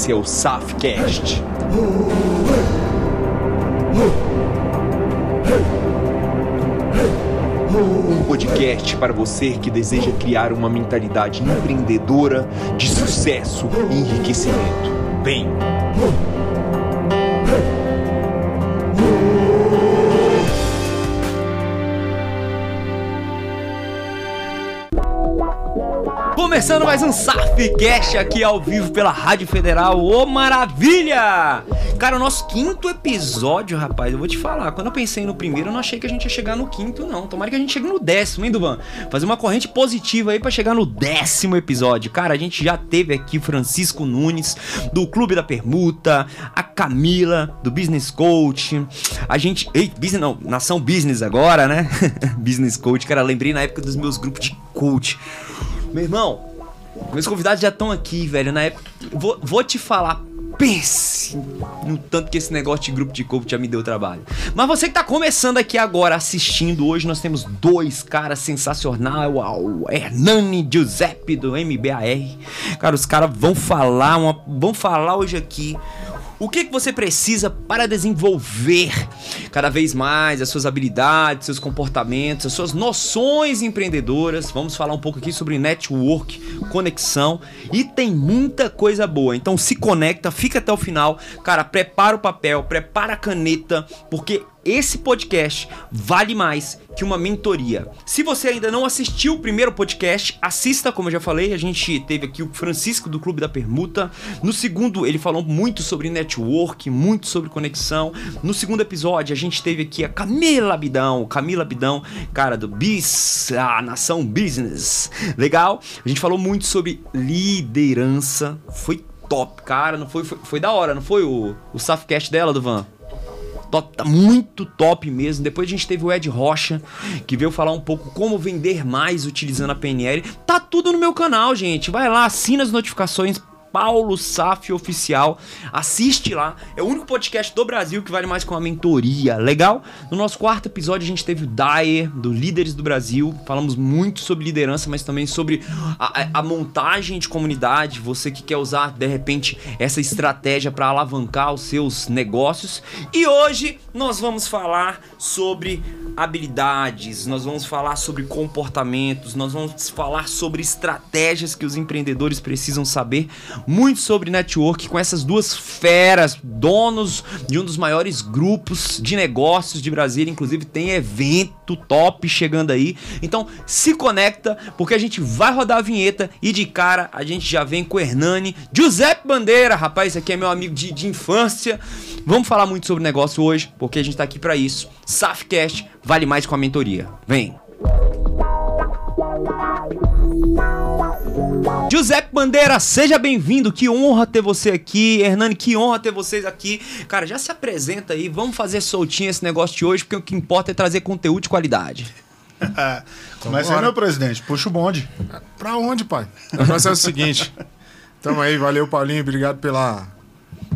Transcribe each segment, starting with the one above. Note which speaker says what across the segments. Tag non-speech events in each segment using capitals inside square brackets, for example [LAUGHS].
Speaker 1: Esse é Safcast. Um podcast para você que deseja criar uma mentalidade empreendedora de sucesso e enriquecimento. Vem! Começando mais um Safcast aqui ao vivo pela Rádio Federal. Ô maravilha! Cara, o nosso quinto episódio, rapaz, eu vou te falar. Quando eu pensei no primeiro, eu não achei que a gente ia chegar no quinto, não. Tomara que a gente chegue no décimo, hein, Duvan? Fazer uma corrente positiva aí para chegar no décimo episódio. Cara, a gente já teve aqui Francisco Nunes, do Clube da Permuta, a Camila, do Business Coach. A gente. Ei, business não, Nação Business agora, né? [LAUGHS] business Coach, cara, lembrei na época dos meus grupos de coach. Meu irmão, meus convidados já estão aqui, velho. Na época. Vou, vou te falar. Pense no tanto que esse negócio de grupo de coach já me deu trabalho. Mas você que tá começando aqui agora assistindo, hoje nós temos dois caras sensacionais, o Hernani Giuseppe do MBAR. Cara, os caras vão falar, uma, vão falar hoje aqui o que, que você precisa para desenvolver cada vez mais as suas habilidades, seus comportamentos, as suas noções empreendedoras? Vamos falar um pouco aqui sobre network, conexão e tem muita coisa boa. Então se conecta, fica até o final. Cara, prepara o papel, prepara a caneta, porque esse podcast vale mais que uma mentoria. Se você ainda não assistiu o primeiro podcast, assista, como eu já falei. A gente teve aqui o Francisco do Clube da Permuta. No segundo, ele falou muito sobre network, muito sobre conexão. No segundo episódio, a gente teve aqui a Camila Bidão, Camila Bidão, cara do BIS, a Nação Business. Legal? A gente falou muito sobre liderança. Foi top, cara. Não foi, foi, foi da hora, não foi o, o dela, do Van? Tá muito top mesmo. Depois a gente teve o Ed Rocha, que veio falar um pouco como vender mais utilizando a PNL. Tá tudo no meu canal, gente. Vai lá, assina as notificações Paulo Saf Oficial. Assiste lá. É o único podcast do Brasil que vale mais que uma mentoria. Legal? No nosso quarto episódio a gente teve o Dyer, do Líderes do Brasil. Falamos muito sobre liderança, mas também sobre a, a montagem de comunidade. Você que quer usar, de repente, essa estratégia para alavancar os seus negócios. E hoje nós vamos falar sobre habilidades, nós vamos falar sobre comportamentos, nós vamos falar sobre estratégias que os empreendedores precisam saber muito sobre network com essas duas feras, donos de um dos maiores grupos de negócios de Brasília, inclusive tem evento top chegando aí. Então se conecta porque a gente vai rodar a vinheta e de cara a gente já vem com o Hernani, Giuseppe Bandeira, rapaz, esse aqui é meu amigo de, de infância. Vamos falar muito sobre negócio hoje, porque a gente tá aqui para isso. Safcast vale mais com a mentoria. Vem. Giuseppe Bandeira, seja bem-vindo. Que honra ter você aqui. Hernani, que honra ter vocês aqui. Cara, já se apresenta aí. Vamos fazer soltinho esse negócio de hoje, porque o que importa é trazer conteúdo de qualidade. [LAUGHS]
Speaker 2: Começa aí, meu presidente. Puxa o bonde.
Speaker 3: Pra onde, pai? [LAUGHS] O negócio é o seguinte. Tamo aí, valeu, Paulinho. Obrigado pela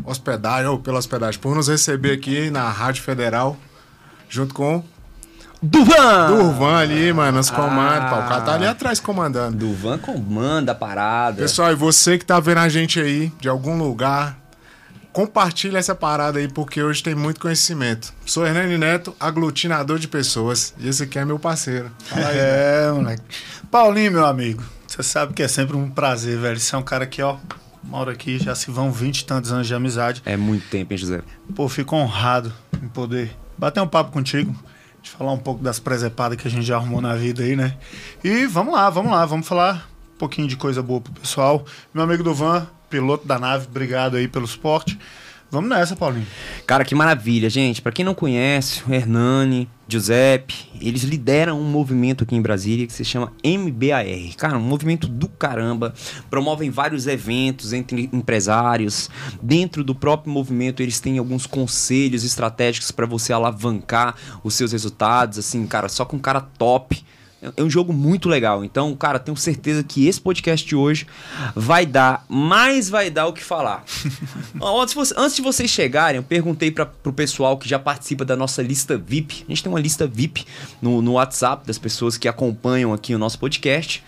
Speaker 3: hospedagem, ou pela hospedagem, por nos receber aqui na Rádio Federal, junto com
Speaker 1: Duvan!
Speaker 3: Durvan ali, mano, os comandos. Ah. O cara tá ali atrás comandando.
Speaker 1: Duvan comanda a parada.
Speaker 3: Pessoal, e você que tá vendo a gente aí, de algum lugar, compartilha essa parada aí, porque hoje tem muito conhecimento. Sou Hernani Neto, aglutinador de pessoas. E esse aqui é meu parceiro.
Speaker 2: Fala aí, [LAUGHS] é, moleque. Paulinho, meu amigo, você sabe que é sempre um prazer, velho. Você é um cara que, ó, mora aqui, já se vão 20 e tantos anos de amizade.
Speaker 1: É muito tempo, hein, José?
Speaker 2: Pô, fico honrado em poder bater um papo contigo de falar um pouco das presepadas que a gente já arrumou na vida aí, né? E vamos lá, vamos lá, vamos falar um pouquinho de coisa boa pro pessoal. Meu amigo do Van, piloto da nave, obrigado aí pelo suporte. Vamos nessa, Paulinho.
Speaker 1: Cara, que maravilha, gente. Para quem não conhece, o Hernani, Giuseppe, eles lideram um movimento aqui em Brasília que se chama MBAR. Cara, um movimento do caramba. Promovem vários eventos entre empresários. Dentro do próprio movimento, eles têm alguns conselhos estratégicos para você alavancar os seus resultados. Assim, cara, só com cara top é um jogo muito legal. Então, cara, tenho certeza que esse podcast de hoje vai dar, mais vai dar o que falar. [LAUGHS] antes, de vocês chegarem, eu perguntei para o pessoal que já participa da nossa lista VIP. A gente tem uma lista VIP no, no WhatsApp das pessoas que acompanham aqui o nosso podcast.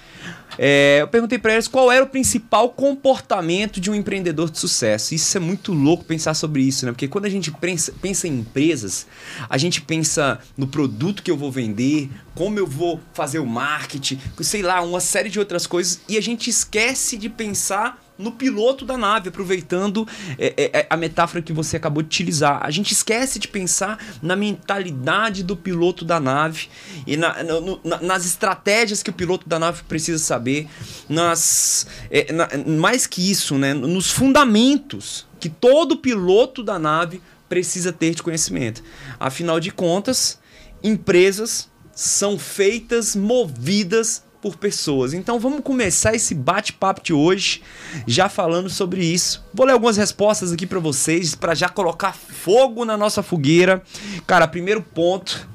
Speaker 1: É, eu perguntei para eles qual era o principal comportamento de um empreendedor de sucesso. Isso é muito louco pensar sobre isso, né? Porque quando a gente pensa, pensa em empresas, a gente pensa no produto que eu vou vender, como eu vou fazer o marketing, sei lá, uma série de outras coisas, e a gente esquece de pensar no piloto da nave, aproveitando é, é, é, a metáfora que você acabou de utilizar. A gente esquece de pensar na mentalidade do piloto da nave e na, no, na, nas estratégias que o piloto da nave precisa saber, nas é, na, mais que isso, né, nos fundamentos que todo piloto da nave precisa ter de conhecimento. Afinal de contas, empresas são feitas, movidas por pessoas. Então vamos começar esse bate-papo de hoje já falando sobre isso. Vou ler algumas respostas aqui para vocês para já colocar fogo na nossa fogueira. Cara, primeiro ponto,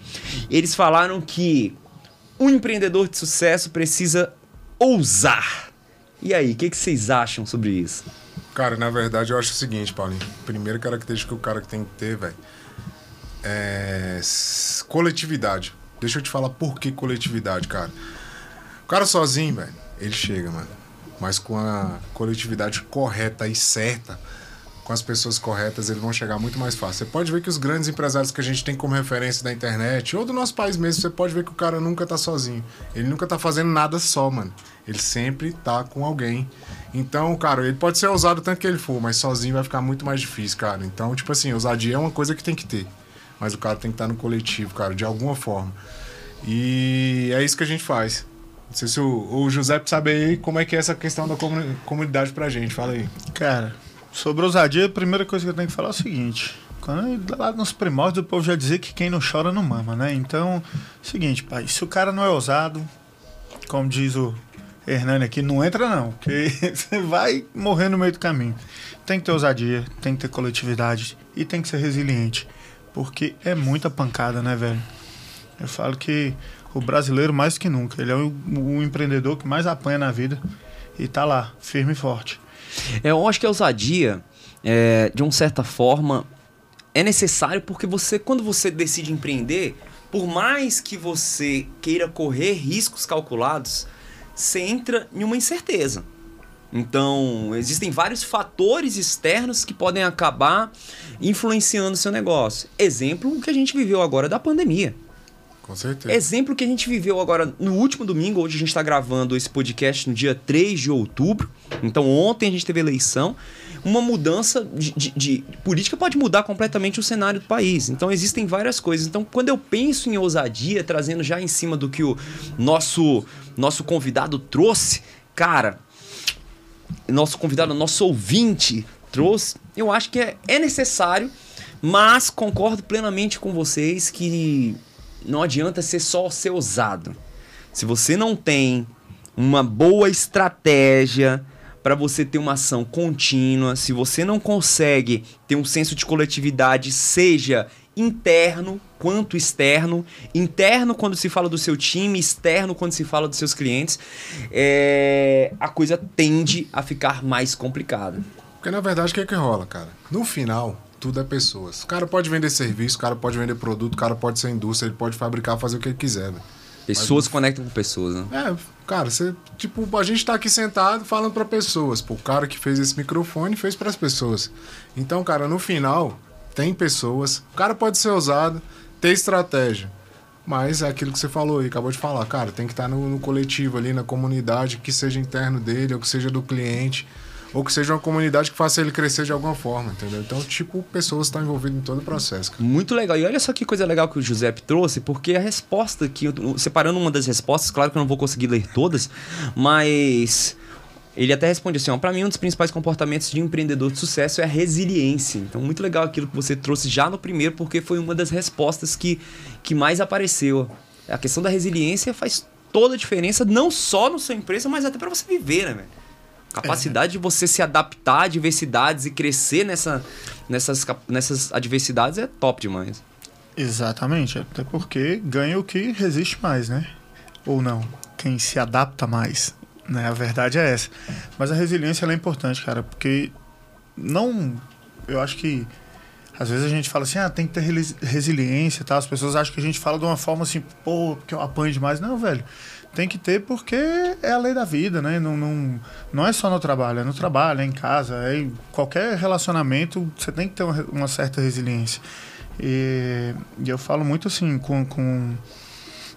Speaker 1: eles falaram que um empreendedor de sucesso precisa ousar. E aí, o que, que vocês acham sobre isso?
Speaker 3: Cara, na verdade eu acho o seguinte, Paulinho. Primeira característica que o cara tem que ter, velho, é coletividade. Deixa eu te falar por que coletividade, cara cara sozinho, velho, ele chega, mano. Mas com a coletividade correta e certa, com as pessoas corretas, eles vão chegar muito mais fácil. Você pode ver que os grandes empresários que a gente tem como referência da internet, ou do nosso país mesmo, você pode ver que o cara nunca tá sozinho. Ele nunca tá fazendo nada só, mano. Ele sempre tá com alguém. Então, cara, ele pode ser ousado tanto que ele for, mas sozinho vai ficar muito mais difícil, cara. Então, tipo assim, ousadia é uma coisa que tem que ter. Mas o cara tem que estar tá no coletivo, cara, de alguma forma. E é isso que a gente faz. Não sei se o, o José sabe aí como é que é essa questão da comunidade pra gente. Fala aí.
Speaker 2: Cara, sobre ousadia, a primeira coisa que eu tenho que falar é o seguinte. Quando, lá nos primórdios o povo já dizia que quem não chora não mama, né? Então, seguinte, pai, se o cara não é ousado, como diz o Hernani aqui, não entra não, porque [LAUGHS] você vai morrer no meio do caminho. Tem que ter ousadia, tem que ter coletividade e tem que ser resiliente, porque é muita pancada, né, velho? Eu falo que o brasileiro mais que nunca. Ele é o, o empreendedor que mais apanha na vida e tá lá, firme e forte.
Speaker 1: É, eu acho que a ousadia, é, de uma certa forma, é necessário porque você, quando você decide empreender, por mais que você queira correr riscos calculados, você entra em uma incerteza. Então, existem vários fatores externos que podem acabar influenciando o seu negócio. Exemplo, o que a gente viveu agora da pandemia.
Speaker 3: Com certeza.
Speaker 1: Exemplo que a gente viveu agora no último domingo, hoje a gente está gravando esse podcast no dia 3 de outubro. Então ontem a gente teve eleição. Uma mudança de, de, de, política pode mudar completamente o cenário do país. Então existem várias coisas. Então quando eu penso em ousadia, trazendo já em cima do que o nosso, nosso convidado trouxe, cara, nosso convidado, nosso ouvinte trouxe, eu acho que é, é necessário, mas concordo plenamente com vocês que não adianta ser só ser ousado. Se você não tem uma boa estratégia para você ter uma ação contínua, se você não consegue ter um senso de coletividade, seja interno quanto externo, interno quando se fala do seu time, externo quando se fala dos seus clientes, é... a coisa tende a ficar mais complicada.
Speaker 3: Porque na verdade o que é que rola, cara? No final, tudo é pessoas. O cara pode vender serviço, o cara pode vender produto, o cara pode ser indústria, ele pode fabricar, fazer o que ele quiser, velho.
Speaker 1: Pessoas Mas, conectam com pessoas, né?
Speaker 3: É, cara, você, tipo, a gente tá aqui sentado falando para pessoas. Pô, o cara que fez esse microfone fez para as pessoas. Então, cara, no final, tem pessoas. O cara pode ser usado, ter estratégia. Mas é aquilo que você falou aí, acabou de falar, cara, tem que estar tá no, no coletivo ali, na comunidade, que seja interno dele ou que seja do cliente ou que seja uma comunidade que faça ele crescer de alguma forma, entendeu? Então, tipo, pessoas estão envolvidas em todo o processo. Cara.
Speaker 1: Muito legal. E olha só que coisa legal que o Giuseppe trouxe, porque a resposta que separando uma das respostas, claro que eu não vou conseguir ler todas, mas ele até responde assim, ó, para mim um dos principais comportamentos de empreendedor de sucesso é a resiliência. Então, muito legal aquilo que você trouxe já no primeiro, porque foi uma das respostas que, que mais apareceu. A questão da resiliência faz toda a diferença, não só na sua empresa, mas até para você viver, né, velho? Capacidade é. de você se adaptar a adversidades e crescer nessa, nessas, nessas adversidades é top demais.
Speaker 2: Exatamente, até porque ganha o que resiste mais, né? Ou não, quem se adapta mais, né? A verdade é essa. Mas a resiliência é importante, cara, porque não, eu acho que Às vezes a gente fala assim, ah, tem que ter resi- resiliência tal. As pessoas acham que a gente fala de uma forma assim, pô, porque eu apanho demais. Não, velho. Tem que ter porque é a lei da vida, né? Não, não, não é só no trabalho, é no trabalho, é em casa, é em qualquer relacionamento, você tem que ter uma, certa resiliência. E, e eu falo muito assim, com, com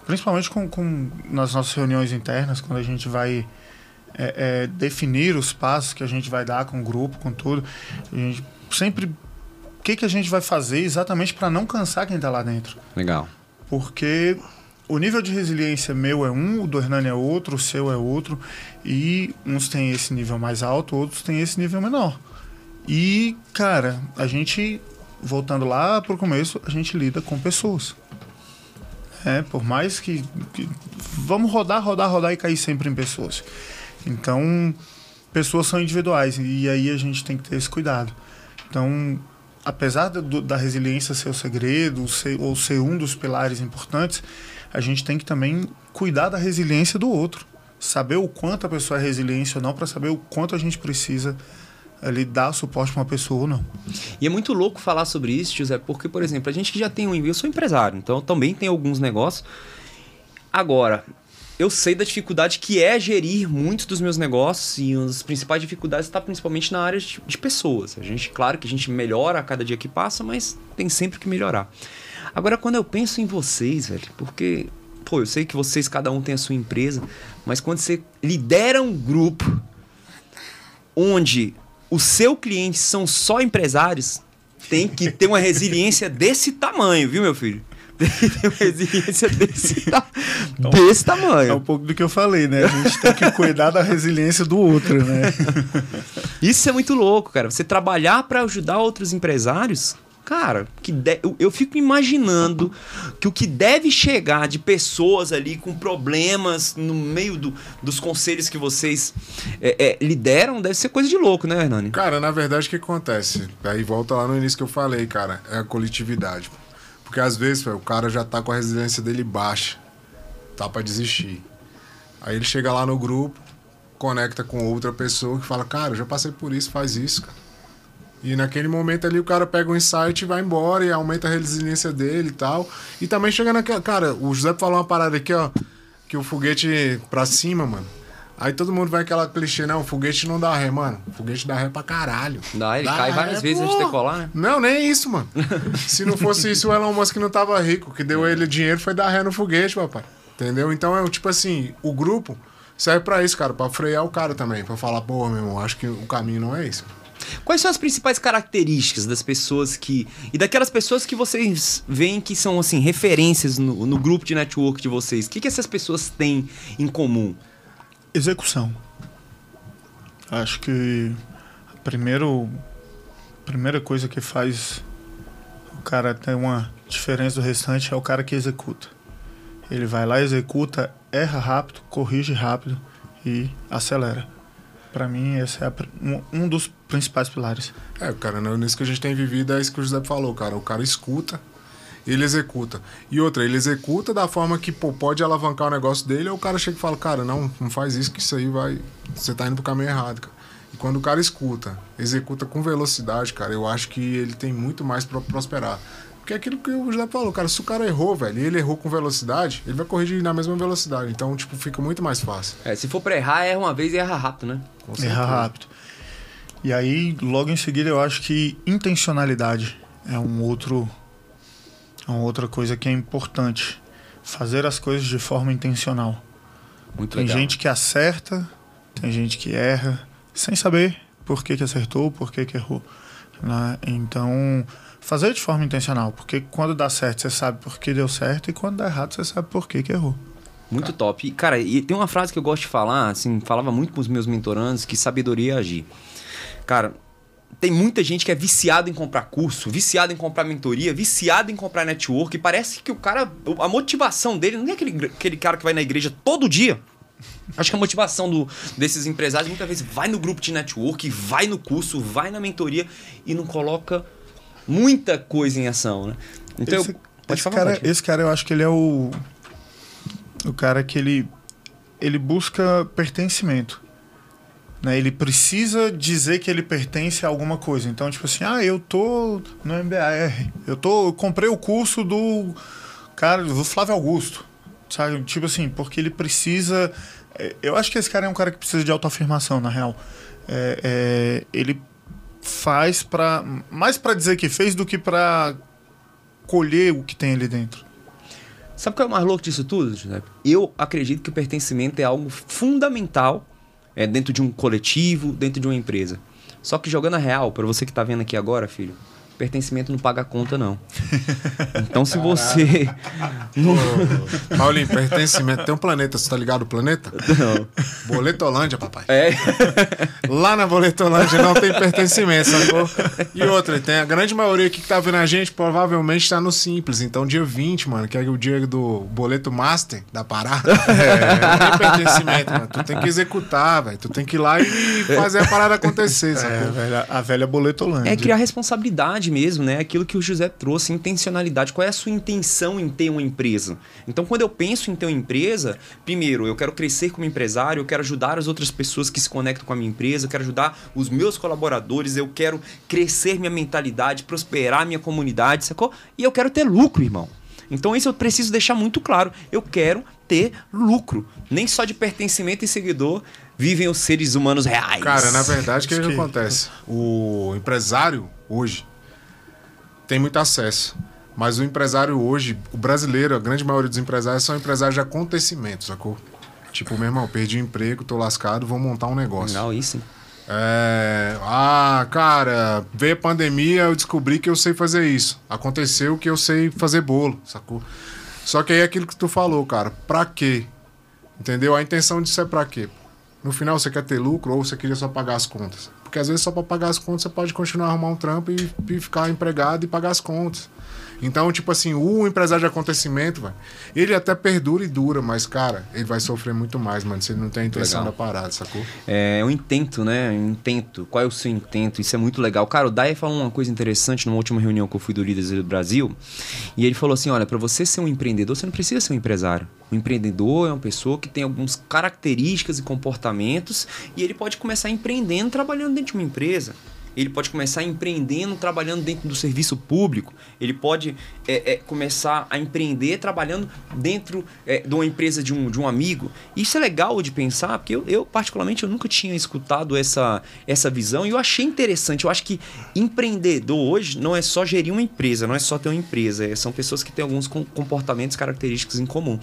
Speaker 2: principalmente com, com nas nossas reuniões internas, quando a gente vai é, é, definir os passos que a gente vai dar com o grupo, com tudo, a gente sempre o que, que a gente vai fazer exatamente para não cansar quem está lá dentro.
Speaker 1: Legal.
Speaker 2: Porque o nível de resiliência meu é um, o do Hernani é outro, o seu é outro, e uns têm esse nível mais alto, outros têm esse nível menor. E, cara, a gente, voltando lá pro começo, a gente lida com pessoas. É, por mais que, que- Vamos rodar, rodar, rodar e cair sempre em pessoas. Então, pessoas são individuais e aí a gente tem que ter esse cuidado. Então, apesar do- da resiliência ser o segredo, ser, ou ser um dos pilares importantes, a gente tem que também cuidar da resiliência do outro. Saber o quanto a pessoa é resiliente ou não, para saber o quanto a gente precisa ali dar suporte para uma pessoa ou não.
Speaker 1: E é muito louco falar sobre isso, José, porque, por exemplo, a gente que já tem um. Eu sou empresário, então também tenho alguns negócios. Agora, eu sei da dificuldade que é gerir muitos dos meus negócios e uma das principais dificuldades está principalmente na área de, de pessoas. A gente, claro que a gente melhora a cada dia que passa, mas tem sempre que melhorar. Agora, quando eu penso em vocês, velho, porque, pô, eu sei que vocês, cada um tem a sua empresa, mas quando você lidera um grupo onde o seu cliente são só empresários, tem que ter uma resiliência [LAUGHS] desse tamanho, viu, meu filho? Tem que ter uma resiliência desse, ta desse
Speaker 2: É um
Speaker 1: tamanho.
Speaker 2: pouco do que eu falei, né? A gente tem que cuidar da resiliência do outro, né? [LAUGHS]
Speaker 1: Isso é muito louco, cara. Você trabalhar para ajudar outros empresários, cara, que de- eu, fico imaginando que o que deve chegar de pessoas ali com problemas no meio do- dos conselhos que vocês é, é, lideram deve ser coisa de louco, né, Hernani?
Speaker 3: Cara, na verdade, o que acontece? Aí volta lá no início que eu falei, cara, é a coletividade. Porque às vezes, o cara já tá com a resiliência dele baixa, tá pra desistir. Aí ele chega lá no grupo, conecta com outra pessoa que fala, cara, eu já passei por isso, faz isso, cara. E naquele momento ali o cara pega um insight e vai embora e aumenta a resiliência dele e tal. E também chega naquela. Cara, o José falou uma parada aqui, ó. Que o foguete pra cima, mano. Aí todo mundo vai aquela clichê, não, o foguete não dá ré, mano. O foguete dá ré pra caralho.
Speaker 1: Dá, ele
Speaker 3: Dá
Speaker 1: cai
Speaker 3: ré,
Speaker 1: várias vezes antes de decolar, né?
Speaker 3: Não, nem isso, mano. [LAUGHS] Se não fosse isso, o Elon Musk não tava rico. O que deu ele dinheiro foi dar ré no foguete, papai. Entendeu? Então é tipo assim, o grupo serve pra isso, cara, pra frear o cara também. Pra falar, pô, meu irmão, acho que o caminho não é esse.
Speaker 1: Quais são as principais características das pessoas que. E daquelas pessoas que vocês veem que são, assim, referências no, no grupo de network de vocês? O que, que essas pessoas têm em comum?
Speaker 2: Execução. Acho que a primeiro, a primeira coisa que faz o cara ter uma diferença do restante é o cara que executa. Ele vai lá, executa, erra rápido, corrige rápido e acelera. Pra mim, esse é um, um dos principais pilares.
Speaker 3: É, cara, no- nisso que a gente tem vivido é isso que o José falou, cara. O cara escuta, ele executa. E outra, ele executa da forma que pô, pode alavancar o negócio dele, ou o cara chega e fala, cara, não, não faz isso que isso aí vai. Você tá indo pro caminho errado, cara. E quando o cara escuta, executa com velocidade, cara, eu acho que ele tem muito mais pra prosperar. Porque é aquilo que o José falou, cara, se o cara errou, velho, e ele errou com velocidade, ele vai corrigir na mesma velocidade. Então, tipo, fica muito mais fácil.
Speaker 1: É, se for pra errar, erra uma vez e erra rápido, né?
Speaker 2: Erra rápido. E aí, logo em seguida, eu acho que intencionalidade é um outro, é uma outra coisa que é importante. Fazer as coisas de forma intencional.
Speaker 1: Muito
Speaker 2: Tem
Speaker 1: legal.
Speaker 2: gente que acerta, tem gente que erra, sem saber por que, que acertou, por que, que errou. né? Então, fazer de forma intencional, porque quando dá certo, você sabe por que deu certo, e quando dá errado, você sabe por que, que errou.
Speaker 1: Muito top. E, cara, e tem uma frase que eu gosto de falar, assim, falava muito com os meus mentorandos, que sabedoria é agir. Cara, tem muita gente que é viciado em comprar curso, viciado em comprar mentoria, viciado em comprar network, e parece que o cara, a motivação dele não é aquele, aquele cara que vai na igreja todo dia. Acho que a motivação do, desses empresários muitas vezes vai no grupo de network, vai no curso, vai na mentoria e não coloca muita coisa em ação, né? Então,
Speaker 2: esse,
Speaker 1: eu,
Speaker 2: esse
Speaker 1: falar,
Speaker 2: cara,
Speaker 1: pode.
Speaker 2: esse cara, eu acho que ele é o. O cara que ele. Ele busca pertencimento. Né? Ele precisa dizer que ele pertence a alguma coisa. Então, tipo assim, ah, eu tô no MBAR. Eu, tô, eu comprei o curso do cara, do Flávio Augusto. Sabe? Tipo assim, porque ele precisa. é, Eu acho que esse cara é um cara que precisa de autoafirmação, na real. É, é, ele faz pra. Mais pra dizer que fez do que pra colher o que tem ali dentro.
Speaker 1: Sabe o que é o mais louco disso tudo, Giuseppe? Eu acredito que o pertencimento é algo fundamental é, dentro de um coletivo, dentro de uma empresa. Só que jogando a real, para você que tá vendo aqui agora, filho, pertencimento não paga a conta, não. [LAUGHS] Então se você. não,
Speaker 3: Paulinho, pertencimento. Tem um planeta, você tá ligado o planeta?
Speaker 1: não.
Speaker 3: Boletolândia, papai.
Speaker 1: É.
Speaker 3: Lá na Boletolândia não tem pertencimento, sacou? E outra, tem a grande maioria aqui que tá vendo a gente provavelmente tá no Simples. Então, dia 20, mano, que é o dia do boleto master da parada. É, não tem pertencimento, mano. Tu tem que executar, velho. Tu tem que ir lá e fazer a parada acontecer,
Speaker 2: É, a
Speaker 3: sacou?
Speaker 2: velha, a velha boletolândia.
Speaker 1: É criar responsabilidade mesmo, né? Aquilo que o José trouxe, intencionalidade. Qual é a sua intenção em ter uma empresa? Então, quando eu penso em ter uma empresa, primeiro, eu quero crescer como empresário, eu quero ajudar as outras pessoas que se conectam com a minha empresa, eu quero ajudar os meus colaboradores, eu quero crescer minha mentalidade, prosperar minha comunidade, sacou? E eu quero ter lucro, irmão. Então, isso eu preciso deixar muito claro. Eu quero ter lucro. Nem só de pertencimento e seguidor vivem os seres humanos reais.
Speaker 3: Cara, na verdade, o que, que
Speaker 2: que-
Speaker 3: acontece? O empresário hoje tem muito acesso. Mas o empresário hoje, o brasileiro, a grande maioria dos empresários são empresários de acontecimentos, sacou? Tipo, meu irmão, perdi o emprego, tô lascado, vou montar um negócio.
Speaker 1: Legal isso?
Speaker 3: É, ah, cara, veio a pandemia, eu descobri que eu sei fazer isso. Aconteceu que eu sei fazer bolo, sacou? Só que aí é aquilo que tu falou, cara, pra quê? Entendeu? A intenção disso é pra quê? No final você quer ter lucro ou você queria só pagar as contas? Porque às vezes só pra pagar as contas você pode continuar a arrumar um trampo e, e ficar empregado e pagar as contas. Então, tipo assim, o empresário de acontecimento, velho, ele até perdura e dura, mas, cara, ele vai sofrer muito mais, mano, se ele não tem a intenção
Speaker 1: Legal.
Speaker 3: da parada, sacou?
Speaker 1: É um intento, né? Um intento. Qual é o seu intento? Isso é muito legal. Cara, o Dai falou uma coisa interessante numa última reunião que eu fui do Líderes do Brasil. E ele falou assim: olha, para você ser um empreendedor, você não precisa ser um empresário. O empreendedor é uma pessoa que tem algumas características e comportamentos e ele pode começar empreendendo trabalhando dentro de uma empresa. Ele pode começar empreendendo, trabalhando dentro do serviço público. Ele pode é, é, começar a empreender trabalhando dentro é, de uma empresa de um, de um amigo. Isso é legal de pensar, porque eu, eu, particularmente, eu nunca tinha escutado essa, essa visão e eu achei interessante. Eu acho que empreendedor hoje não é só gerir uma empresa, não é só ter uma empresa. é- São pessoas que têm alguns com- comportamentos característicos em comum.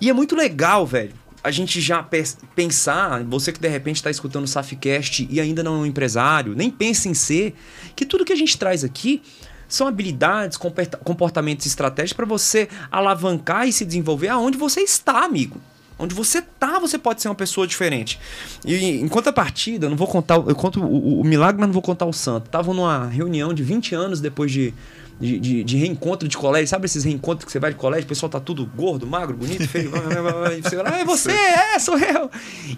Speaker 1: E é muito legal, velho a gente já pe- pensar, você que de repente está escutando o Safcast e ainda não é um empresário, nem pensa em ser, que tudo que a gente traz aqui são habilidades, comporta- comportamentos estratégicos para você alavancar e se desenvolver aonde você está, amigo. Onde você tá, você pode ser uma pessoa diferente. E em contrapartida, eu não vou contar, eu conto o, o- o milagre, mas não vou contar o santo. Tava numa reunião de 20 anos depois de, de, de- de reencontro de colégio. Sabe esses reencontros que você vai de colégio, o pessoal tá tudo gordo, magro, bonito, feio. e você fala, ah, é você, é, sou eu.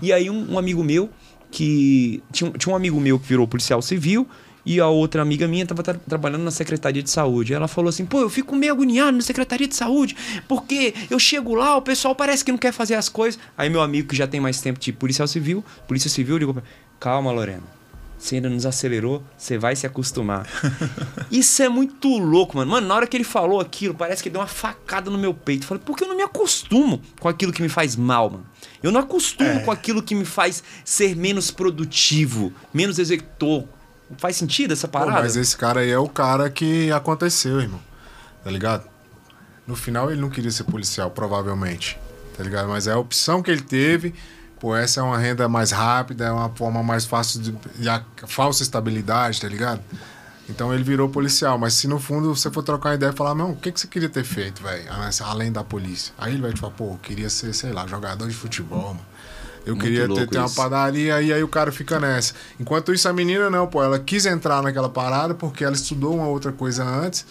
Speaker 1: E aí um, um amigo meu que. Tinha, um- tinha um amigo meu que virou policial civil. E a outra amiga minha estava trabalhando na Secretaria de Saúde. Ela falou assim: pô, eu fico meio agoniado na Secretaria de Saúde, porque eu chego lá, o pessoal parece que não quer fazer as coisas. Aí meu amigo, que já tem mais tempo de policial civil, polícia civil, ligou pra calma, Lorena. Você ainda nos acelerou, você vai se acostumar. [LAUGHS] Isso é muito louco, mano. Mano, na hora que ele falou aquilo, parece que deu uma facada no meu peito. Eu falei, porque eu não me acostumo com aquilo que me faz mal, mano. Eu não acostumo com aquilo que me faz ser menos produtivo, menos executor. Faz sentido essa
Speaker 3: Pô,
Speaker 1: parada?
Speaker 3: mas esse cara aí é o cara que aconteceu, irmão. Tá ligado? No final ele não queria ser policial, provavelmente. Tá ligado? Mas é a opção que ele teve. Pô, essa é uma renda mais rápida, é uma forma mais fácil de. E a falsa estabilidade, tá ligado? Então ele virou policial. Mas se no fundo você for trocar uma ideia e falar, não, o que, que você queria ter feito, velho? Além da polícia. Aí ele vai te falar, pô, eu queria ser, sei lá, jogador de futebol, mano. Eu
Speaker 1: Muito
Speaker 3: queria ter, ter uma padaria e aí o cara fica nessa. Enquanto isso, a menina não, pô, ela quis entrar naquela parada porque ela estudou uma outra coisa antes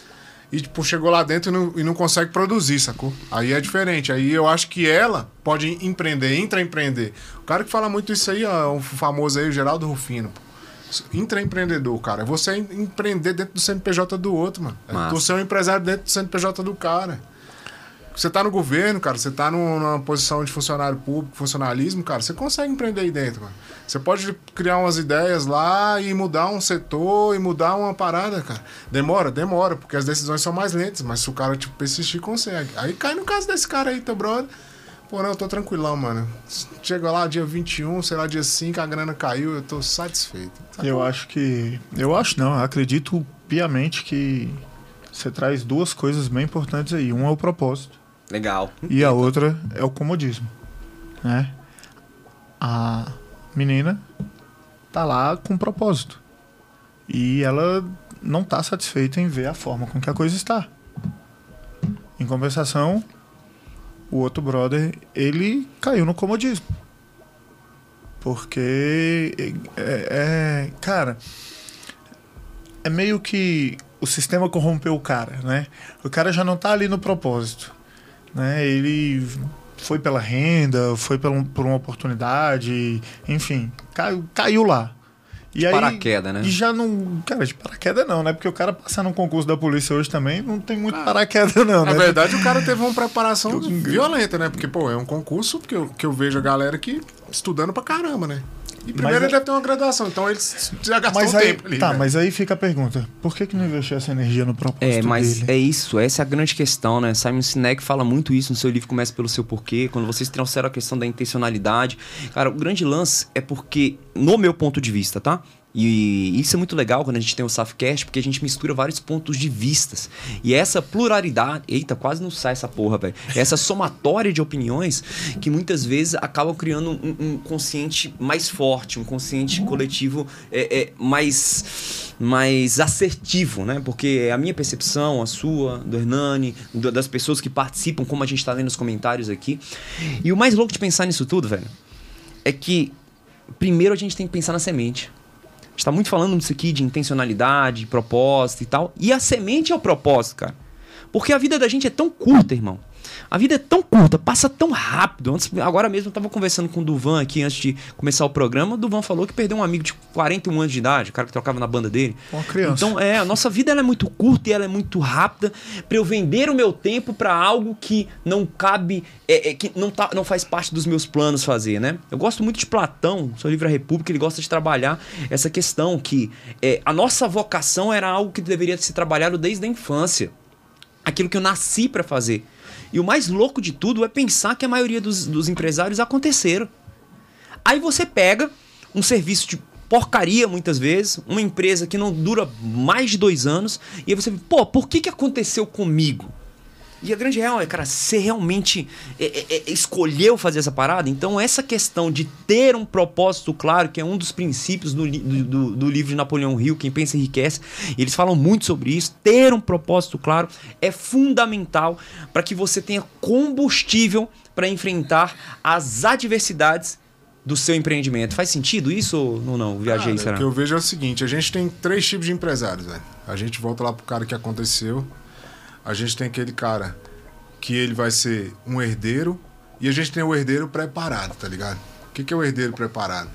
Speaker 3: e, tipo, chegou lá dentro e não, e não consegue produzir, sacou? Aí é diferente. Aí eu acho que ela pode empreender, intraempreender. O cara que fala muito isso aí, ó, o famoso aí, o Geraldo Rufino, pô. Intraempreendedor, cara. É você empreender dentro do CNPJ do outro, mano. É
Speaker 1: Massa.
Speaker 3: você é um empresário dentro do CNPJ do cara. Você tá no governo, cara, você tá num- numa posição de funcionário público, funcionalismo, cara, você consegue empreender aí dentro, mano. Você pode criar umas ideias lá e mudar um setor e mudar uma parada, cara. Demora? Demora, porque as decisões são mais lentas, mas se o cara, tipo, persistir, consegue. Aí cai no caso desse cara aí, teu brother. Pô, não, eu tô tranquilão, mano. Chega lá dia 21, sei lá, dia 5, a grana caiu, eu tô satisfeito.
Speaker 2: Eu acho que. Eu acho não, eu acredito piamente que você traz duas coisas bem importantes aí. Um é o propósito
Speaker 1: Legal.
Speaker 2: e a outra é o comodismo. Né? A menina tá lá com propósito. E ela não tá satisfeita em ver a forma com que a coisa está. Em compensação, o outro brother, ele caiu no comodismo. Porque é, é- cara, é meio que o sistema corrompeu o cara, né? O cara já não tá ali no propósito, né? Ele foi pela renda, foi pela, por uma oportunidade, enfim, caiu, caiu lá. E aí,
Speaker 1: paraquedas, né?
Speaker 2: E já não. Cara, de paraquedas não, né? Porque o cara passar num concurso da polícia hoje também não tem muito paraquedas, não,
Speaker 3: Na
Speaker 2: né?
Speaker 3: verdade, o cara teve uma preparação violenta, né? Porque, pô, é um concurso que eu, que eu vejo a galera que estudando pra caramba, né? E primeiro
Speaker 2: Mas
Speaker 3: ele
Speaker 2: é-
Speaker 3: deve ter uma graduação, então eles já gastou
Speaker 2: Mas
Speaker 3: um
Speaker 2: aí,
Speaker 3: tempo ali.
Speaker 2: tá,
Speaker 3: né?
Speaker 2: mas aí fica a pergunta: por que, que não investiu essa energia no propósito
Speaker 1: É, mas
Speaker 2: dele?
Speaker 1: é isso, essa é a grande questão, né? Simon Sinek fala muito isso no seu livro Comece pelo Seu Porquê, quando vocês trouxeram a questão da intencionalidade. Cara, o grande lance é porque, no meu ponto de vista, tá? E isso é muito legal quando a gente tem o Safcast, porque a gente mistura vários pontos de vistas. E essa pluralidade. Eita, quase não sai essa porra, velho. Essa somatória de opiniões que muitas vezes acabam criando um, um consciente mais forte, um consciente coletivo é, é, mais, mais assertivo, né? Porque é a minha percepção, a sua, do Hernani, do- das pessoas que participam, como a gente tá lendo nos comentários aqui. E o mais louco de pensar nisso tudo, velho, é que primeiro a gente tem que pensar na semente. Gente tá muito falando disso aqui de intencionalidade, propósito e tal. E a semente é o propósito, cara. Porque a vida da gente é tão curta, irmão. A vida é tão curta, passa tão rápido. Antes, agora mesmo eu tava conversando com o Duvan aqui antes de começar o programa. O Duvan falou que perdeu um amigo de 41 anos de idade, o cara que trocava na banda dele.
Speaker 2: Uma criança.
Speaker 1: Então, é, a nossa vida é muito curta e ela é muito rápida para eu vender o meu tempo para algo que não cabe, é, é, que não, tá, não faz parte dos meus planos fazer, né? Eu gosto muito de Platão, seu livro A República, ele gosta de trabalhar essa questão que é, a nossa vocação era algo que deveria ser trabalhado desde a infância. Aquilo que eu nasci para fazer. E o mais louco de tudo é pensar que a maioria dos, dos empresários aconteceram. Aí você pega um serviço de porcaria, muitas vezes, uma empresa que não dura mais de dois anos, e aí você, pô, por que, que aconteceu comigo? E a grande real é, cara, você realmente é, é, é, escolheu fazer essa parada? Então, essa questão de ter um propósito claro, que é um dos princípios do, do, do- livro de Napoleão Hill, Quem Pensa Enriquece, e eles falam muito sobre isso. Ter um propósito claro é fundamental para que você tenha combustível para enfrentar as adversidades do seu empreendimento. Faz sentido isso ou não? não? Viajei,
Speaker 3: Cara,
Speaker 1: será?
Speaker 3: O que eu vejo é o seguinte: a gente tem três tipos de empresários, velho. A gente volta lá pro cara que aconteceu. A gente tem aquele cara que ele vai ser um herdeiro. E a gente tem o herdeiro preparado, tá ligado? O que, que é o herdeiro preparado?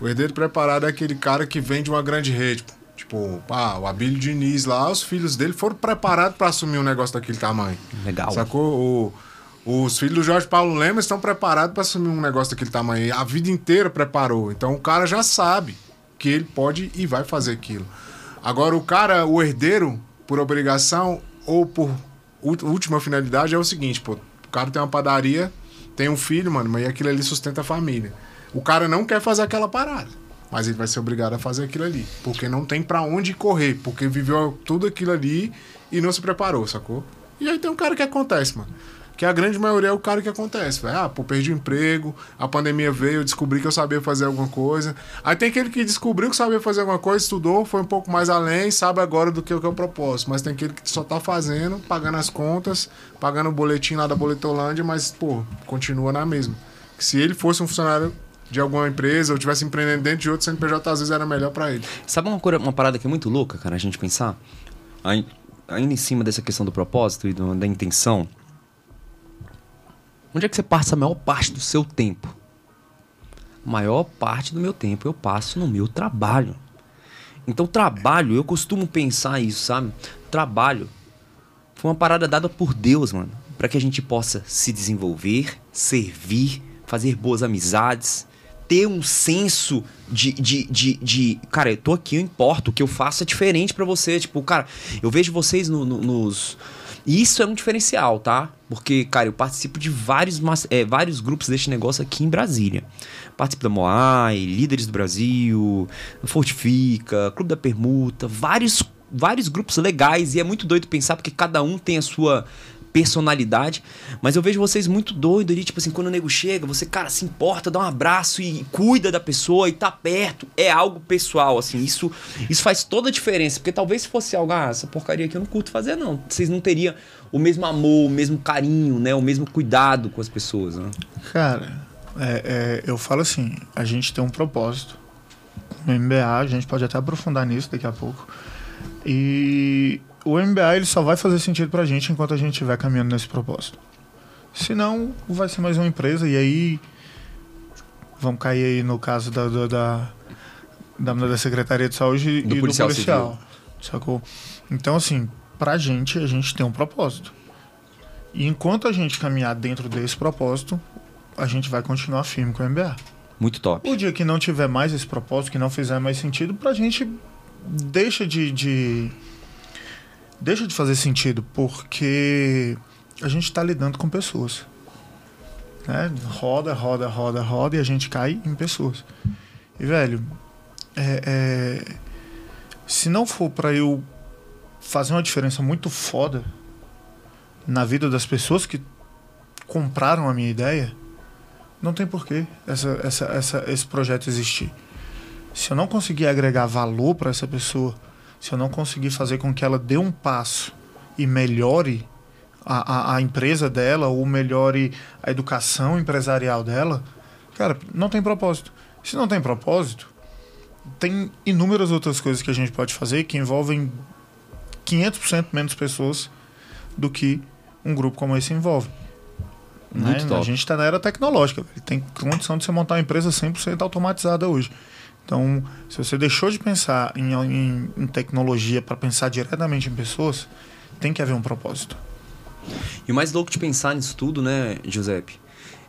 Speaker 3: O herdeiro preparado é aquele cara que vem de uma grande rede. Tipo, pá, o Abílio Diniz lá, os filhos dele foram preparados para assumir um negócio daquele tamanho.
Speaker 1: Legal.
Speaker 3: Sacou? O- os filhos do Jorge Paulo Lema estão preparados para assumir um negócio daquele tamanho. A vida inteira preparou. Então o cara já sabe que ele pode e vai fazer aquilo. Agora, o cara, o herdeiro, por obrigação ou por última finalidade, é o seguinte: pô, o cara tem uma padaria, tem um filho, mano, mas aquilo ali sustenta a família. O cara não quer fazer aquela parada. Mas ele vai ser obrigado a fazer aquilo ali. Porque não tem pra onde correr. Porque viveu tudo aquilo ali e não se preparou, sacou? E aí tem um cara que acontece, mano. Que a grande maioria é o cara que acontece, velho. Ah, pô, perdi o emprego, a pandemia veio, eu descobri que eu sabia fazer alguma coisa. Aí tem aquele que descobriu que sabia fazer alguma coisa, estudou, foi um pouco mais além, sabe agora do que o que é o propósito. Mas tem aquele que só tá fazendo, pagando as contas, pagando o boletim lá da Boletolândia, mas, pô, continua na mesma. Se ele fosse um funcionário de alguma empresa ou tivesse empreendendo dentro de outro CNPJ, às vezes era melhor pra ele.
Speaker 1: Sabe uma, coisa, uma parada que é muito louca, cara, a gente pensar? Ai- Ainda em cima dessa questão do propósito e do- da intenção. Onde é que você passa a maior parte do seu tempo? A maior parte do meu tempo eu passo no meu trabalho. Então, trabalho, eu costumo pensar isso, sabe? Trabalho foi uma parada dada por Deus, mano. para que a gente possa se desenvolver, servir, fazer boas amizades, ter um senso de, de, de, de, cara, eu tô aqui, eu importo, o que eu faço é diferente para você. Tipo, cara, eu vejo vocês no, no, nos. Isso é um diferencial, tá? Porque, cara, eu participo de vários, é, vários grupos deste negócio aqui em Brasília. Participo da Moai, Líderes do Brasil, Fortifica, Clube da Permuta, vários, vários grupos legais. E é muito doido pensar porque cada um tem a sua personalidade. Mas eu vejo vocês muito doidos ali, tipo assim, quando o nego chega, você, cara, se importa, dá um abraço e cuida da pessoa e tá perto. É algo pessoal, assim. Isso, isso faz toda a diferença. Porque talvez se fosse algo, ah, essa porcaria aqui eu não curto fazer, não. Vocês não teriam o mesmo amor, o mesmo carinho, né? O mesmo cuidado com as pessoas, né?
Speaker 2: Cara, é, é, eu falo assim, a gente tem um propósito. No MBA, a gente pode até aprofundar nisso daqui a pouco. E o MBA ele só vai fazer sentido pra gente enquanto a gente estiver caminhando nesse propósito. Senão, vai ser mais uma empresa e aí vamos cair aí no caso da, da, da, da Secretaria de Saúde
Speaker 1: do
Speaker 2: e
Speaker 1: policial
Speaker 2: do policial. Sacou? Então, assim, pra gente, a gente tem um propósito. E enquanto a gente caminhar dentro desse propósito, a gente vai continuar firme com o MBA.
Speaker 1: Muito top.
Speaker 2: O dia que não tiver mais esse propósito, que não fizer mais sentido, pra gente deixa de, de deixa de fazer sentido, porque a gente está lidando com pessoas. Né? Roda, roda, roda, roda e a gente cai em pessoas. E, velho, é, é, se não for para eu fazer uma diferença muito foda na vida das pessoas que compraram a minha ideia, não tem porquê essa, essa, essa, esse projeto existir. Se eu não conseguir agregar valor para essa pessoa, se eu não conseguir fazer com que ela dê um passo e melhore a, a, a, empresa dela ou melhore a educação empresarial dela, cara, não tem propósito. Se não tem propósito, tem inúmeras outras coisas que a gente pode fazer que envolvem 500% menos pessoas do que um grupo como esse envolve. Né? A gente está na era tecnológica. Tem condição de você montar uma empresa 100% automatizada hoje. Então, se você deixou de pensar em, em, em tecnologia para pensar diretamente em pessoas, tem que haver um propósito.
Speaker 1: E o mais louco de pensar nisso tudo, né, Giuseppe,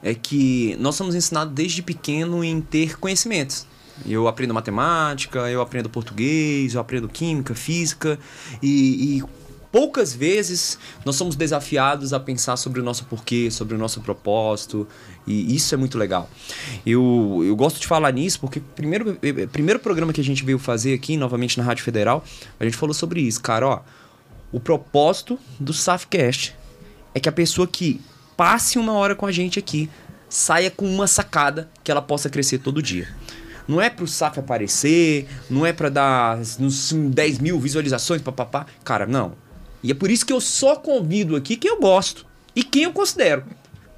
Speaker 1: é que nós somos ensinados desde pequeno em ter conhecimentos. Eu aprendo matemática, eu aprendo português, eu aprendo química, física e, e poucas vezes nós somos desafiados a pensar sobre o nosso porquê, sobre o nosso propósito, e isso é muito legal. Eu, eu gosto de falar nisso porque primeiro primeiro programa que a gente veio fazer aqui, novamente na Rádio Federal, a gente falou sobre isso, cara, ó. O propósito do Safcast é que a pessoa que passe uma hora com a gente aqui saia com uma sacada que ela possa crescer todo dia. Não é pro SAF aparecer, não é para dar uns 10 mil visualizações, papapá. Cara, não. E é por isso que eu só convido aqui quem eu gosto e quem eu considero.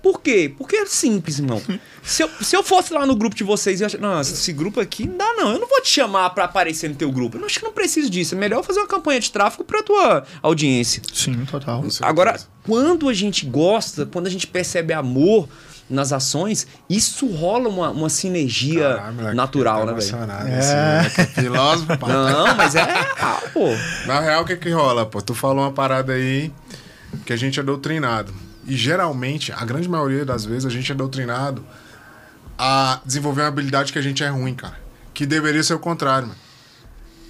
Speaker 1: Por quê? Porque é simples, irmão. [LAUGHS] se, eu, se eu fosse lá no grupo de vocês e achar, não, esse grupo aqui não dá, não. Eu não vou te chamar para aparecer no teu grupo. Eu acho que não preciso disso. É melhor fazer uma campanha de tráfego pra tua audiência.
Speaker 2: Sim, total.
Speaker 1: Agora, quando a gente gosta, quando a gente percebe amor nas ações, isso rola uma, uma sinergia Caramba, natural, né, velho?
Speaker 3: É. é filósofo,
Speaker 1: pá. Não, mas é real, pô.
Speaker 3: Na real, o que que rola, pô? Tu falou uma parada aí que a gente é doutrinado. E geralmente, a grande maioria das vezes, a gente é doutrinado a desenvolver uma habilidade que a gente é ruim, cara. Que deveria ser o contrário, mano.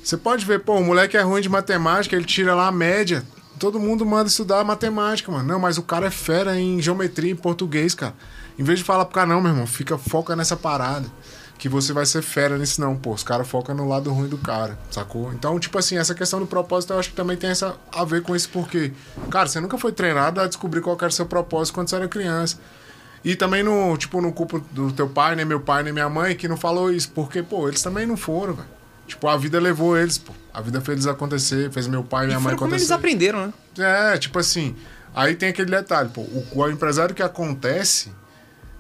Speaker 3: Você pode ver, pô, o moleque é ruim de matemática, ele tira lá a média. Todo mundo manda estudar matemática, mano. Não, mas o cara é fera em geometria, em português, cara. Em vez de falar pro cara, não, meu irmão, fica, foca nessa parada. Que você vai ser fera nisso, não. Pô, os caras focam no lado ruim do cara, sacou? Então, tipo assim, essa questão do propósito eu acho que também tem essa a ver com esse porquê. Cara, você nunca foi treinado a descobrir qual era o seu propósito quando você era criança. E também no, tipo, no culpa do teu pai, nem meu pai, nem minha mãe, que não falou isso. Porque, pô, eles também não foram, velho. Tipo, a vida levou eles, pô. A vida fez eles acontecer, fez meu pai e minha e mãe acontecer. Como
Speaker 1: eles aprenderam, né?
Speaker 3: É, tipo assim. Aí tem aquele detalhe, pô. O, o empresário que acontece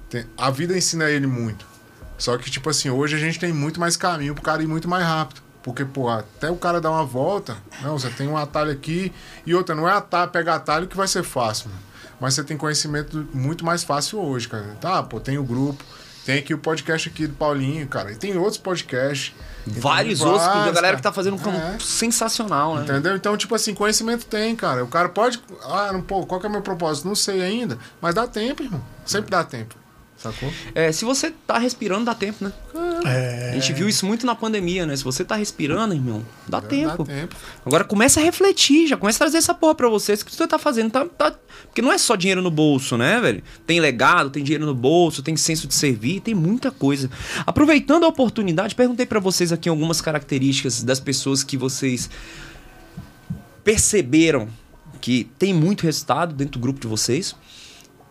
Speaker 3: tem, a vida ensina ele muito. Só que, tipo assim, hoje a gente tem muito mais caminho pro cara ir muito mais rápido. Porque, pô, até o cara dar uma volta, não, você tem um atalho aqui e outra, não é atalho, pegar atalho que vai ser fácil, mano. Mas você tem conhecimento muito mais fácil hoje, cara. Tá, pô, tem o grupo, Tem aqui o podcast aqui do Paulinho, cara. E tem outros podcasts.
Speaker 1: Vários
Speaker 3: Entendeu?
Speaker 1: outros, que a
Speaker 3: Vários,
Speaker 1: galera que tá fazendo um campo
Speaker 3: É.
Speaker 1: sensacional, né?
Speaker 3: Entendeu? Então, tipo assim, conhecimento tem, cara. O cara pode. Ah, não, pô, qual que é o meu propósito? Não sei ainda. Mas dá tempo, irmão. Sempre dá tempo. Sacou?
Speaker 1: É, se você tá respirando, dá tempo, né?
Speaker 2: É,
Speaker 1: A gente viu isso muito na pandemia, né? Se você tá respirando, irmão, dá tempo.
Speaker 3: Dá tempo.
Speaker 1: Agora começa a refletir, já começa a trazer essa porra pra vocês. O que você tá fazendo? Tá, tá- Porque não é só dinheiro no bolso, né, velho? Tem legado, tem dinheiro no bolso, tem senso de servir, tem muita coisa. Aproveitando a oportunidade, perguntei pra vocês aqui algumas características das pessoas que vocês perceberam que tem muito resultado dentro do grupo de vocês.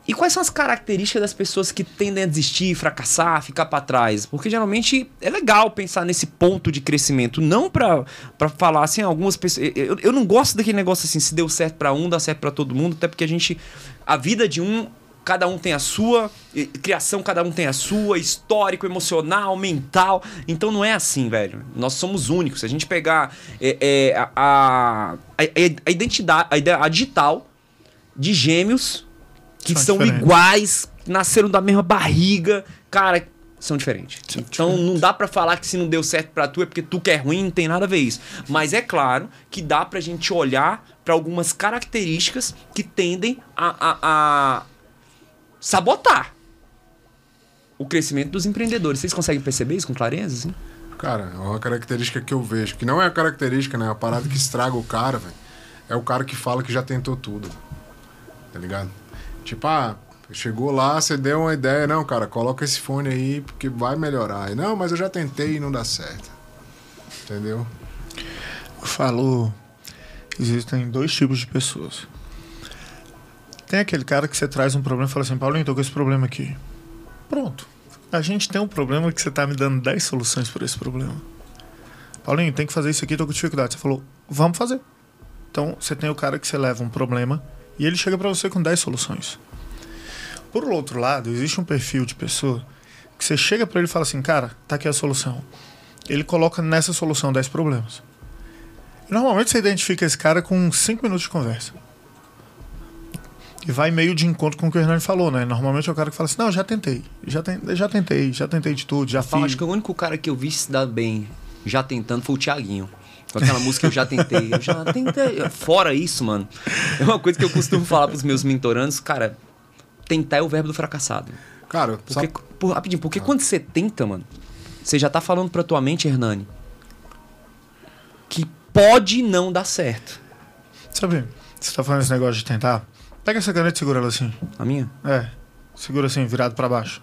Speaker 1: E quais são as características das pessoas que tendem a desistir, fracassar, ficar pra trás? Porque geralmente é legal pensar nesse ponto de crescimento, não pra falar assim, algumas pessoas. Eu, eu não gosto daquele negócio assim, se deu certo pra um, dá certo pra todo mundo, até porque a gente. A vida de um, cada um tem a sua, criação, cada um tem a sua, histórico, emocional, mental. Então não é assim, velho. Nós somos únicos. Se a gente pegar é, é, a, a, a, identidade, a, a digital de gêmeos que
Speaker 2: São
Speaker 1: são iguais, nasceram da mesma barriga, cara, são diferentes.
Speaker 2: São
Speaker 1: então
Speaker 2: diferentes.
Speaker 1: não dá pra falar que se não deu certo pra tu é porque tu que é ruim, não tem nada a ver isso. Mas é claro que dá pra gente olhar pra algumas características que tendem a, a- a sabotar o crescimento dos empreendedores. Vocês conseguem perceber isso com clareza? Assim?
Speaker 3: Cara, é uma característica que eu vejo, que não é a característica, né? A parada que estraga o cara, velho. É o cara que fala que já tentou tudo. Tá ligado? Tipo, ah, chegou lá, você deu uma ideia, não, cara, coloca esse fone aí porque vai melhorar. E, não, mas eu já tentei e não dá certo. Entendeu?
Speaker 2: Eu falo. Existem dois tipos de pessoas. Tem aquele cara que você traz um problema e fala assim, Paulinho, tô com esse problema aqui. Pronto. A gente tem um problema que você tá me dando 10 soluções para esse problema. Paulinho, tem que fazer isso aqui, tô com dificuldade. Você falou, vamos fazer. Então, você tem o cara que você leva um problema e ele chega para você com 10 soluções. Por outro lado, existe um perfil de pessoa que você chega para ele e fala assim, cara, tá aqui a solução. Ele coloca nessa solução 10 problemas. Normalmente você identifica esse cara com 5 minutos de conversa. E vai meio de encontro com o que o Hernani falou, né? Normalmente é o cara que fala assim, não, já tentei, já, ten- já tentei, já tentei de tudo, já
Speaker 1: Fala,
Speaker 2: fiz.
Speaker 1: acho que o único cara que eu vi se dar bem já tentando foi o Thiaguinho. Com aquela música Eu Já Tentei. Eu já tentei. Fora isso, mano. É uma coisa que eu costumo falar pros meus mentorandos, cara. Tentar é o verbo do fracassado.
Speaker 3: Cara,
Speaker 1: Porque,
Speaker 3: sabe,
Speaker 1: por, rapidinho, porque quando você tenta, mano, você já tá falando pra tua mente, Hernani, que pode não dar certo.
Speaker 2: Sabe, você tá falando esse negócio de tentar? Pega essa caneta e segura ela assim.
Speaker 1: A minha?
Speaker 2: É, segura assim, virado pra baixo.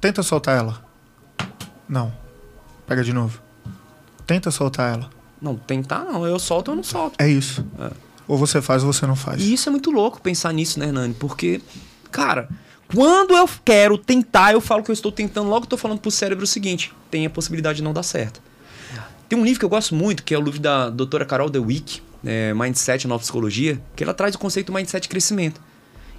Speaker 2: Tenta soltar ela. Não. Pega de novo. Tenta soltar ela.
Speaker 1: Não, tentar não. Eu solto ou não solto.
Speaker 2: É isso. Ou você faz ou você não faz.
Speaker 1: E isso é muito louco pensar nisso, né, Hernani? Porque, cara, quando eu quero tentar, eu falo que eu estou tentando, logo eu tô falando pro cérebro o seguinte: tem a possibilidade de não dar certo. Tem um livro que eu gosto muito, que é o livro da doutora Carol DeWick, é, Mindset Nova Psicologia, que ela traz o conceito Mindset Crescimento.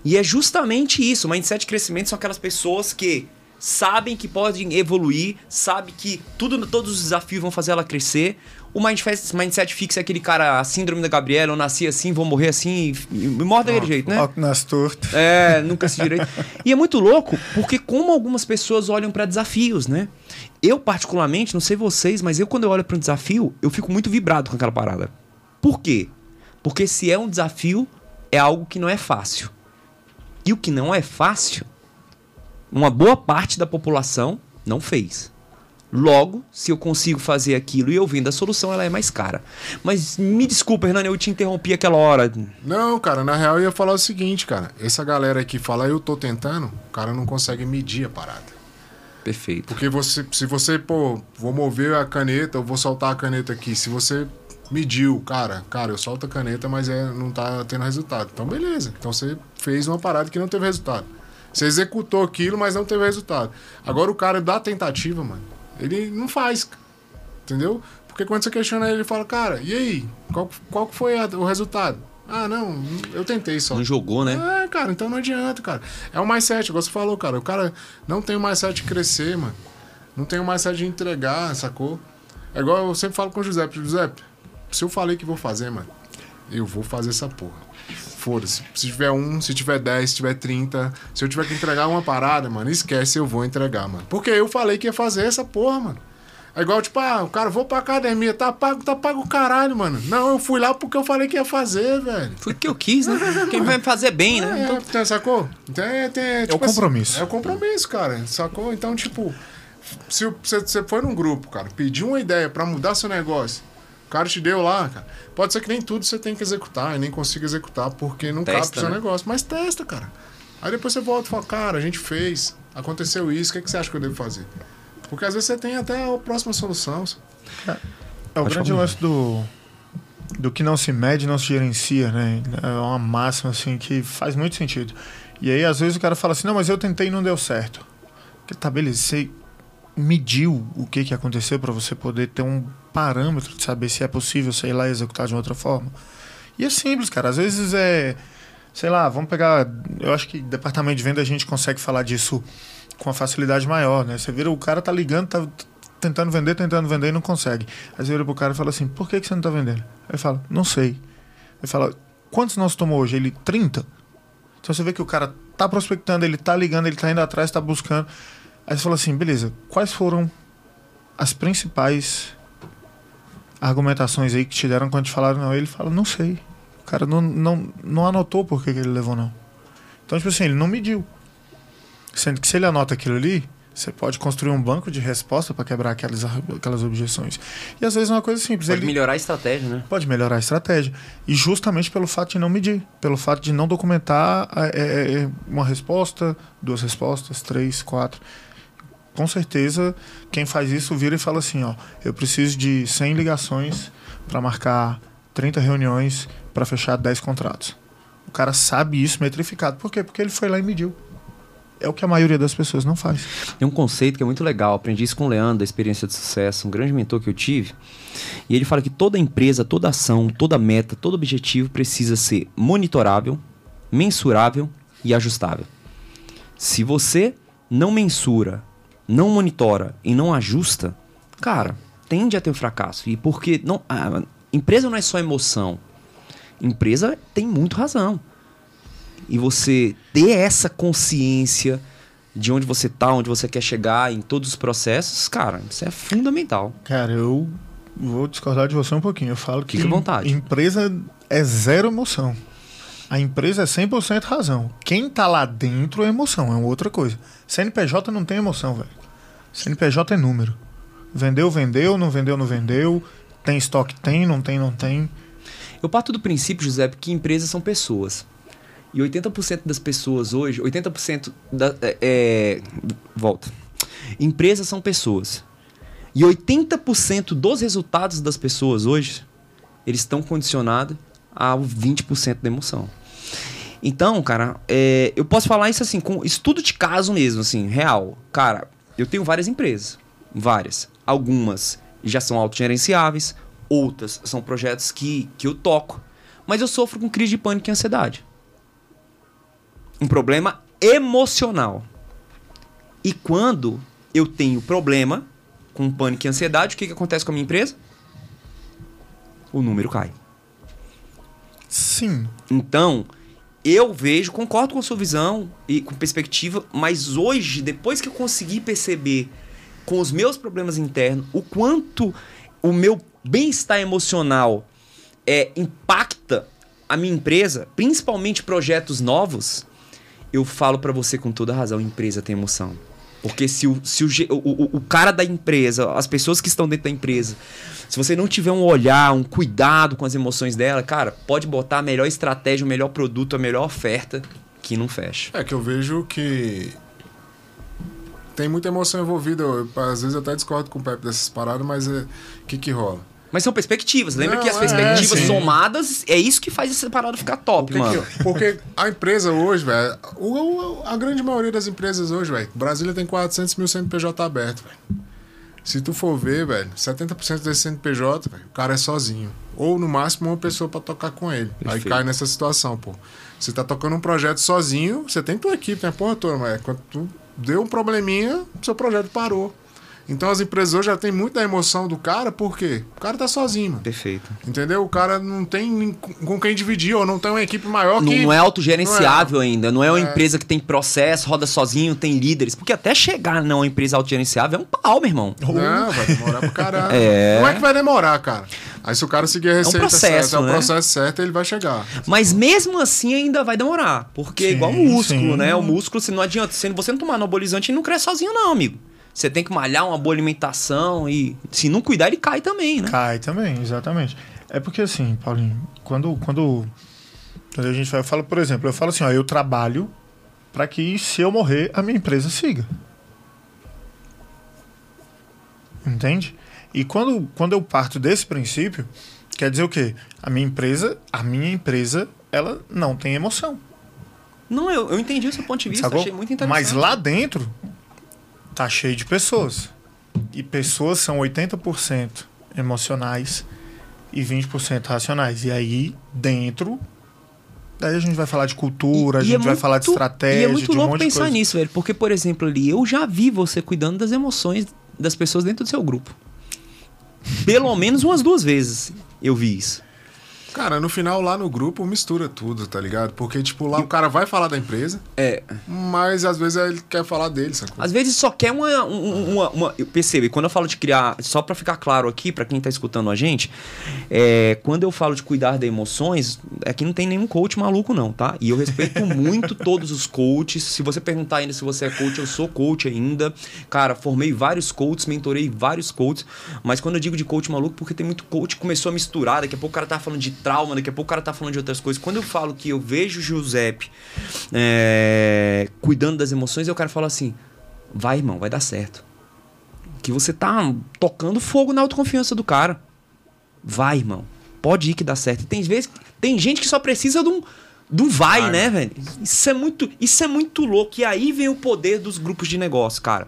Speaker 1: E é justamente isso. Mindset Crescimento são aquelas pessoas que sabem que podem evoluir, sabem que tudo, todos os desafios vão fazer ela crescer. O mindset, mindset fixo é aquele cara, a síndrome da Gabriela, eu nasci assim, vou morrer assim, e, e morre daquele jeito, né?
Speaker 2: Nas tortas.
Speaker 1: É, nunca se direito. E é muito louco, porque como algumas pessoas olham pra desafios, né? Eu, particularmente, não sei vocês, mas eu, quando eu olho pra um desafio, eu fico muito vibrado com aquela parada. Por quê? Porque se é um desafio, é algo que não é fácil. E o que não é fácil, uma boa parte da população não fez. Logo, se eu consigo fazer aquilo e eu vendo a solução, ela é mais cara. Mas me desculpa, Hernani, eu te interrompi aquela hora.
Speaker 3: Não, cara, na real eu ia falar o seguinte, cara. Essa galera que fala eu tô tentando, o cara não consegue medir a parada.
Speaker 1: Perfeito.
Speaker 3: Porque você, se você, pô, vou mover a caneta, eu vou soltar a caneta aqui. Se você mediu, cara, cara, eu solto a caneta, mas é, não tá tendo resultado. Então, beleza. Então você fez uma parada que não teve resultado. Você executou aquilo, mas não teve resultado. Agora o cara dá tentativa, mano. Ele não faz. Entendeu? Porque quando você questiona ele, ele fala, cara, e aí? Qual, qual foi a- o resultado? Ah, não, eu tentei só.
Speaker 1: Não jogou, né?
Speaker 3: É, cara, então não adianta, cara. É o mindset, igual você falou, cara. O cara não tem o mindset de crescer, mano. Não tem o mindset de entregar, sacou? É igual eu sempre falo com o Giuseppe. Giuseppe, se eu falei que vou fazer, mano, eu vou fazer essa porra. Foda-se. Se tiver um, se tiver dez, se tiver trinta. Se eu tiver que entregar uma parada, mano, esquece, eu vou entregar, mano. Porque eu falei que ia fazer essa porra, mano. É igual, tipo, ah, o cara, vou pra academia, tá pago, tá pago o caralho, mano. Não, eu fui lá porque eu falei que ia fazer, velho.
Speaker 1: Foi o que eu quis, né? [LAUGHS] Quem vai me fazer bem, né?
Speaker 3: É,
Speaker 1: Então,
Speaker 3: tem- sacou? Tem, tem, tipo
Speaker 2: compromisso.
Speaker 3: assim, é o compromisso, cara. Sacou? Então, tipo, se o- você foi num grupo, cara, pediu uma ideia pra mudar seu negócio, o cara te deu lá, cara. Pode ser que nem tudo você tem que executar e nem consiga executar porque não cabe
Speaker 1: Testa,
Speaker 3: pro seu
Speaker 1: né?
Speaker 3: negócio. Mas testa, cara. Aí depois você volta e fala, cara, a gente fez, aconteceu isso, o que, que você acha que eu devo fazer? Porque às vezes você tem até a próxima solução.
Speaker 2: É o
Speaker 1: Pode
Speaker 2: grande
Speaker 1: falar.
Speaker 2: lance do, do que não se mede, não se gerencia, né? É uma máxima, assim, que faz muito sentido. E aí, às vezes, o cara fala assim, não, mas eu tentei e não deu certo. Porque, Tá, beleza, você mediu o que, que aconteceu para você poder ter um parâmetro de saber se é possível, sei lá, executar de outra forma. E é simples, cara. Às vezes é... Sei lá, vamos pegar... Eu acho que departamento de venda a gente consegue falar disso com uma facilidade maior, né? Você vira, o cara tá ligando, tá tentando vender, tentando vender e não consegue. Aí você vira pro cara e fala assim, por que, que você não tá vendendo? Aí ele fala, não sei. Ele fala, quantos nós tomou hoje? Ele, 30. Então você vê que o cara tá prospectando, ele tá ligando, ele tá indo atrás, tá buscando. Aí você fala assim, beleza, quais foram as principais argumentações aí que te deram quando te falaram não? Ele fala, não sei. O cara não, não, não anotou por que, ele levou não. Então, tipo assim, ele não mediu. Sendo que se ele anota aquilo ali, você pode construir um banco de resposta para quebrar aquelas, aquelas objeções. E às vezes é uma coisa simples.
Speaker 1: pode
Speaker 2: ele
Speaker 1: melhorar a estratégia, né?
Speaker 2: pode melhorar a estratégia. E justamente pelo fato de não medir, pelo fato de não documentar é, é, uma resposta, duas respostas, três, quatro. Com certeza, quem faz isso vira e fala assim: ó, eu preciso de 100 ligações para marcar 30 reuniões para fechar 10 contratos. O cara sabe isso metrificado. Por quê? Porque ele foi lá e mediu. É o que a maioria das pessoas não faz.
Speaker 1: Tem um conceito que é muito legal. Aprendi isso com o Leandro, da experiência de sucesso, um grande mentor que eu tive. E ele fala que toda empresa, toda ação, toda meta, todo objetivo precisa ser monitorável, mensurável e ajustável. Se você não mensura, não monitora e não ajusta, cara, tende a ter um fracasso. E porque não, a empresa não é só emoção. Empresa tem muito razão. E você ter essa consciência de onde você tá, onde você quer chegar em todos os processos, cara, isso é fundamental.
Speaker 2: Cara, eu vou discordar de você um pouquinho. Eu falo que
Speaker 1: Fique à vontade.
Speaker 2: empresa é zero emoção. A empresa é 100% razão. Quem tá lá dentro é emoção, é outra coisa. CNPJ não tem emoção, velho. CNPJ é número. Vendeu, vendeu, não vendeu, não vendeu. Tem estoque, tem, não tem, não tem.
Speaker 1: Eu parto do princípio, José, que empresas são pessoas. E 80% das pessoas hoje, 80% da. É, é, volta. Empresas são pessoas. E 80% dos resultados das pessoas hoje, eles estão condicionados ao 20% da emoção. Então, cara, é, eu posso falar isso assim, com estudo de caso mesmo, assim, real. Cara, eu tenho várias empresas. Várias. Algumas já são autogerenciáveis, outras são projetos que, que eu toco. Mas eu sofro com crise de pânico e ansiedade. Um problema emocional. E quando eu tenho problema com pânico e ansiedade, o que, que acontece com a minha empresa? O número cai.
Speaker 2: Sim.
Speaker 1: Então, eu vejo, concordo com a sua visão e com perspectiva, mas hoje, depois que eu consegui perceber com os meus problemas internos o quanto o meu bem-estar emocional é, impacta a minha empresa, principalmente projetos novos, eu falo pra você com toda razão, empresa tem emoção. Porque se, o, se o, o, o, cara da empresa, as pessoas que estão dentro da empresa, se você não tiver um olhar, um cuidado com as emoções dela, cara, pode botar a melhor estratégia, o melhor produto, a melhor oferta, que não fecha.
Speaker 3: É que eu vejo que tem muita emoção envolvida. Eu, às vezes eu até discordo com o Pepe dessas paradas, mas é o que que rola?
Speaker 1: Mas são perspectivas. Lembra
Speaker 3: Não,
Speaker 1: que as
Speaker 3: é,
Speaker 1: perspectivas
Speaker 2: sim.
Speaker 1: somadas é isso que faz essa parada ficar top,
Speaker 3: Porque,
Speaker 1: mano.
Speaker 3: porque a empresa hoje, velho, a grande maioria das empresas hoje, velho, Brasília tem 400 mil CNPJ aberto, velho. Se tu for ver, velho, 70% desse CNPJ, velho, o cara é sozinho. Ou no máximo uma pessoa pra tocar com ele. Aí
Speaker 1: Perfeito.
Speaker 3: cai nessa situação, pô. Você tá tocando um projeto sozinho, você tem tua equipe, tem a porra toda, mas quando tu deu um probleminha, seu projeto parou. Então as empresas hoje já tem muito da emoção do cara, por quê? O cara tá sozinho, mano.
Speaker 1: Perfeito.
Speaker 3: Entendeu? O cara não tem com quem dividir, ou não tem uma equipe maior
Speaker 1: Não,
Speaker 3: que.
Speaker 1: não é autogerenciável
Speaker 3: Não
Speaker 1: ainda. Não é uma empresa que tem processo, roda sozinho, tem líderes. Porque até chegar numa empresa autogerenciável é um pau, meu irmão.
Speaker 3: Não, vai demorar pra caralho. [LAUGHS]
Speaker 1: É.
Speaker 3: Não é que vai demorar, cara. Aí se o cara seguir a receita
Speaker 1: processo,
Speaker 3: certa, é o
Speaker 1: né?
Speaker 3: processo certo, ele vai chegar.
Speaker 1: Mas mesmo assim ainda vai demorar. Porque é
Speaker 2: Sim,
Speaker 1: igual o músculo,
Speaker 2: sim.
Speaker 1: né? O músculo, se não adianta. Se você não tomar anabolizante, ele não cresce sozinho, não, amigo. Você tem que malhar uma boa alimentação e se não cuidar, ele cai também, né?
Speaker 2: Cai também, exatamente. É porque assim, Paulinho, quando, quando, quando a gente vai, eu falo, por exemplo, eu falo assim, ó, eu trabalho para que se eu morrer, a minha empresa siga. Entende? E quando, quando eu parto desse princípio, quer dizer o quê? A minha empresa, a minha empresa, ela não tem emoção.
Speaker 1: Não, eu, eu entendi o seu ponto de vista,
Speaker 2: Sacou?
Speaker 1: achei muito interessante.
Speaker 2: Mas lá dentro tá cheio de pessoas. E pessoas são 80% emocionais e 20% racionais. E aí, dentro, daí a gente vai falar de cultura, a
Speaker 1: E- e
Speaker 2: gente
Speaker 1: é
Speaker 2: vai falar de
Speaker 1: muito-
Speaker 2: estratégia,
Speaker 1: E é muito
Speaker 2: de um
Speaker 1: louco
Speaker 2: de
Speaker 1: pensar nisso, velho. Porque, por exemplo, ali, eu já vi você cuidando das emoções das pessoas dentro do seu grupo. Pelo menos umas duas vezes eu vi isso.
Speaker 3: Cara, no final lá no grupo mistura tudo, tá ligado? Porque, tipo, lá o cara vai falar da empresa,
Speaker 1: É.
Speaker 3: mas às vezes ele quer falar dele, sacou?
Speaker 1: Às vezes só quer uma. um- uma, uma eu percebo, e quando eu falo de criar, só pra ficar claro aqui, pra quem tá escutando a gente, é, quando eu falo de cuidar das emoções, aqui não tem nenhum coach maluco, não, tá? E eu respeito [LAUGHS] muito todos os coaches. Se você perguntar ainda se você é coach, eu sou coach ainda. Cara, formei vários coaches, mentorei vários coaches. Mas quando eu digo de coach maluco, porque tem muito coach que começou a misturar, daqui a pouco o cara tá falando de trauma, daqui a pouco o cara tá falando de outras coisas. Quando eu falo que eu vejo o Giuseppe é, cuidando das emoções, eu quero falar assim: vai, irmão, vai dar certo. Que você tá tocando fogo na autoconfiança do cara. Vai, irmão. Pode ir que dá certo. E tem vezes, tem gente que só precisa de um, um vai, né, velho? Isso é muito, isso é muito louco. E aí vem o poder dos grupos de negócio, cara.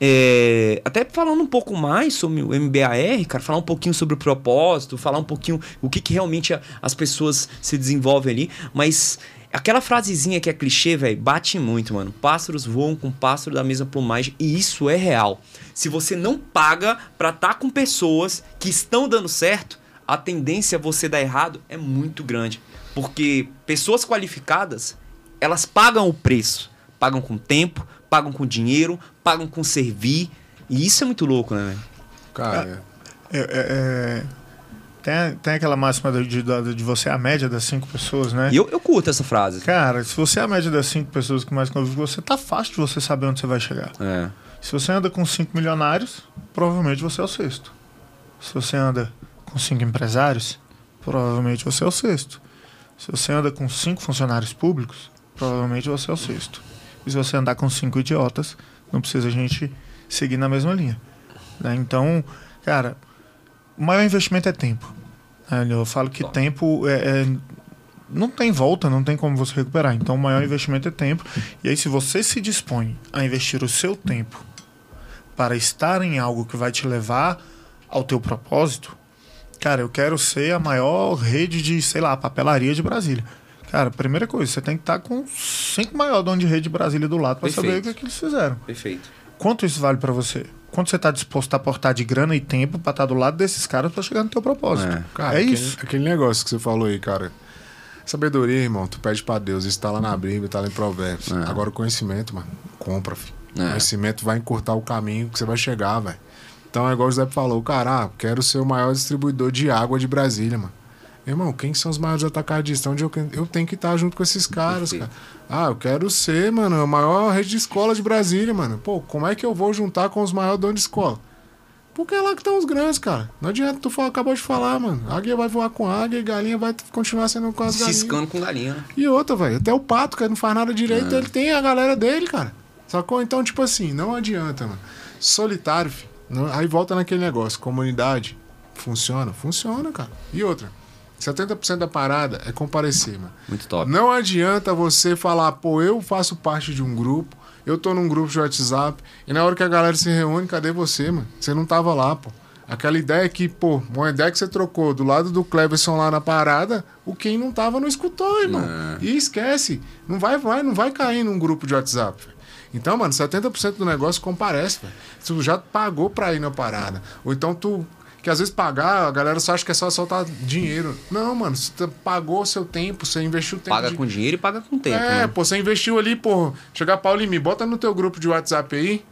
Speaker 1: É, até falando um pouco mais sobre o MBAR, cara, falar um pouquinho sobre o propósito, falar um pouquinho o que, que realmente a- as pessoas se desenvolvem ali, mas aquela frasezinha que é clichê, velho, bate muito, mano. Pássaros voam com pássaro da mesma plumagem e isso é real. Se você não paga pra estar com pessoas que estão dando certo, a tendência a você dar errado é muito grande. Porque pessoas qualificadas, elas pagam o preço. Pagam com tempo, pagam com dinheiro, pagam com servir. E isso é muito louco, né, velho?
Speaker 3: Cara,
Speaker 2: É, é, é, tem, tem aquela máxima de, de, de você é a média das cinco pessoas, né?
Speaker 1: E eu, eu curto essa frase.
Speaker 2: Cara, se você é a média das cinco pessoas que mais convivem com você, tá fácil de você saber onde você vai chegar.
Speaker 1: É.
Speaker 2: Se você anda com cinco milionários, provavelmente você é o sexto. Se você anda com cinco empresários, provavelmente você é o sexto. Se você anda com cinco funcionários públicos, provavelmente você é o sexto. E se você andar com cinco idiotas, não precisa a gente seguir na mesma linha. né? Então, cara, o maior investimento é tempo. né? Eu falo que tempo é, é- não tem volta, não tem como você recuperar. Então, o maior investimento é tempo. E aí, se você se dispõe a investir o seu tempo para estar em algo que vai te levar ao teu propósito, cara, eu quero ser a maior rede de, sei lá, papelaria de Brasília. Cara, primeira coisa, você tem que estar com cinco maior donos de rede de Brasília do lado para saber o que, que eles fizeram.
Speaker 1: Perfeito.
Speaker 2: Quanto isso vale para você? Quanto você está disposto a aportar de grana e tempo para estar do lado desses caras para chegar no teu propósito?
Speaker 1: É.
Speaker 3: Cara,
Speaker 2: é
Speaker 3: aquele,
Speaker 2: isso.
Speaker 3: aquele negócio que você falou aí, cara. Sabedoria, irmão, tu pede pra Deus, isso tá lá na Bíblia, tá lá em Provérbios.
Speaker 1: É.
Speaker 3: Agora o conhecimento, mano, compra, filho.
Speaker 1: É.
Speaker 3: O conhecimento vai encurtar o caminho que você vai chegar, velho. Então é igual o José falou, cara, ah, quero ser o maior distribuidor de água de Brasília, mano. Irmão, quem são os maiores atacadistas? Onde eu, eu tenho que estar junto com esses caras,
Speaker 1: Perfeito.
Speaker 3: cara. Ah, eu quero ser, mano, a maior rede de escola de Brasília, mano. Pô, como é que eu vou juntar com os maiores donos de escola? Porque é lá que estão os grandes, cara. Não adianta, tu fala- acabou de falar, mano. Águia vai voar com águia e galinha vai continuar sendo com as galinhas.
Speaker 1: Ciscando com galinha. né?
Speaker 3: E outra, velho, até o pato, que não faz nada direito, ele tem a galera dele, cara. Sacou? Então, tipo assim, não adianta, mano. Solitário, filho. Aí volta naquele negócio, comunidade. Funciona? Funciona, cara. E outra, 70% da parada é comparecer, mano.
Speaker 1: Muito top.
Speaker 3: Não adianta você falar, pô, eu faço parte de um grupo, eu tô num grupo de WhatsApp, e na hora que a galera se reúne, cadê você, mano? Você não tava lá, pô. Aquela ideia que, pô, uma ideia que você trocou do lado do Cleverson lá na parada, o quem não tava não escutou, irmão. E esquece. Não vai, vai, não vai cair num grupo de WhatsApp. velho. Então, mano, 70% do negócio comparece, velho. Tu já pagou pra ir na parada. Ou então tu. Que às vezes pagar, a galera só acha que é só soltar dinheiro. Não, mano, você pagou seu tempo, você investiu tempo.
Speaker 1: Paga
Speaker 3: de-
Speaker 1: com dinheiro e paga com tempo.
Speaker 3: é,
Speaker 1: né?
Speaker 3: pô, você investiu ali, pô. Chegar Paulo me bota no teu grupo de WhatsApp aí.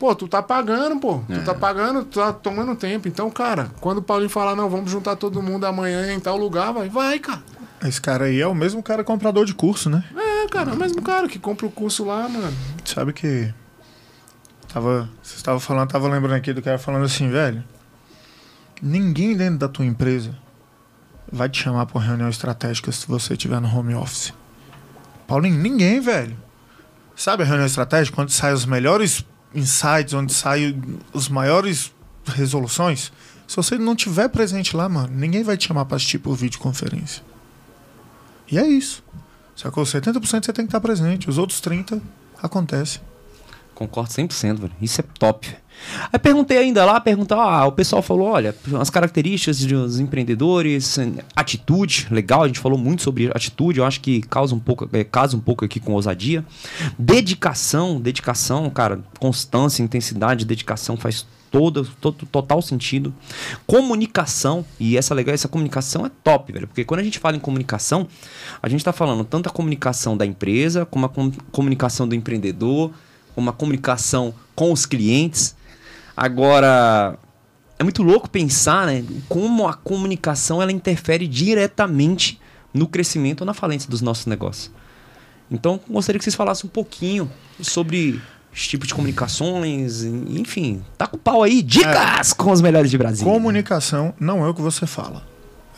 Speaker 3: Pô, tu tá pagando, pô. Tu
Speaker 1: É.
Speaker 3: tá pagando, tu tá tomando tempo. Então, cara, quando o Paulinho falar, não, vamos juntar todo mundo amanhã em tal lugar, vai, vai, cara.
Speaker 2: Esse cara aí é o mesmo cara comprador de curso, né?
Speaker 3: É, cara, é o mesmo cara que compra o curso lá, mano.
Speaker 2: Sabe que. Tava. Você estava falando, tava lembrando aqui do cara falando assim, velho. Ninguém dentro da tua empresa vai te chamar pra uma reunião estratégica se você estiver no home office. Paulinho, ninguém, velho. Sabe a reunião estratégica? Onde saem os melhores insights, onde saem os maiores resoluções? Se você não tiver presente lá, mano, ninguém vai te chamar pra assistir por videoconferência. E é isso. Sacou? 70% você tem que estar presente. Os outros 30% acontece.
Speaker 1: Concordo 100%, velho. Isso é top. Aí perguntei ainda lá, perguntar, ah, o pessoal falou, olha, as características dos empreendedores, atitude, legal, a gente falou muito sobre atitude, eu acho que causa um pouco, é, casa um pouco aqui com ousadia. Dedicação, dedicação, cara, constância, intensidade, dedicação faz todo, todo total sentido. Comunicação, e essa legal, essa comunicação é top, velho, porque quando a gente fala em comunicação, a gente tá falando tanto a comunicação da empresa, como a com- comunicação do empreendedor, como a comunicação com os clientes. Agora, é muito louco pensar, né, como a comunicação ela interfere diretamente no crescimento ou na falência dos nossos negócios. Então, gostaria que vocês falassem um pouquinho sobre esse tipo de comunicações, enfim, tá com o pau aí, dicas com os melhores de Brasília.
Speaker 2: Comunicação não é o que você fala.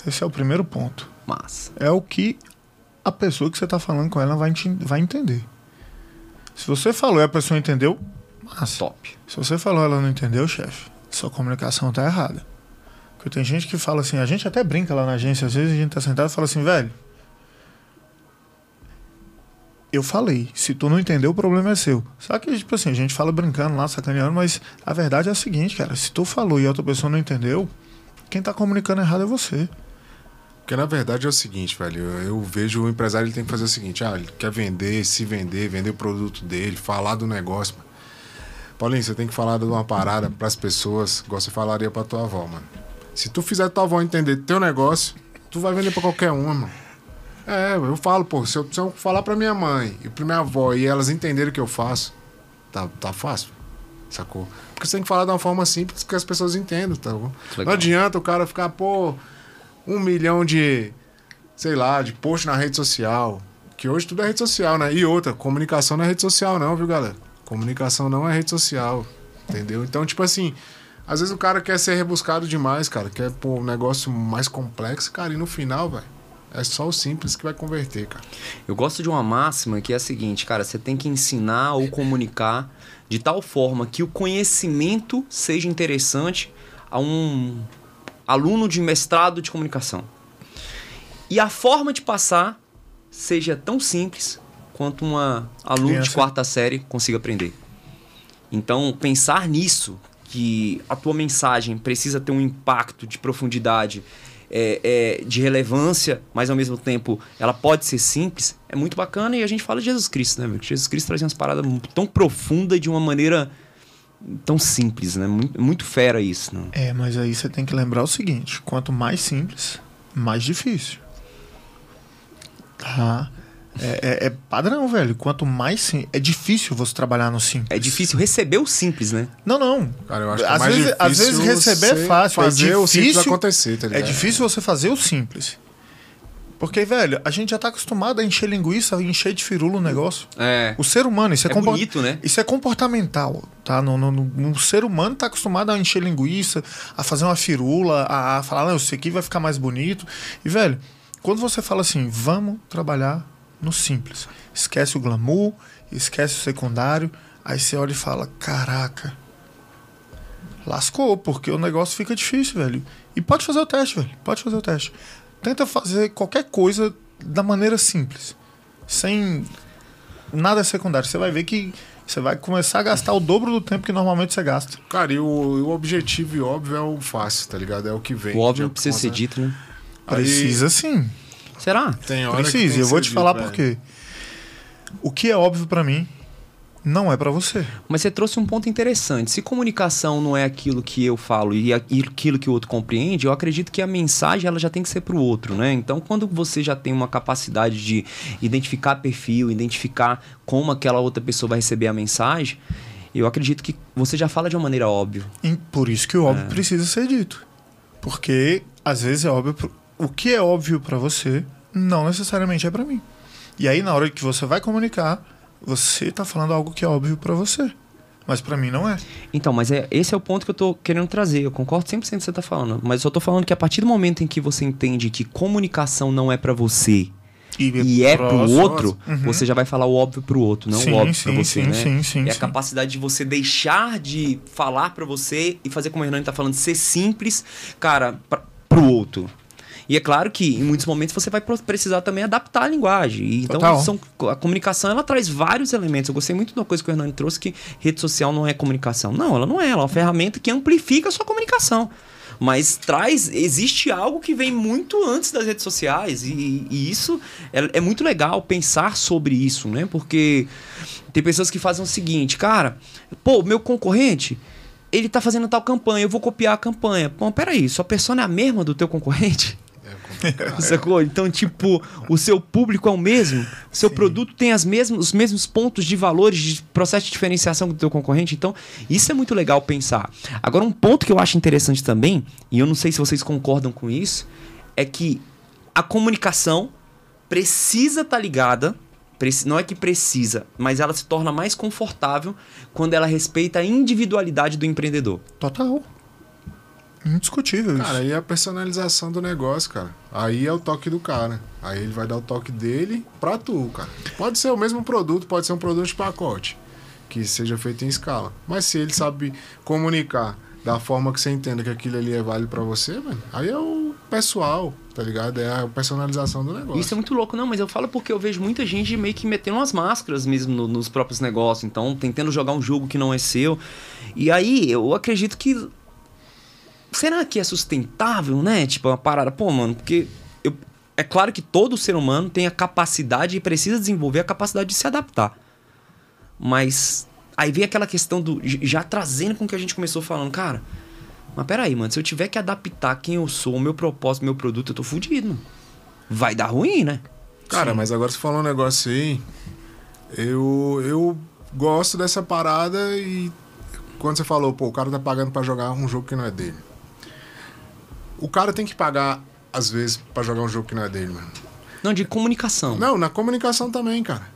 Speaker 2: Esse é o primeiro ponto.
Speaker 1: Massa.
Speaker 2: É o que a pessoa que você está falando com ela vai, vai entender. Se você falou e a pessoa entendeu, massa.
Speaker 1: Top.
Speaker 2: Se você falou e ela não entendeu, chefe, sua comunicação tá errada. Porque tem gente que fala assim, a gente até brinca lá na agência, às vezes a gente tá sentado e fala assim, velho. Eu falei, se tu não entendeu, o problema é seu. Só que, tipo assim, a gente fala brincando lá, sacaneando, mas a verdade é a seguinte, cara, se tu falou e a outra pessoa não entendeu, quem tá comunicando errado é você.
Speaker 3: Porque na verdade é o seguinte, velho. Eu, vejo o empresário ele tem que fazer o seguinte: ah, ele quer vender, se vender, vender o produto dele, falar do negócio, mano. Paulinho, você tem que falar de uma parada pras pessoas, igual você falaria pra tua avó, mano. Se tu fizer tua avó entender teu negócio, tu vai vender pra qualquer uma, mano. É, eu falo, pô, se eu, se eu falar pra minha mãe e pra minha avó e elas entenderem o que eu faço, tá, tá fácil, sacou? Porque você tem que falar de uma forma simples que as pessoas entendam, tá bom?
Speaker 1: Legal.
Speaker 3: Não adianta o cara ficar, pô, um milhão de, sei lá, de post na rede social. Que hoje tudo é rede social, né? E outra, comunicação não é rede social, não, viu, galera? Comunicação não é rede social. Entendeu? Então, tipo assim, às vezes o cara quer ser rebuscado demais, cara. Quer pôr um negócio mais complexo, cara, e no final, velho, é só o simples que vai converter, cara.
Speaker 1: Eu gosto de uma máxima que é a seguinte, cara, você tem que ensinar ou comunicar de tal forma que o conhecimento seja interessante a um aluno de mestrado de comunicação. E a forma de passar seja tão simples quanto uma aluno de
Speaker 2: Criança.
Speaker 1: quarta série consiga aprender. Então, pensar nisso, que a tua mensagem precisa ter um impacto de profundidade, é, é, de relevância, mas ao mesmo tempo ela pode ser simples, é muito bacana. E a gente fala de Jesus Cristo, né? meu? Jesus Cristo traz umas paradas tão profundas de uma maneira tão simples, né? Muito, muito fera isso, né?
Speaker 2: É, mas aí você tem que lembrar o seguinte: quanto mais simples, mais difícil. Tá? É, é- é padrão, velho. Quanto mais sim, é difícil você trabalhar no simples.
Speaker 1: É difícil receber o simples, né?
Speaker 2: Não, não.
Speaker 3: Cara, eu acho que é
Speaker 2: às
Speaker 3: mais
Speaker 2: vezes, às
Speaker 3: difícil
Speaker 2: vezes receber é fácil,
Speaker 3: fazer
Speaker 2: é
Speaker 3: o simples
Speaker 2: difícil
Speaker 3: acontecer, tá
Speaker 2: É
Speaker 3: ligado?
Speaker 2: difícil você fazer o simples. Porque, velho, a gente já tá acostumado a encher linguiça, a encher de firula o negócio.
Speaker 1: É.
Speaker 2: O ser humano, isso é,
Speaker 1: É
Speaker 2: compor-
Speaker 1: bonito, né?
Speaker 2: Isso é comportamental, tá? No, no, no- o ser humano tá acostumado a encher linguiça, a fazer uma firula, a, a falar, não, isso aqui vai ficar mais bonito. E, velho, quando você fala assim, vamos trabalhar no simples. Esquece o glamour, esquece o secundário, aí você olha e fala, caraca, lascou, porque o negócio fica difícil, velho. E pode fazer o teste, velho. Pode fazer o teste. Tenta fazer qualquer coisa da maneira simples. Sem nada secundário. Você vai ver que você vai começar a gastar o dobro do tempo que normalmente você gasta.
Speaker 3: Cara, e o, o objetivo e óbvio é o fácil, tá ligado? É o que vem.
Speaker 1: O óbvio não precisa ser dito, né?
Speaker 3: Aí-
Speaker 2: Precisa sim.
Speaker 1: Será?
Speaker 3: Tem hora que
Speaker 2: Precisa.
Speaker 3: tem
Speaker 2: E eu vou te falar
Speaker 3: velho.
Speaker 2: por quê. O que é óbvio pra mim não é para você.
Speaker 1: Mas você trouxe um ponto interessante. Se comunicação não é aquilo que eu falo e aquilo que o outro compreende, eu acredito que a mensagem ela já tem que ser para o outro, né? Então, quando você já tem uma capacidade de identificar perfil, identificar como aquela outra pessoa vai receber a mensagem, eu acredito que você já fala de uma maneira óbvia.
Speaker 2: E por isso que o óbvio é. precisa ser dito. Porque às vezes é óbvio, o que é óbvio para você não necessariamente é para mim. E aí na hora que você vai comunicar, você tá falando algo que é óbvio para você. Mas para mim não é.
Speaker 1: Então, mas é, esse é o ponto que eu tô querendo trazer. Eu concordo 100% com o que você tá falando. Mas eu só tô falando que a partir do momento em que você entende que comunicação não é para você e, e é pro outro, uhum. você já vai falar o óbvio pro outro, não sim, o óbvio sim, pra você,
Speaker 2: sim,
Speaker 1: né?
Speaker 2: Sim, sim,
Speaker 1: é a capacidade de você deixar de falar para você e fazer como o Hernani tá falando, ser simples, cara, pra, pro outro. E é claro que em muitos momentos você vai precisar também adaptar a linguagem. Então, são, a comunicação ela traz vários elementos. Eu gostei muito de uma coisa que o Hernani trouxe que rede social não é comunicação. Não, ela não é. Ela é uma ferramenta que amplifica a sua comunicação mas traz existe algo que vem muito antes das redes sociais e, e isso é, é, muito legal pensar sobre isso, né? Porque tem pessoas que fazem o seguinte, cara, pô, meu concorrente ele tá fazendo tal campanha, eu vou copiar a campanha. Bom, peraí, sua persona é a mesma do teu concorrente? [LAUGHS] Sacou? Então, tipo, o seu público é o mesmo, o seu Sim. produto tem as mesmas, os mesmos pontos de valores, de processo de diferenciação do teu concorrente. Então, isso é muito legal pensar. Agora, um ponto que eu acho interessante também, e eu não sei se vocês concordam com isso, é que a comunicação precisa estar tá ligada não é que precisa, mas ela se torna mais confortável quando ela respeita a individualidade do empreendedor.
Speaker 2: Total. Indiscutível
Speaker 3: Cara, aí é a personalização do negócio, cara. Aí é o toque do cara. Aí ele vai dar o toque dele pra tu, cara. Pode ser o mesmo produto, pode ser um produto de pacote. Que seja feito em escala. Mas se ele sabe comunicar da forma que você entenda que aquilo ali é válido para você, mano, aí é o pessoal, tá ligado? É a personalização do negócio.
Speaker 1: Isso é muito louco, não, mas eu falo porque eu vejo muita gente meio que metendo umas máscaras mesmo no, nos próprios negócios, então tentando jogar um jogo que não é seu. E aí eu acredito que será que é sustentável, né? Tipo, uma parada, pô, mano, porque eu, é claro que todo ser humano tem a capacidade e precisa desenvolver a capacidade de se adaptar. Mas aí vem aquela questão do. Já trazendo com o que a gente começou falando, cara. Mas peraí, mano, se eu tiver que adaptar quem eu sou, o meu propósito, meu produto, eu tô fudido, mano. Vai dar ruim, né?
Speaker 3: Cara, Sim. mas agora você falou um negócio aí. Eu, eu gosto dessa parada e quando você falou, pô, o cara tá pagando para jogar um jogo que não é dele. O cara tem que pagar, às vezes, para jogar um jogo que não é dele, mano.
Speaker 1: Não, de comunicação.
Speaker 3: Não, na comunicação também, cara.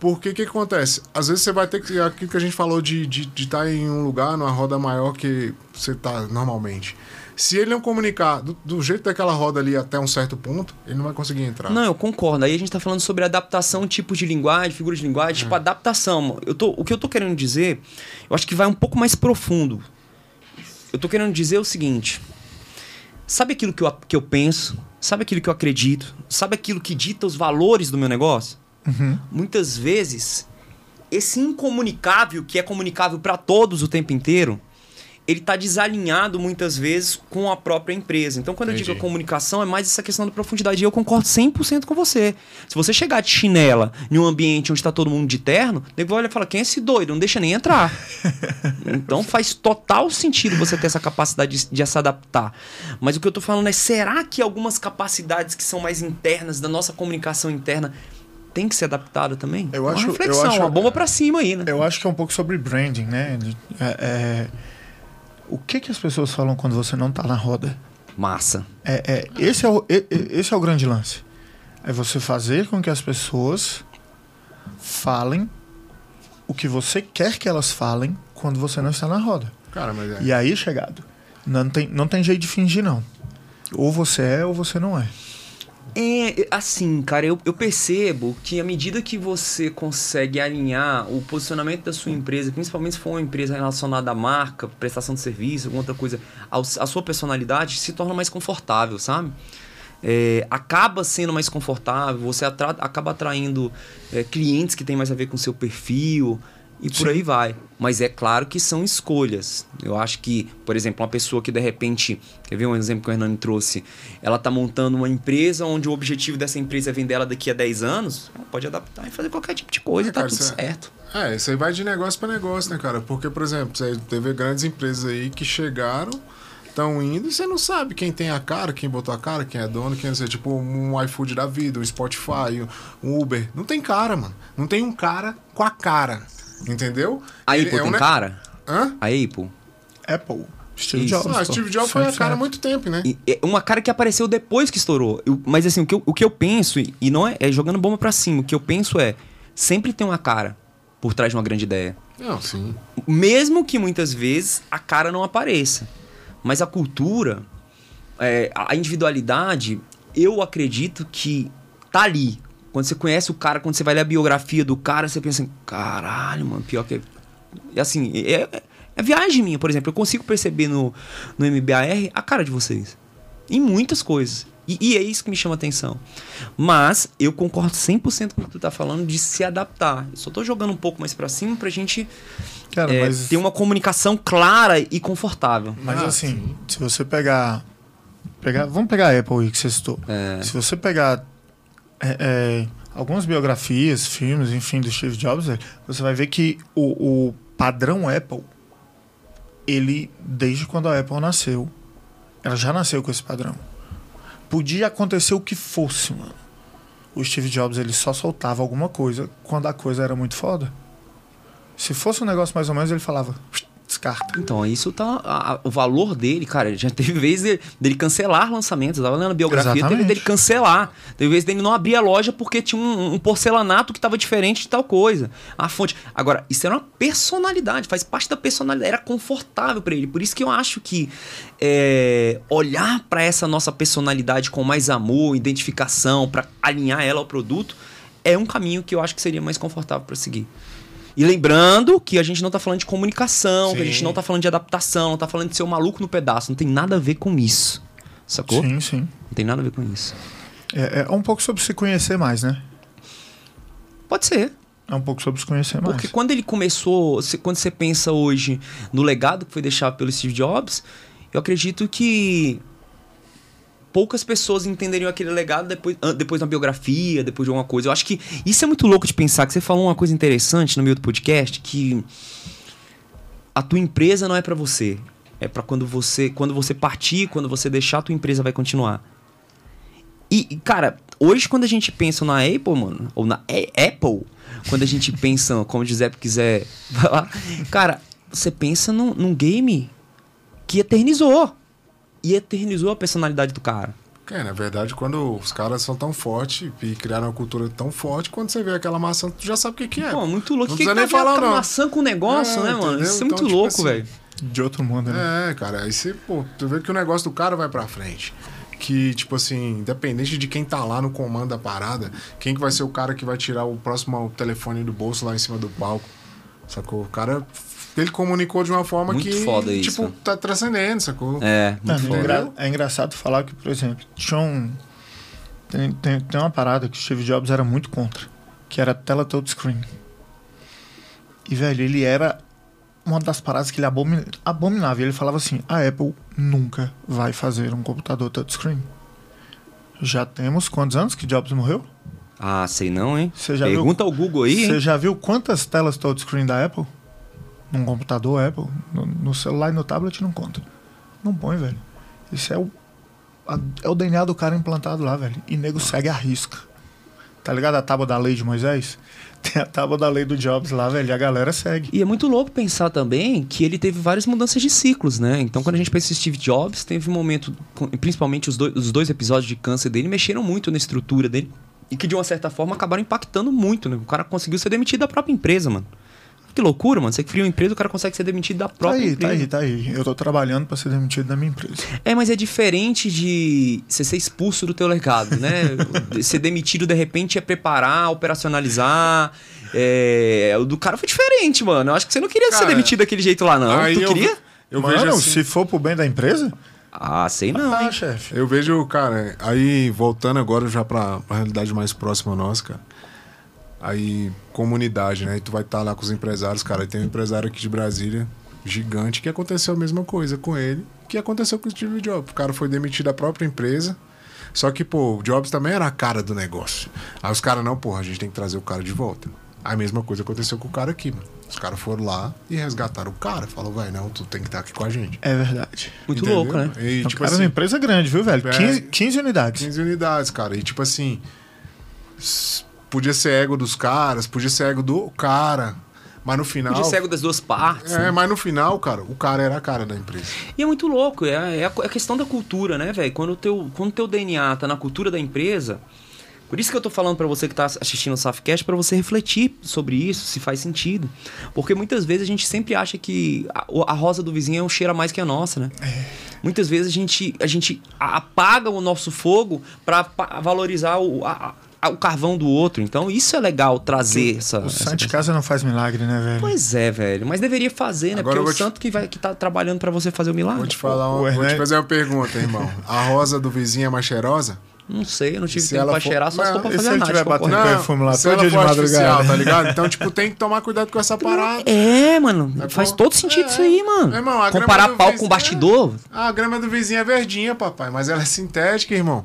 Speaker 3: Porque o que, que, acontece? Às vezes você vai ter que. Aquilo que a gente falou de estar de, de tá em um lugar, numa roda maior que você está normalmente. Se ele não comunicar do, do, jeito daquela roda ali até um certo ponto, ele não vai conseguir entrar.
Speaker 1: Não, eu concordo. Aí a gente está falando sobre adaptação, tipos de linguagem, figuras de linguagem, tipo, é. tipo adaptação. Eu tô, o que eu tô querendo dizer, eu acho que vai um pouco mais profundo. Eu tô querendo dizer o seguinte: sabe aquilo que eu, que eu penso, sabe aquilo que eu acredito, sabe aquilo que dita os valores do meu negócio? Uhum. Muitas vezes, esse incomunicável, que é comunicável para todos o tempo inteiro, ele está desalinhado muitas vezes com a própria empresa. Então, quando Entendi. eu digo comunicação, é mais essa questão da profundidade. E eu concordo 100% com você. Se você chegar de chinela em um ambiente onde está todo mundo de terno, nego olha e fala: quem é esse doido? Não deixa nem entrar. [LAUGHS] então, faz total sentido você ter essa capacidade de, de se adaptar. Mas o que eu estou falando é: será que algumas capacidades que são mais internas, da nossa comunicação interna, tem que ser adaptada também?
Speaker 2: Eu acho,
Speaker 1: uma reflexão,
Speaker 2: eu acho,
Speaker 1: uma bomba para cima aí, né?
Speaker 2: Eu acho que é um pouco sobre branding, né? é, é o que, que as pessoas falam quando você não está na roda?
Speaker 1: Massa.
Speaker 2: É, é, esse, é o, esse é o grande lance. É você fazer com que as pessoas falem o que você quer que elas falem quando você não está na roda.
Speaker 3: Cara, mas é.
Speaker 2: E aí, chegado, não tem, não tem jeito de fingir, não. Ou você é ou você não é.
Speaker 1: É, assim, cara, eu, eu percebo que à medida que você consegue alinhar o posicionamento da sua empresa, principalmente se for uma empresa relacionada à marca, prestação de serviço, alguma outra coisa, a sua personalidade se torna mais confortável, sabe? É, acaba sendo mais confortável, você atra acaba atraindo é, clientes que têm mais a ver com o seu perfil. E por
Speaker 2: Sim.
Speaker 1: aí vai. Mas é claro que são escolhas. Eu acho que, por exemplo, uma pessoa que de repente, quer ver um exemplo que o Hernani trouxe? Ela tá montando uma empresa onde o objetivo dessa empresa é vender ela daqui a 10 anos, ela pode adaptar e fazer qualquer tipo de coisa,
Speaker 3: É,
Speaker 1: tá
Speaker 3: cara,
Speaker 1: tudo
Speaker 3: isso é-
Speaker 1: certo.
Speaker 3: É, isso aí vai de negócio pra negócio, né, cara? Porque, por exemplo, você teve grandes empresas aí que chegaram, estão indo e você não sabe quem tem a cara, quem botou a cara, quem é dono, quem não sei. Tipo, um iFood da vida, um Spotify, um Uber. Não tem cara, mano. Não tem um cara com a cara. Entendeu?
Speaker 1: A
Speaker 3: Ele
Speaker 1: Apple
Speaker 3: é
Speaker 1: tem
Speaker 3: um ne-
Speaker 1: cara?
Speaker 3: Hã?
Speaker 1: A Apple?
Speaker 2: Apple. Steve
Speaker 1: Isso.
Speaker 2: Jobs.
Speaker 3: Ah,
Speaker 2: pô.
Speaker 3: Steve Jobs foi a cara há
Speaker 2: 100%.
Speaker 3: muito tempo, né?
Speaker 1: E é uma cara que apareceu depois que estourou. Eu- mas assim, o que, eu, o que eu penso, e- e não é, é jogando bomba pra cima, o que eu penso é, sempre tem uma cara por trás de uma grande ideia.
Speaker 3: Não, sim.
Speaker 1: Mesmo que muitas vezes a cara não apareça. Mas a cultura, é, a individualidade, eu acredito que tá ali. Quando você conhece o cara, quando você vai ler a biografia do cara, você pensa assim, caralho, mano, pior que. É assim, é, é- é viagem minha, por exemplo. Eu consigo perceber no, no MBAR a cara de vocês. Em muitas coisas. E, e é isso que me chama atenção. Mas eu concordo 100% com o que tu tá falando de se adaptar. Eu só tô jogando um pouco mais pra cima pra gente
Speaker 2: Cara,
Speaker 1: é,
Speaker 2: mas,
Speaker 1: ter uma comunicação clara e confortável.
Speaker 2: mas
Speaker 3: Ah,
Speaker 2: assim,
Speaker 3: sim.
Speaker 2: se você pegar, pegar. Vamos pegar a Apple aí que você citou.
Speaker 1: É.
Speaker 2: Se você pegar é, é, algumas biografias, filmes, enfim, do Steve Jobs, velho, você vai ver que o, o padrão Apple, ele, desde quando a Apple nasceu, ela já nasceu com esse padrão. Podia acontecer o que fosse, mano. O Steve Jobs, ele só soltava alguma coisa quando a coisa era muito foda. Se fosse um negócio mais ou menos, ele falava, descarta.
Speaker 1: Então, isso tá. a- o valor dele, cara, já teve [LAUGHS] vez de- dele cancelar lançamentos. Eu tava lendo a biografia, teve
Speaker 2: Exatamente.
Speaker 1: dele cancelar. Teve vez dele não abrir a loja porque tinha um, um porcelanato que tava diferente de tal coisa. A fonte. Agora, isso era uma personalidade, faz parte da personalidade, era confortável pra ele. Por isso que eu acho que é, olhar pra essa nossa personalidade com mais amor, identificação, pra alinhar ela ao produto, é um caminho que eu acho que seria mais confortável pra seguir. E lembrando que a gente não tá falando de comunicação, que a
Speaker 3: Sim.
Speaker 1: gente não tá falando de adaptação, não tá falando de ser o maluco no pedaço. Não tem nada a ver com isso. Sacou?
Speaker 2: Sim, sim.
Speaker 1: Não tem nada a ver com isso.
Speaker 2: É, é um pouco sobre se conhecer mais, né?
Speaker 1: Pode ser.
Speaker 2: É um pouco sobre se conhecer mais.
Speaker 1: Porque quando ele começou, quando você pensa hoje no legado que foi deixado pelo Steve Jobs, eu acredito que poucas pessoas entenderiam aquele legado depois, depois da biografia, depois de alguma coisa. Eu acho que isso é muito louco de pensar, que você falou uma coisa interessante no meio do podcast, que a tua empresa não é pra você. É pra quando você, quando você partir, quando você deixar, a tua empresa vai continuar. E, e, cara, hoje quando a gente pensa na Apple, mano, ou na A- Apple, quando a gente pensa, [LAUGHS] como o Giuseppe quiser [LAUGHS] falar, cara, você pensa num, num game que eternizou. E eternizou a personalidade do cara.
Speaker 3: É, na verdade, quando os caras são tão fortes e criaram uma cultura tão forte, quando você vê aquela maçã, tu já sabe o que, que é.
Speaker 1: Pô, muito louco.
Speaker 3: Não
Speaker 1: que
Speaker 3: precisa
Speaker 1: que
Speaker 3: nem
Speaker 1: tá
Speaker 3: falar, não.
Speaker 1: maçã com negócio,
Speaker 3: É,
Speaker 1: né, mano?
Speaker 3: entendeu?
Speaker 1: Isso é
Speaker 3: Então,
Speaker 1: muito
Speaker 3: tipo
Speaker 1: louco,
Speaker 3: assim,
Speaker 1: velho.
Speaker 2: De outro mundo, né?
Speaker 3: É, cara, aí você, pô, tu vê que o negócio do cara vai pra frente. Que, tipo assim, independente de quem tá lá no comando da parada, quem que vai ser o cara que vai tirar o próximo telefone do bolso lá em cima do palco? Sacou? O cara, ele comunicou de uma forma
Speaker 1: Muito
Speaker 3: que,
Speaker 1: foda isso.
Speaker 3: tipo, tá transcendendo, sacou?
Speaker 1: É,
Speaker 2: é,
Speaker 1: foda.
Speaker 2: engra- é engraçado falar que, por exemplo, tinha um. Tem, tem, tem uma parada que o Steve Jobs era muito contra, que era a tela touchscreen. E, velho, ele era uma das paradas que ele abomi- abominava. E ele falava assim: a Apple nunca vai fazer um computador touchscreen. Já temos quantos anos que Jobs morreu?
Speaker 1: Ah, sei não, hein?
Speaker 2: Já viu-
Speaker 1: Pergunta ao Google aí,
Speaker 2: Você já viu quantas telas touchscreen da Apple? Num computador Apple? No, no celular e no tablet não conta. Não põe, velho. Isso é o, a- é o DNA do cara implantado lá, velho. E nego segue a risca. Tá ligado a tábua da lei de Moisés? [LAUGHS] Tem a tábua da lei do Jobs lá, velho. E a galera segue.
Speaker 1: E é muito louco pensar também que ele teve várias mudanças de ciclos, né? Então, quando a gente pensa em Steve Jobs, teve um momento, principalmente os dois, os dois episódios de câncer dele, mexeram muito na estrutura dele. E que, de uma certa forma, acabaram impactando muito, né? O cara conseguiu ser demitido da própria empresa, mano. Que loucura, mano. Você cria uma empresa, o cara consegue ser demitido da
Speaker 2: Tá
Speaker 1: própria
Speaker 2: aí, tá
Speaker 1: empresa.
Speaker 2: aí, tá aí. Eu tô trabalhando pra ser demitido da minha empresa.
Speaker 1: É, mas é diferente de você ser expulso do teu legado, né? [LAUGHS] ser demitido de repente é preparar, operacionalizar. É... O do cara foi diferente, mano. Eu acho que você não queria ser
Speaker 3: Cara,
Speaker 1: demitido daquele jeito lá, não.
Speaker 3: Aí
Speaker 1: tu
Speaker 3: eu,
Speaker 1: queria?
Speaker 3: Eu
Speaker 2: Mano,
Speaker 3: vejo assim,
Speaker 2: se for pro bem da empresa?
Speaker 1: Ah, sei não,
Speaker 2: ah,
Speaker 1: hein?
Speaker 2: chefe.
Speaker 3: Eu vejo, cara, aí voltando agora já pra, pra realidade mais próxima nossa, cara. Aí, comunidade, né? E tu vai estar lá com os empresários, cara. E tem um empresário aqui de Brasília, gigante, que aconteceu a mesma coisa com ele que aconteceu com o Steve Jobs. O cara foi demitido da própria empresa. Só que, pô, o Jobs também era a cara do negócio. Aí os caras, não, porra, a gente tem que trazer o cara de volta. A mesma coisa aconteceu com o cara aqui, mano. Os caras foram lá e resgataram o cara. Falou, vai, não, tu tem que estar aqui com a gente.
Speaker 2: É verdade.
Speaker 1: Muito
Speaker 3: Entendeu?
Speaker 1: louco, né?
Speaker 3: E,
Speaker 2: Então,
Speaker 3: tipo
Speaker 2: cara, é
Speaker 3: assim,
Speaker 2: uma empresa grande, viu, velho?
Speaker 3: É.
Speaker 2: 15, 15 unidades.
Speaker 3: 15 unidades, cara. E tipo assim, podia ser ego dos caras, podia ser ego do cara. Mas no final.
Speaker 1: Podia ser cego das duas partes.
Speaker 3: É,
Speaker 1: né?
Speaker 3: mas no final, cara, o cara era a cara da empresa.
Speaker 1: E é muito louco, é, é a, é a questão da cultura, né, velho? Quando o teu, quando teu DNA tá na cultura da empresa. Por isso que eu tô falando pra você que tá assistindo o Safcast, pra você refletir sobre isso, se faz sentido. Porque muitas vezes a gente sempre acha que a, a rosa do vizinho é um cheiro a mais que a nossa, né? Muitas vezes a gente, a gente apaga o nosso fogo pra pa- valorizar o, a- o carvão do outro. Então isso é legal trazer essa.
Speaker 2: O
Speaker 1: essa
Speaker 2: santo de casa não faz milagre, né, velho?
Speaker 1: Pois é, velho. Mas deveria fazer, né?
Speaker 3: Agora
Speaker 1: Porque é o
Speaker 3: vou te-
Speaker 1: santo que, vai, que tá trabalhando pra você fazer o milagre.
Speaker 3: Vou te falar,
Speaker 2: O
Speaker 3: uma, vou te
Speaker 2: Ernesto-
Speaker 3: fazer uma pergunta, irmão. A rosa do vizinho é mais cheirosa?
Speaker 1: Não sei, eu não tive
Speaker 3: Se
Speaker 1: tempo
Speaker 3: ela
Speaker 1: pra
Speaker 3: for-
Speaker 1: cheirar, só se
Speaker 3: Não,
Speaker 1: for pra fazer
Speaker 2: se ele
Speaker 1: a
Speaker 2: tiver batendo
Speaker 1: porra.
Speaker 2: perfume lá
Speaker 3: se
Speaker 2: todo dia de madrugada.
Speaker 3: tá ligado? Então, tipo, tem que tomar cuidado com essa parada.
Speaker 1: É, mano,
Speaker 3: É,
Speaker 1: faz
Speaker 3: pô.
Speaker 1: todo sentido
Speaker 3: É,
Speaker 1: isso aí, mano.
Speaker 3: meu irmão, a grama
Speaker 1: Comparar pau
Speaker 3: vizinho-
Speaker 1: com bastidor,
Speaker 3: Ah, a grama do vizinho é verdinha, papai, mas ela é sintética, irmão.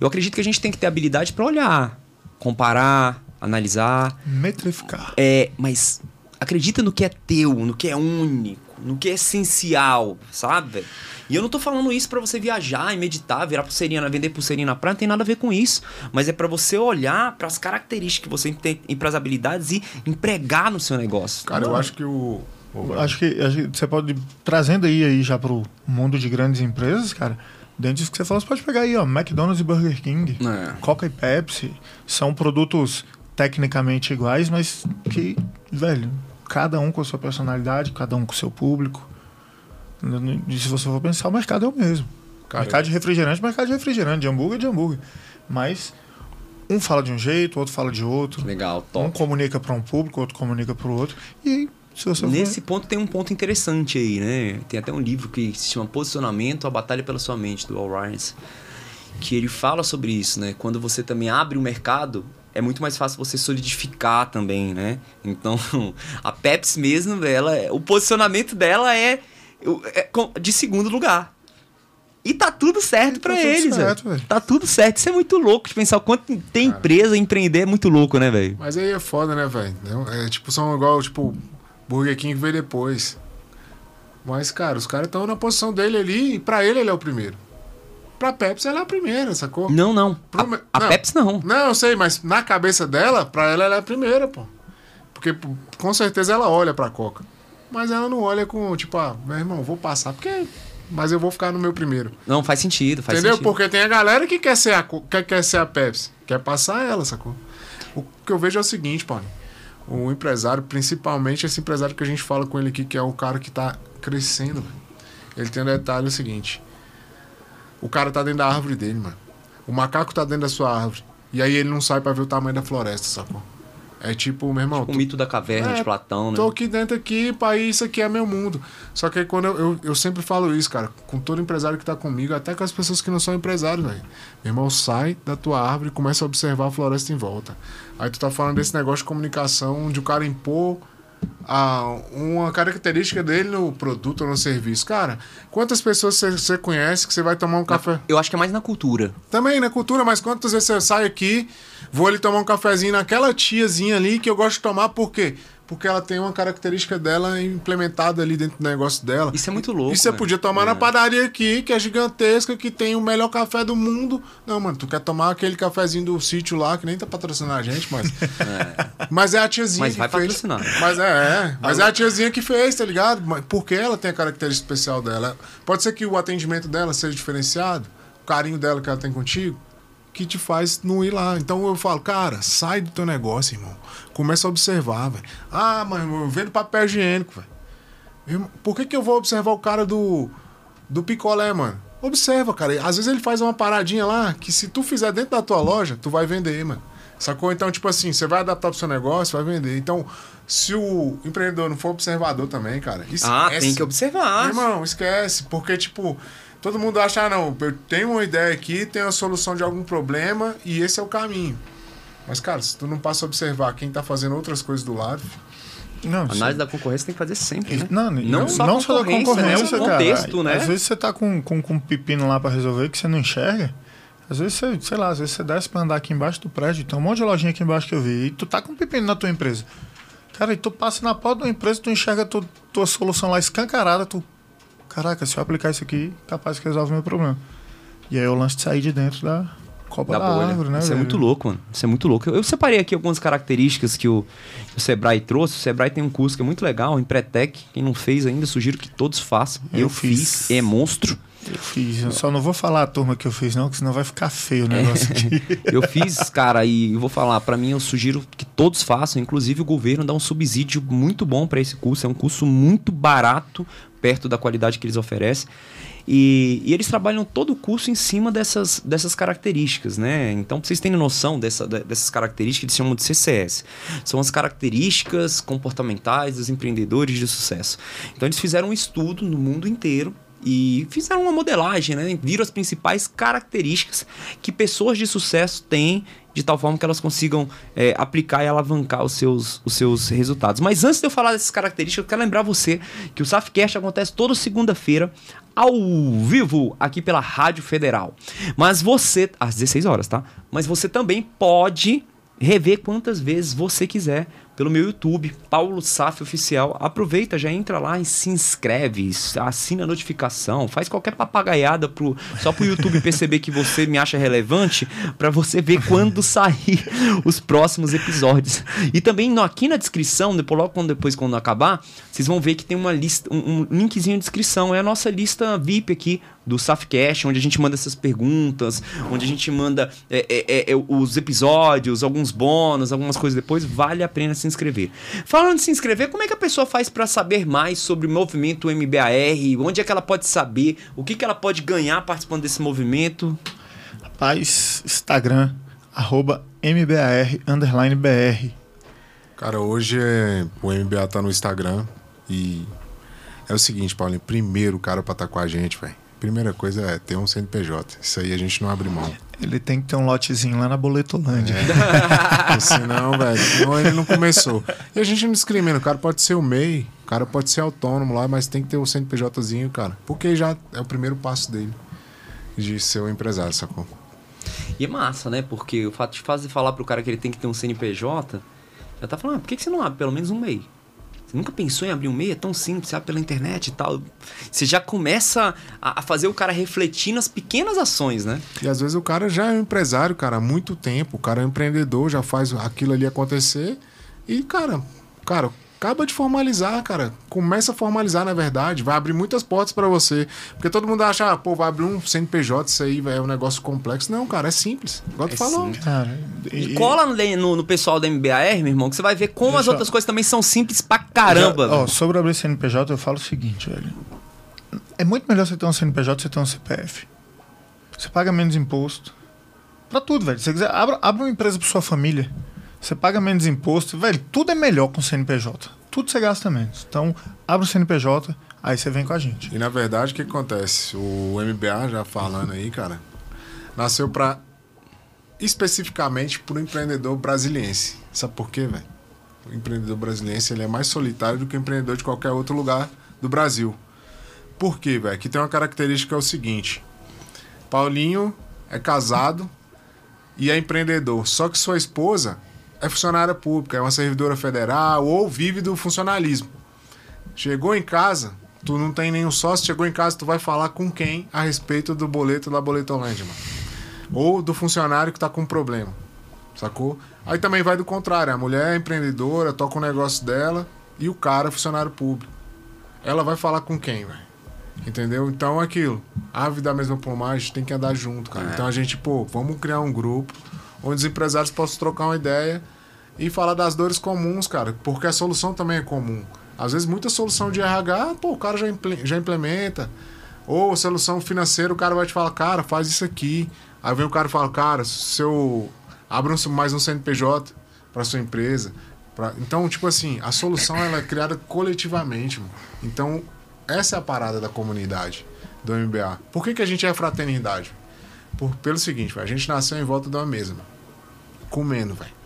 Speaker 1: Eu acredito que a gente tem que ter habilidade pra olhar, comparar, analisar.
Speaker 2: Metrificar.
Speaker 1: É, mas acredita no que é teu, no que é único, no que é essencial, sabe? velho? E eu não tô falando isso pra você viajar e meditar, virar pulseirinha, vender pulseirinha na praia, não tem nada a ver com isso. Mas é pra você olhar pras características que você tem e pras habilidades e empregar no seu negócio.
Speaker 3: Cara, eu acho que o. o-
Speaker 2: Acho que, acho que você pode, trazendo aí, aí já pro mundo de grandes empresas, cara, dentro disso que você falou, você pode pegar aí, ó, McDonald's e Burger King,
Speaker 1: É.
Speaker 2: Coca e Pepsi, são produtos tecnicamente iguais, mas que, velho, cada um com a sua personalidade, cada um com o seu público. E se você for pensar, o mercado é o mesmo.
Speaker 3: Cara,
Speaker 2: mercado de refrigerante, mercado de refrigerante, de hambúrguer, de hambúrguer. Mas um fala de um jeito, outro fala de outro.
Speaker 1: Legal,
Speaker 2: Um
Speaker 1: top.
Speaker 2: comunica para um público, outro comunica para o outro. E
Speaker 1: Nesse ponto tem um ponto interessante aí, né? Tem até um livro que se chama Posicionamento, a Batalha pela Sua Mente, do Al Ryan, que ele fala sobre isso, né? Quando você também abre o mercado, é muito mais fácil você solidificar também, né? Então, [LAUGHS] a Pepsi mesmo, ela, é- o posicionamento dela é, é de segundo lugar. E tá tudo certo
Speaker 2: E tá
Speaker 1: eles,
Speaker 2: certo,
Speaker 1: velho.
Speaker 2: velho.
Speaker 1: Tá tudo certo. Isso é muito louco de pensar o quanto tem empresa, empreender é muito louco, né, velho?
Speaker 3: Mas aí é foda, né, velho? É, tipo, são igual, tipo, Burger King veio depois. Mas, cara, os caras estão na posição dele ali e pra ele ele é o primeiro. Pra Pepsi ela é a primeira, sacou?
Speaker 1: Não, não.
Speaker 3: Pro
Speaker 1: A, a
Speaker 3: não.
Speaker 1: Pepsi não.
Speaker 3: Não, eu sei, mas na cabeça dela, pra ela ela é a primeira, pô. Porque pô, com certeza ela olha pra Coca. Mas ela não olha com, tipo, ah, meu irmão, vou passar, porque. Mas eu vou ficar no meu primeiro.
Speaker 1: Não, faz sentido, faz
Speaker 3: Entendeu?
Speaker 1: sentido.
Speaker 3: Porque tem a galera que quer ser a, Co- quer, quer ser a Pepsi. Quer passar ela, sacou? O que eu vejo é o seguinte, Paulo. O empresário, principalmente esse empresário que a gente fala com ele aqui, que é o cara que tá crescendo. Ele tem um detalhe o seguinte. O cara tá dentro da árvore dele, mano. O macaco tá dentro da sua árvore. E aí ele não sai pra ver o tamanho da floresta, sacou? É tipo, meu irmão,
Speaker 1: O mito da caverna
Speaker 3: É,
Speaker 1: de Platão, né?
Speaker 3: Tô aqui dentro aqui, pai, isso aqui é meu mundo. Só que aí quando eu, eu, eu sempre falo isso, cara, com todo empresário que tá comigo, até com as pessoas que não são empresários, velho. Meu irmão, sai da tua árvore e começa a observar a floresta em volta. Aí tu tá falando desse negócio de comunicação, onde o cara impor a, uma característica dele no produto ou no serviço. Cara, quantas pessoas você- conhece que você vai tomar um café?
Speaker 1: Eu acho que é mais na cultura.
Speaker 3: Também, na cultura, mas quantas vezes você sai aqui, vou ali tomar um cafezinho naquela tiazinha ali que eu gosto de tomar, por quê? Porque ela tem uma característica dela implementada ali dentro do negócio dela.
Speaker 1: Isso é muito louco.
Speaker 3: E você
Speaker 1: né?
Speaker 3: podia tomar
Speaker 1: É.
Speaker 3: na padaria aqui, que é gigantesca, que tem o melhor café do mundo. Não, mano, tu quer tomar aquele cafezinho do sítio lá, que nem tá patrocinando a gente, mas. [LAUGHS] Mas é a tiazinha
Speaker 1: Mas
Speaker 3: que
Speaker 1: vai
Speaker 3: fez.
Speaker 1: patrocinar.
Speaker 3: Mas é, é. Mas é a tiazinha que fez, tá ligado? Porque ela tem a característica especial dela. Pode ser que o atendimento dela seja diferenciado, o carinho dela que ela tem contigo, que te faz não ir lá. Então eu falo, cara, sai do teu negócio, irmão. Começa a observar, velho. Ah, mas eu vendo papel higiênico, velho. Por que, que eu vou observar o cara do, do picolé, mano? Observa, cara. Às vezes ele faz uma paradinha lá que se tu fizer dentro da tua loja, tu vai vender, mano. Sacou? Então, tipo assim, você vai adaptar pro seu negócio, vai vender. Então, se o empreendedor não for observador também, cara, esquece.
Speaker 1: Ah, tem que observar.
Speaker 3: Irmão, esquece. Porque, tipo, todo mundo acha, ah, não, eu tenho uma ideia aqui, tenho a solução de algum problema e esse é o caminho. Mas, cara, se tu não passa a observar quem tá fazendo outras coisas do lado,
Speaker 2: Não,
Speaker 1: A análise da concorrência tem que fazer sempre, né?
Speaker 2: Não,
Speaker 1: não,
Speaker 2: não,
Speaker 1: só,
Speaker 2: não só da concorrência,
Speaker 1: né? O
Speaker 2: cara.
Speaker 1: contexto, né?
Speaker 2: Às vezes você tá com, com, com um pepino lá pra resolver que você não enxerga. Às vezes você, sei lá, às vezes você desce pra andar aqui embaixo do prédio, tem um monte de lojinha aqui embaixo que eu vi, e tu tá com um pepino na tua empresa. Cara, e tu passa na porta da empresa, tu enxerga tu, tua solução lá escancarada, tu. Caraca, se eu aplicar isso aqui, capaz que resolve o meu problema. E aí eu lance de sair de dentro da copa
Speaker 1: da
Speaker 2: da,
Speaker 1: bolha.
Speaker 2: árvore, né?
Speaker 1: Isso é
Speaker 2: velho?
Speaker 1: muito louco, mano. Isso é muito louco. Eu, eu separei aqui algumas características que o, o Sebrae trouxe. O Sebrae tem um curso que é muito legal, o Empretec. Quem não fez ainda, sugiro que todos façam. Eu,
Speaker 2: Eu
Speaker 1: fiz.
Speaker 2: fiz.
Speaker 1: É monstro.
Speaker 2: Eu fiz. Eu só não vou falar a turma que eu fiz, não, que senão vai ficar feio o negócio aqui. [LAUGHS]
Speaker 1: Eu fiz, cara, e vou falar, pra mim eu sugiro que todos façam, inclusive o governo dá um subsídio muito bom pra esse curso, é um curso muito barato perto da qualidade que eles oferecem. E, e eles trabalham todo o curso em cima dessas, dessas características, né? Então, pra vocês terem noção dessa, de- dessas características, eles chamam de CCS. São as características comportamentais dos empreendedores de sucesso. Então, eles fizeram um estudo no mundo inteiro e fizeram uma modelagem, né? Viram as principais características que pessoas de sucesso têm de tal forma que elas consigam é, aplicar e alavancar os seus, os seus resultados. Mas antes de eu falar dessas características, eu quero lembrar você que o SAFcast acontece toda segunda-feira ao vivo aqui pela Rádio Federal. Mas você, às 16 horas, tá? Mas você também pode rever quantas vezes você quiser pelo meu YouTube, Paulo Saf Oficial. Aproveita, já entra lá e se inscreve, assina a notificação, faz qualquer papagaiada pro, só pro YouTube [LAUGHS] perceber que você me acha relevante, para você ver quando sair [LAUGHS] os próximos episódios. E também no- aqui na descrição, depois, logo quando, depois quando acabar, vocês vão ver que tem uma lista, um, um linkzinho de descrição. É a nossa lista VIP aqui do Safcast, onde a gente manda essas perguntas, onde a gente manda é, é, é, os episódios, alguns bônus, algumas coisas depois. Vale a pena se inscrever. Falando de se inscrever, como é que a pessoa faz para saber mais sobre o movimento MBAR? Onde é que ela pode saber? O que, que ela pode ganhar participando desse movimento?
Speaker 2: Rapaz, Instagram, arroba MBAR, underline BR.
Speaker 3: Cara, hoje é... o MBA tá no Instagram e é o seguinte, Paulinho. Primeiro, cara, pra estar com a gente, velho. Primeira coisa é ter um CNPJ. Isso aí a gente não abre mão.
Speaker 2: Ele tem que ter um lotezinho lá na Boletolândia. [LAUGHS]
Speaker 3: Porque senão, velho, senão ele não começou. E a gente não discrimina. O cara pode ser o MEI, o cara pode ser autônomo lá, mas tem que ter o CNPJzinho, cara. Porque já é o primeiro passo dele de ser um empresário, sacou?
Speaker 1: E é massa, né? Porque o fato de fazer falar pro cara que ele tem que ter um CNPJ, já tá falando, ah, por que, que você não abre pelo menos um MEI? Você nunca pensou em abrir um MEI? É tão simples, abre pela internet e tal. Você já começa a fazer o cara refletir nas pequenas ações, né?
Speaker 3: E às vezes o cara já é um empresário, cara, há muito tempo. O cara é um empreendedor, já faz aquilo ali acontecer. E, cara, cara, acaba de formalizar, cara. Começa a formalizar, na verdade. Vai abrir muitas portas pra você. Porque todo mundo acha, ah, pô, vai abrir um CNPJ, isso aí véio, é um negócio complexo. Não, cara, é simples. Igual tu
Speaker 1: É
Speaker 3: falou.
Speaker 1: simples.
Speaker 2: Cara,
Speaker 1: E, cola no, no- no pessoal da MBAR, meu irmão, que você vai ver como as
Speaker 2: Deixa eu-
Speaker 1: outras coisas também são simples pra caramba.
Speaker 2: Já- ó, sobre abrir CNPJ, eu falo o seguinte, velho. É muito melhor você ter um CNPJ do que você ter um CPF. Você paga menos imposto. Pra tudo, velho. Se você quiser, abra, abra uma empresa pra sua família. Você paga menos imposto. Velho, tudo é melhor com CNPJ. Tudo você gasta menos. Então, abra o CNPJ, aí você vem com a gente.
Speaker 3: E na verdade, o que acontece? O MBA, já falando aí, cara, nasceu para especificamente para o empreendedor brasiliense. Sabe por quê, velho? O empreendedor brasiliense ele é mais solitário do que o empreendedor de qualquer outro lugar do Brasil. Por quê, velho? Que tem uma característica é o seguinte: Paulinho é casado e é empreendedor, só que sua esposa é funcionária pública, é uma servidora federal ou vive do funcionalismo. Chegou em casa, tu não tem nenhum sócio, chegou em casa, tu vai falar com quem a respeito do boleto da Boletolândia, mano. Ou do funcionário que tá com problema. Sacou? Aí também vai do contrário, a mulher é empreendedora, toca o negócio dela e o cara é funcionário público. Ela vai falar com quem, velho? Entendeu? Então é aquilo. Ave da mesma plumagem tem que andar junto, cara. Então a gente, pô, vamos criar um grupo onde os empresários possam trocar uma ideia e falar das dores comuns, cara. Porque a solução também é comum. Às vezes, muita solução de RH, pô, o cara já, imple- já implementa. Ou solução financeira, o cara vai te falar, cara, faz isso aqui. Aí vem o cara e fala, cara, seu. Abra mais um CNPJ para sua empresa. Pra- Então, tipo assim, a solução ela é criada coletivamente, mano. Então, essa é a parada da comunidade do MBA. Por que, que a gente é fraternidade? Por, pelo seguinte, velho, a gente nasceu em volta de uma mesa. Comendo, velho.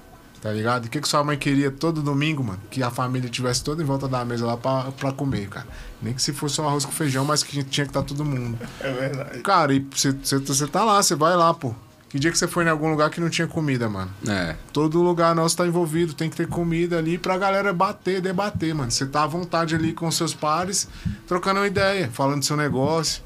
Speaker 3: Tá ligado? O que, que sua mãe queria todo domingo, mano? Que a família tivesse toda em volta da mesa lá pra, pra comer, cara. Nem que se fosse um arroz com feijão, mas que tinha que estar tá todo mundo. [LAUGHS]
Speaker 2: É verdade.
Speaker 3: Cara, e você tá lá, você vai lá, pô. Que dia que você foi em algum lugar que não tinha comida, mano?
Speaker 1: É.
Speaker 3: Todo lugar nosso tá envolvido, tem que ter comida ali pra galera bater, debater, mano. Você tá à vontade ali com seus pares, trocando uma ideia, falando do seu negócio,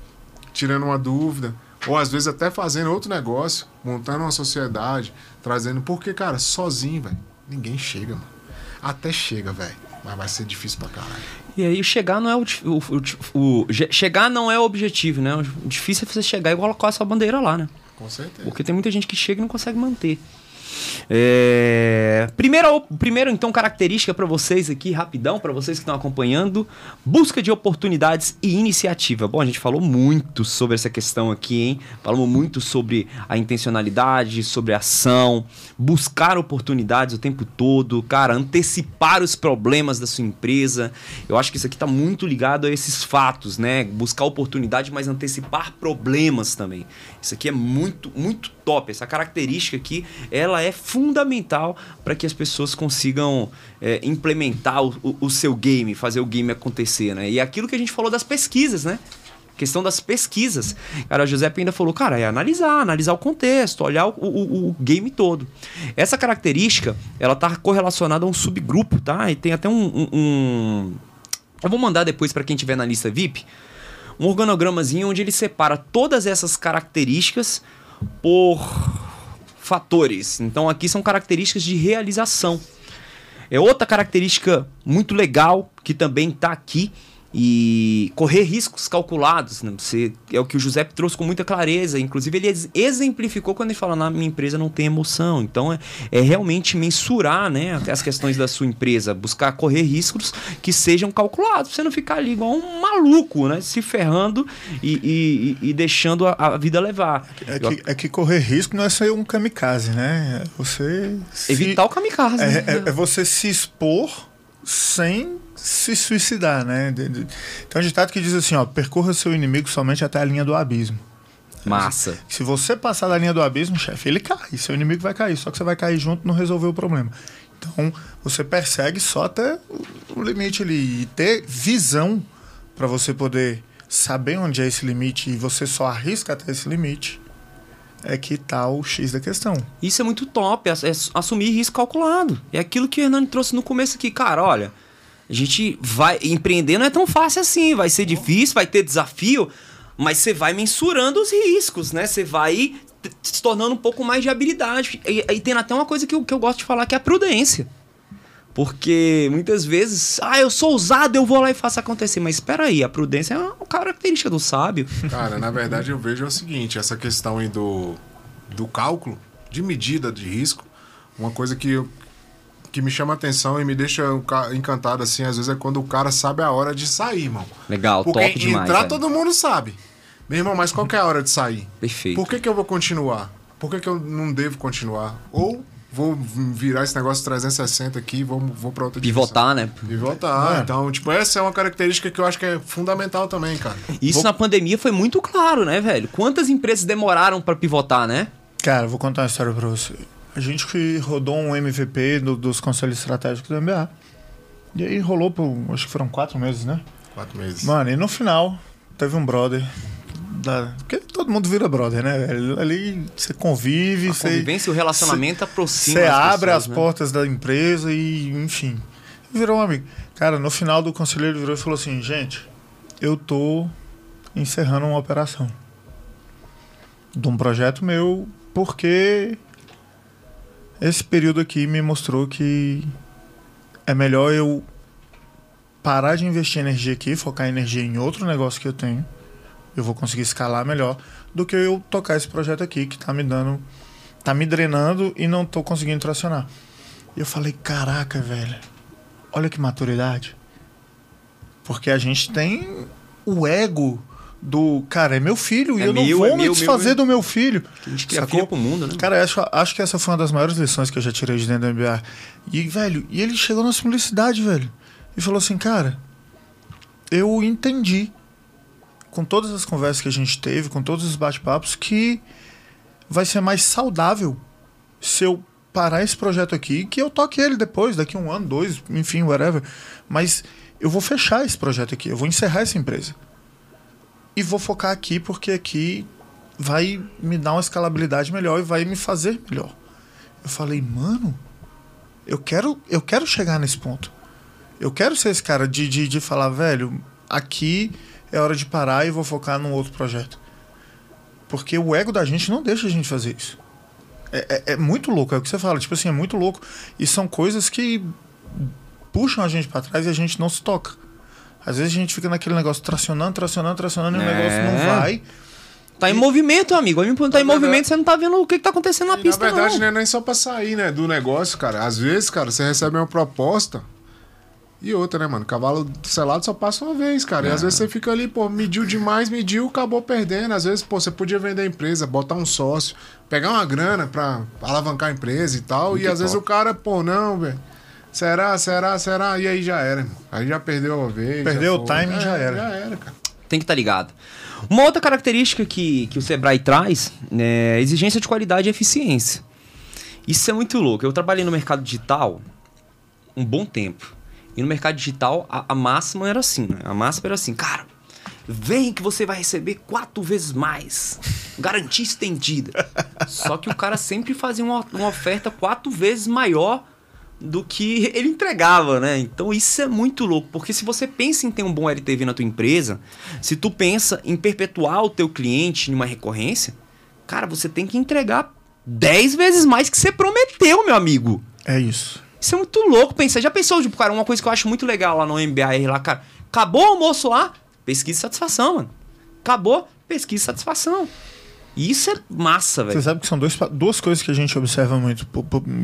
Speaker 3: tirando uma dúvida. Ou às vezes até fazendo outro negócio, montando uma sociedade, trazendo. Porque, cara, sozinho, velho, ninguém chega, mano. Até chega, velho. Mas vai ser difícil pra caralho.
Speaker 1: E aí chegar não é o, o, o, o, Chegar não é o objetivo, né? O difícil é você chegar e colocar essa bandeira lá, né?
Speaker 3: Com certeza.
Speaker 1: Porque tem muita gente que chega e não consegue manter. É... Primeiro, primeiro, então, característica para vocês aqui, rapidão, para vocês que estão acompanhando: busca de oportunidades e iniciativa. Bom, a gente falou muito sobre essa questão aqui, hein? Falamos muito sobre a intencionalidade, sobre a ação, buscar oportunidades o tempo todo, cara, antecipar os problemas da sua empresa. Eu acho que isso aqui está muito ligado a esses fatos, né? Buscar oportunidade, mas antecipar problemas também. Isso aqui é muito, muito top. Essa característica aqui, ela é fundamental para que as pessoas consigam é, implementar o, o, seu game, fazer o game acontecer, né? E aquilo que a gente falou das pesquisas, né? Questão das pesquisas. Cara, o José ainda falou, cara, é analisar, analisar o contexto, olhar o, o, o game todo. Essa característica, ela tá correlacionada a um subgrupo, tá? E tem até um... um, um... Eu vou mandar depois para quem tiver na lista VIP, um organogramazinho onde ele separa todas essas características por fatores. Então aqui são características de realização. É outra característica muito legal que também está aqui e correr riscos calculados. Né? Você, é o que o Giuseppe trouxe com muita clareza. Inclusive, ele exemplificou quando ele fala: na minha empresa não tem emoção. Então, é, é realmente mensurar né, as questões da sua empresa, buscar correr riscos que sejam calculados. Você não ficar ali igual um maluco, né? Se ferrando e, e, e deixando a, a, vida levar.
Speaker 2: É que, é que, correr risco não é ser um kamikaze, né? É você.
Speaker 1: Evitar o kamikaze.
Speaker 2: É,
Speaker 1: né?
Speaker 2: é, é você se expor sem se suicidar, né? Tem um ditado que diz assim, ó, percorra seu inimigo somente até a linha do abismo.
Speaker 1: Massa.
Speaker 2: Se você passar da linha do abismo, chefe, ele cai. Seu inimigo vai cair. Só que você vai cair junto e não resolver o problema. Então, você persegue só até o limite ali. E ter visão para você poder saber onde é esse limite e você só arrisca até esse limite é que tá o X da questão.
Speaker 1: Isso é muito top, é, é assumir risco calculado. É aquilo que o Hernani trouxe no começo aqui. Cara, olha, a gente vai. Empreender não é tão fácil assim. Vai ser difícil, vai ter desafio, mas você vai mensurando os riscos, né? Você vai se tornando um pouco mais de habilidade. E, e tem até uma coisa que eu, que eu gosto de falar, que é a prudência. Porque muitas vezes, ah, eu sou ousado, eu vou lá e faço acontecer. Mas espera aí, a prudência é uma característica do sábio.
Speaker 3: Cara, na verdade eu vejo o seguinte, essa questão aí do, do cálculo de medida de risco, uma coisa que que me chama atenção e me deixa encantado assim, às vezes é quando o cara sabe a hora de sair, irmão.
Speaker 1: Legal,
Speaker 3: Porque
Speaker 1: top demais.
Speaker 3: Entrar todo mundo sabe. Meu irmão, mas qual é a hora de sair?
Speaker 1: Perfeito.
Speaker 3: Por que, que eu vou continuar? Por que, que eu não devo continuar? Ou vou virar esse negócio 360 aqui, vou, vou para outra
Speaker 1: Pivotar,
Speaker 3: direção.
Speaker 1: né?
Speaker 3: Pivotar. É. Então, tipo, essa é uma característica que eu acho que é fundamental também, cara.
Speaker 1: Isso
Speaker 3: vou...
Speaker 1: na pandemia foi muito claro, né, velho? Quantas empresas demoraram para pivotar, né?
Speaker 2: Cara, vou contar uma história para você. A gente que rodou um MVP do, dos conselhos estratégicos do MBA. E aí rolou por, acho que foram quatro meses, né?
Speaker 3: Quatro meses.
Speaker 2: Mano, e no final, teve um brother. Da, porque todo mundo vira brother, né? Ali você convive. A
Speaker 1: você, convivência
Speaker 2: e
Speaker 1: o relacionamento cê, aproxima.
Speaker 2: Você abre pessoas, as né? portas da empresa e, enfim. Virou um amigo. Cara, no final do conselheiro virou e falou assim: gente, eu tô encerrando uma operação de um projeto meu porque esse período aqui me mostrou que é melhor eu parar de investir energia aqui, focar energia em outro negócio que eu tenho. Eu vou conseguir escalar melhor do que eu tocar esse projeto aqui que tá me dando, tá me drenando e não tô conseguindo tracionar. E eu falei, caraca, velho. Olha que maturidade. Porque a gente tem o ego do cara, é meu filho é e eu não vou é me meu, desfazer meu, do meu filho.
Speaker 1: Que a gente cria filho pro mundo, né?
Speaker 2: Cara, acho, acho que essa foi uma das maiores lições que eu já tirei de dentro do MBA. E, velho, e ele chegou na simplicidade, velho. E falou assim, cara, eu entendi com todas as conversas que a gente teve, com todos os bate-papos, que vai ser mais saudável se eu parar esse projeto aqui, que eu toque ele depois, daqui um ano, dois, enfim, whatever. Mas eu vou fechar esse projeto aqui, eu vou encerrar essa empresa. E vou focar aqui porque aqui vai me dar uma escalabilidade melhor e vai me fazer melhor. Eu falei, mano, eu quero, eu quero chegar nesse ponto. Eu quero ser esse cara de, de, de falar, velho, aqui é hora de parar e vou focar num outro projeto. Porque o ego da gente não deixa a gente fazer isso. É, é, é muito louco, é o que você fala, tipo assim, é muito louco. E são coisas que puxam a gente para trás e a gente não se toca. Às vezes a gente fica naquele negócio tracionando, tracionando, tracionando e o
Speaker 1: É.
Speaker 2: negócio não vai.
Speaker 1: Tá em movimento, amigo. Quando tá em
Speaker 3: verdade-
Speaker 1: movimento, você não tá vendo o que, que tá acontecendo na
Speaker 3: E,
Speaker 1: pista,
Speaker 3: na verdade,
Speaker 1: não.
Speaker 3: não é nem só pra sair, né, do negócio, cara. Às vezes, cara, você recebe uma proposta e outra, né, mano? Cavalo selado só passa uma vez, cara. E às vezes você fica ali, pô, mediu demais, mediu, acabou perdendo. Às vezes, pô, você podia vender a empresa, botar um sócio, pegar uma grana pra alavancar a empresa e tal.
Speaker 1: Muito
Speaker 3: e às vezes
Speaker 1: top.
Speaker 3: o cara, pô, não, velho. Será, será, será? E aí já era, irmão. Aí já perdeu a vez.
Speaker 2: Perdeu
Speaker 3: já
Speaker 2: o timing,
Speaker 3: É,
Speaker 2: já era.
Speaker 3: Já era, cara.
Speaker 1: Tem que estar ligado. Uma outra característica que, que o Sebrae traz é exigência de qualidade e eficiência. Isso é muito louco. Eu trabalhei no mercado digital um bom tempo. E no mercado digital, a, a máxima era assim, né? A máxima era assim, cara, vem que você vai receber quatro vezes mais. Garantia estendida. [LAUGHS] Só que o cara sempre fazia uma, uma oferta quatro vezes maior do que ele entregava, né? Então isso é muito louco, porque se você pensa em ter um bom LTV na tua empresa, se tu pensa em perpetuar o teu cliente numa recorrência, cara, você tem que entregar 10 vezes mais que você prometeu, meu amigo.
Speaker 2: É isso.
Speaker 1: Isso é muito louco pensar. Já pensou, tipo, cara, uma coisa que eu acho muito legal lá no MBAR lá, cara. Acabou o almoço lá, pesquisa e satisfação, mano. Acabou, pesquisa e satisfação. E isso é massa,
Speaker 2: Você
Speaker 1: velho.
Speaker 2: sabe que são dois, duas coisas que a gente observa muito.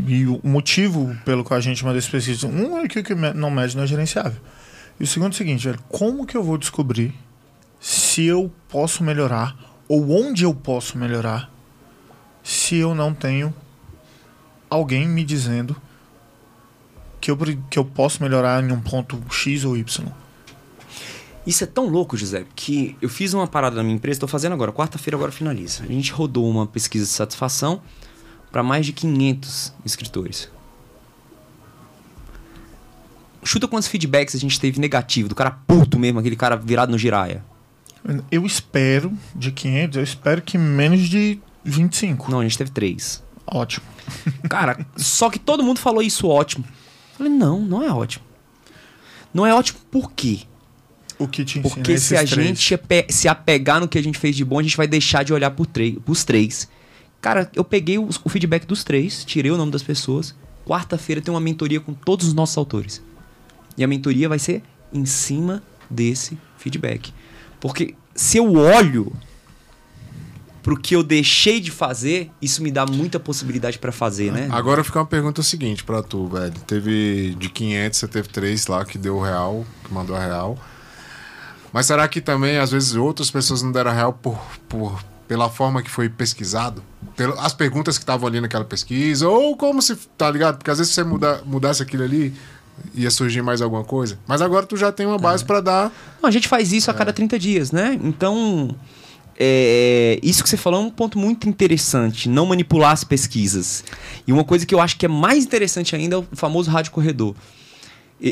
Speaker 2: E o motivo pelo qual a gente manda esse pesquisa. Um é que o que não mede não é gerenciável. E o segundo é o seguinte, velho. Como que eu vou descobrir se eu posso melhorar ou onde eu posso melhorar se eu não tenho alguém me dizendo que eu, que eu posso melhorar em um ponto X ou Y?
Speaker 1: Isso é tão louco, José, que eu fiz uma parada na minha empresa, tô fazendo agora, quarta-feira agora finaliza. A gente rodou uma pesquisa de satisfação para mais de 500 escritores. Chuta quantos feedbacks a gente teve negativo, do cara puto mesmo, aquele cara virado no giraia.
Speaker 2: Eu espero, de 500, eu espero que menos de 25.
Speaker 1: Não, a gente teve três.
Speaker 2: Ótimo. [LAUGHS]
Speaker 1: Cara, só que todo mundo falou isso ótimo. Eu falei, não, não é ótimo. Não é ótimo por quê?
Speaker 2: O que te ensina
Speaker 1: Porque
Speaker 2: esses
Speaker 1: se a
Speaker 2: três?
Speaker 1: gente se apegar no que a gente fez de bom, a gente vai deixar de olhar por três, pros três. Cara, eu peguei os- o feedback dos três, tirei o nome das pessoas. Quarta-feira tem uma mentoria com todos os nossos autores. E a mentoria vai ser em cima desse feedback. Porque se eu olho pro que eu deixei de fazer, isso me dá muita possibilidade pra fazer, né?
Speaker 3: Agora fica uma pergunta seguinte pra tu, velho. Teve de 500, você teve três lá que deu real, que mandou a real. Mas será que também, às vezes, outras pessoas não deram real por, por, pela forma que foi pesquisado? Pelo, as perguntas que estavam ali naquela pesquisa? Ou como se, tá ligado? Porque às vezes se você muda, mudasse aquilo ali, ia surgir mais alguma coisa. Mas agora tu já tem uma base pra dar.
Speaker 1: Não, a gente faz isso a cada 30 dias, né? Então, é, isso que você falou é um ponto muito interessante, não manipular as pesquisas. E uma coisa que eu acho que é mais interessante ainda é o famoso rádio corredor.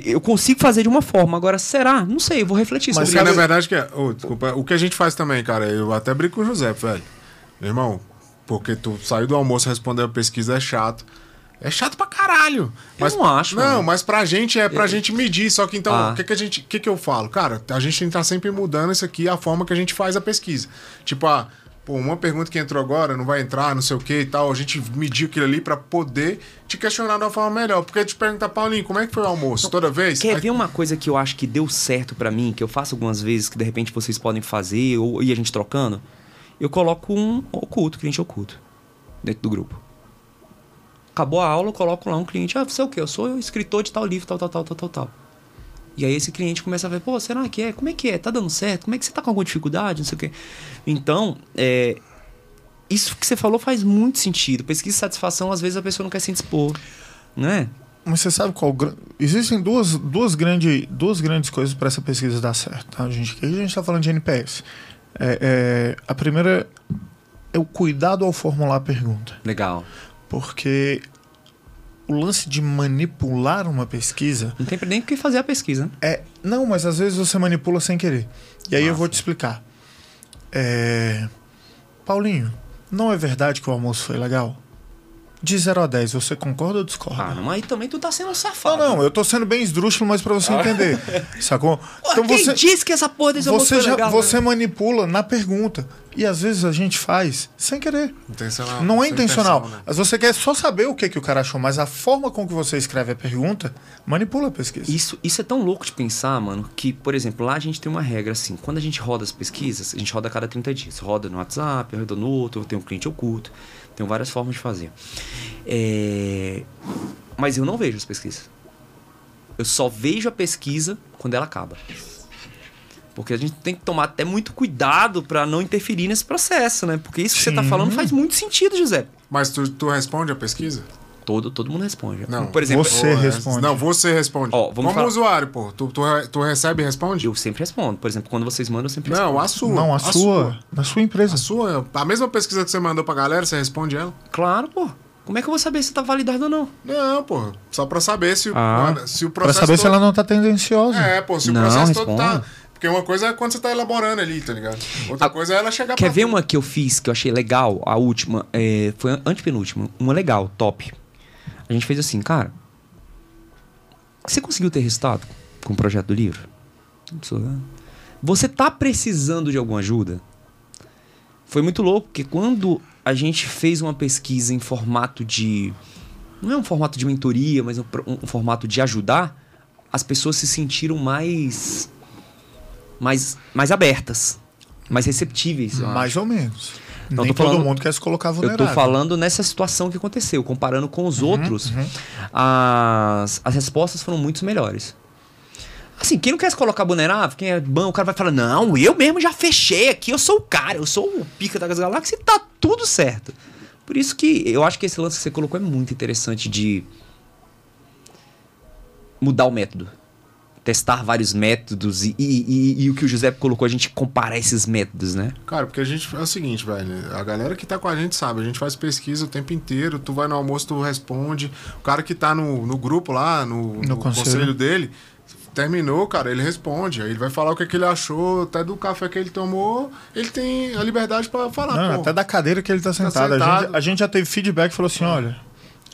Speaker 1: Eu consigo fazer de uma forma, agora será? Não sei, eu vou refletir
Speaker 2: Mas
Speaker 1: sobre
Speaker 3: Porque
Speaker 1: isso.
Speaker 3: na verdade que é. ô, desculpa, o que a gente faz também, cara, eu até brinco com o José, velho. Meu irmão, porque tu saiu do almoço respondeu a pesquisa é chato. É chato pra caralho. Mas,
Speaker 1: não acho,
Speaker 3: Não,
Speaker 1: mano.
Speaker 3: mas pra gente é pra gente medir. Só que então,
Speaker 1: Ah.
Speaker 3: o que, que a gente. O que, que eu falo? Cara, a gente tem que estar sempre mudando isso aqui, a forma que a gente faz a pesquisa. Tipo, ah, pô, uma pergunta que entrou agora não vai entrar, não sei o que e tal. A gente mediu aquilo ali pra poder te questionar de uma forma melhor. Porque te perguntar, Paulinho, como é que foi o almoço? Toda vez?
Speaker 1: Quer
Speaker 3: Aí-
Speaker 1: ver uma coisa que eu acho que deu certo pra mim, que eu faço algumas vezes, que de repente vocês podem fazer, ou e a gente trocando? Eu coloco um oculto, cliente oculto, dentro do grupo. Acabou a aula, eu coloco lá um cliente, ah, você é o quê? Eu sou escritor de tal livro, tal, tal, tal, tal, tal, tal. E aí esse cliente começa a ver, pô, será que é? Como é que é? Tá dando certo? Como é que você tá com alguma dificuldade? Não sei o quê. Então, é, isso que você falou faz muito sentido. Pesquisa de satisfação, às vezes a pessoa não quer se dispor, né?
Speaker 2: Mas você sabe qual. Existem duas, duas, grande, duas grandes coisas para essa pesquisa dar certo. Tá, gente? Aqui a gente está falando de NPS. É, é, a primeira é o cuidado ao formular a pergunta.
Speaker 1: Legal.
Speaker 2: Porque o lance de manipular uma pesquisa
Speaker 1: Não tem nem o que fazer a pesquisa. né?
Speaker 2: é. Não, mas às vezes você manipula sem querer. E aí eu
Speaker 1: Massa.
Speaker 2: vou te explicar. É, Paulinho, não é verdade que o almoço foi legal? De 0 a 10, você concorda ou discorda?
Speaker 1: Ah, não, aí também tu tá sendo um
Speaker 2: Não,
Speaker 1: safado.
Speaker 2: não, eu tô sendo bem esdrúxulo, mas pra você entender. [LAUGHS] Sacou?
Speaker 1: Pô, quem disse que essa porra desse
Speaker 2: você, já,
Speaker 1: legal?
Speaker 2: você
Speaker 1: né?
Speaker 2: manipula na pergunta. E às vezes a gente faz sem querer.
Speaker 3: Intencional.
Speaker 2: Não é intencional.
Speaker 3: intenção, né?
Speaker 2: Mas você quer só saber o que, que o cara achou, mas a forma com que você escreve a pergunta manipula a pesquisa.
Speaker 1: Isso, isso é tão louco de pensar, mano, que, por exemplo, lá a gente tem uma regra assim, quando a gente roda as pesquisas, a gente roda a cada 30 dias. Roda no WhatsApp, roda no outro, tem um cliente oculto, tem várias formas de fazer. É, Mas eu não vejo as pesquisas. Eu só vejo a pesquisa quando ela acaba. Porque a gente tem que tomar até muito cuidado pra não interferir nesse processo, né? Porque isso que você tá
Speaker 2: Sim.
Speaker 1: falando faz muito sentido, José.
Speaker 3: Mas tu, tu responde a pesquisa?
Speaker 1: Todo, todo mundo responde.
Speaker 3: Não.
Speaker 1: Por exemplo,
Speaker 2: Você responde.
Speaker 3: Não, você responde.
Speaker 1: Ó, vamos
Speaker 3: Como
Speaker 1: falar-
Speaker 3: usuário, pô. Tu, tu, tu recebe e responde?
Speaker 1: eu sempre respondo. Por exemplo, quando vocês mandam, eu sempre
Speaker 3: Não,
Speaker 1: respondo.
Speaker 3: a sua.
Speaker 2: não, a, sua, Na sua empresa.
Speaker 3: A sua. A mesma pesquisa que você mandou pra galera, você responde ela?
Speaker 1: Claro, pô. Como é que eu vou saber se tá validado ou não?
Speaker 3: Não, pô. Só pra saber se, o-
Speaker 1: Ah.
Speaker 3: se o
Speaker 2: Pra
Speaker 3: processo.
Speaker 2: saber se
Speaker 3: todo-
Speaker 2: ela não tá tendenciosa.
Speaker 3: É, pô, se o
Speaker 1: Não,
Speaker 3: processo todo
Speaker 1: responde.
Speaker 3: tá. Porque uma coisa é quando você tá elaborando ali, tá ligado? Outra
Speaker 1: Ah,
Speaker 3: coisa é ela chegar
Speaker 1: Quer
Speaker 3: pra
Speaker 1: ver
Speaker 3: tu.
Speaker 1: uma que eu fiz que eu achei legal? A última, é, foi a antepenúltima. Uma legal, top. A gente fez assim, cara. Você conseguiu ter resultado com o projeto do livro? Né? Você tá precisando de alguma ajuda? Foi muito louco, porque quando a gente fez uma pesquisa em formato de. Não é um formato de mentoria, mas um, um formato de ajudar, as pessoas se sentiram mais. mais, mais abertas, mais receptíveis. eu acho.
Speaker 2: Mais ou menos.
Speaker 1: Não,
Speaker 2: Nem
Speaker 1: tô
Speaker 2: todo
Speaker 1: falando-
Speaker 2: mundo quer se colocar
Speaker 1: Eu
Speaker 2: vulnerável.
Speaker 1: tô falando nessa situação que aconteceu, comparando com os outros,
Speaker 2: uhum.
Speaker 1: as, as respostas foram muito melhores. Assim, quem não quer se colocar vulnerável, quem é bom, o cara vai falar: Não, eu mesmo já fechei aqui, eu sou o cara, eu sou o pica das galáxias e tá tudo certo. Por isso que eu acho que esse lance que você colocou é muito interessante de mudar o método. Testar vários métodos e, e- e- e o que o José colocou, a gente comparar esses métodos, né?
Speaker 3: Cara, porque a gente é o seguinte, velho. A galera que tá com a gente sabe, a gente faz pesquisa o tempo inteiro. Tu vai no almoço, tu responde. O cara que tá no, no grupo lá, no, no
Speaker 2: conselho.
Speaker 3: conselho. dele, terminou, cara, ele responde. Aí ele vai falar o que, que ele achou, até do café que ele tomou. Ele tem a liberdade pra falar.
Speaker 2: Não,
Speaker 3: pô.
Speaker 2: até da cadeira que ele tá sentado. A,
Speaker 3: sentado.
Speaker 2: gente, a gente já teve feedback e falou assim: olha,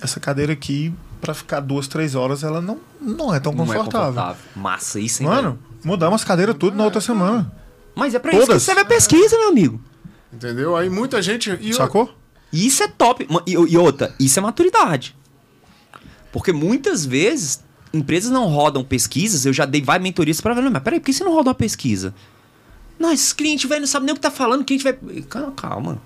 Speaker 2: essa cadeira aqui, pra ficar duas, três horas, ela não, não é tão
Speaker 1: Não é
Speaker 2: confortável.
Speaker 1: confortável. Massa, isso hein,
Speaker 2: Mano, mudamos as cadeiras tudo na outra semana.
Speaker 1: Mas é pra isso que
Speaker 2: Todas.
Speaker 1: serve a pesquisa, meu amigo.
Speaker 3: Entendeu? Aí muita gente. E
Speaker 2: Sacou?
Speaker 1: E Isso é top. E, e outra, isso é maturidade. Porque muitas vezes empresas não rodam pesquisas, eu já dei várias mentorias pra ver, mas peraí, por que você não roda uma pesquisa? Não, esses clientes, velho, não sabem nem o que tá falando, o cliente vai. Calma, calma.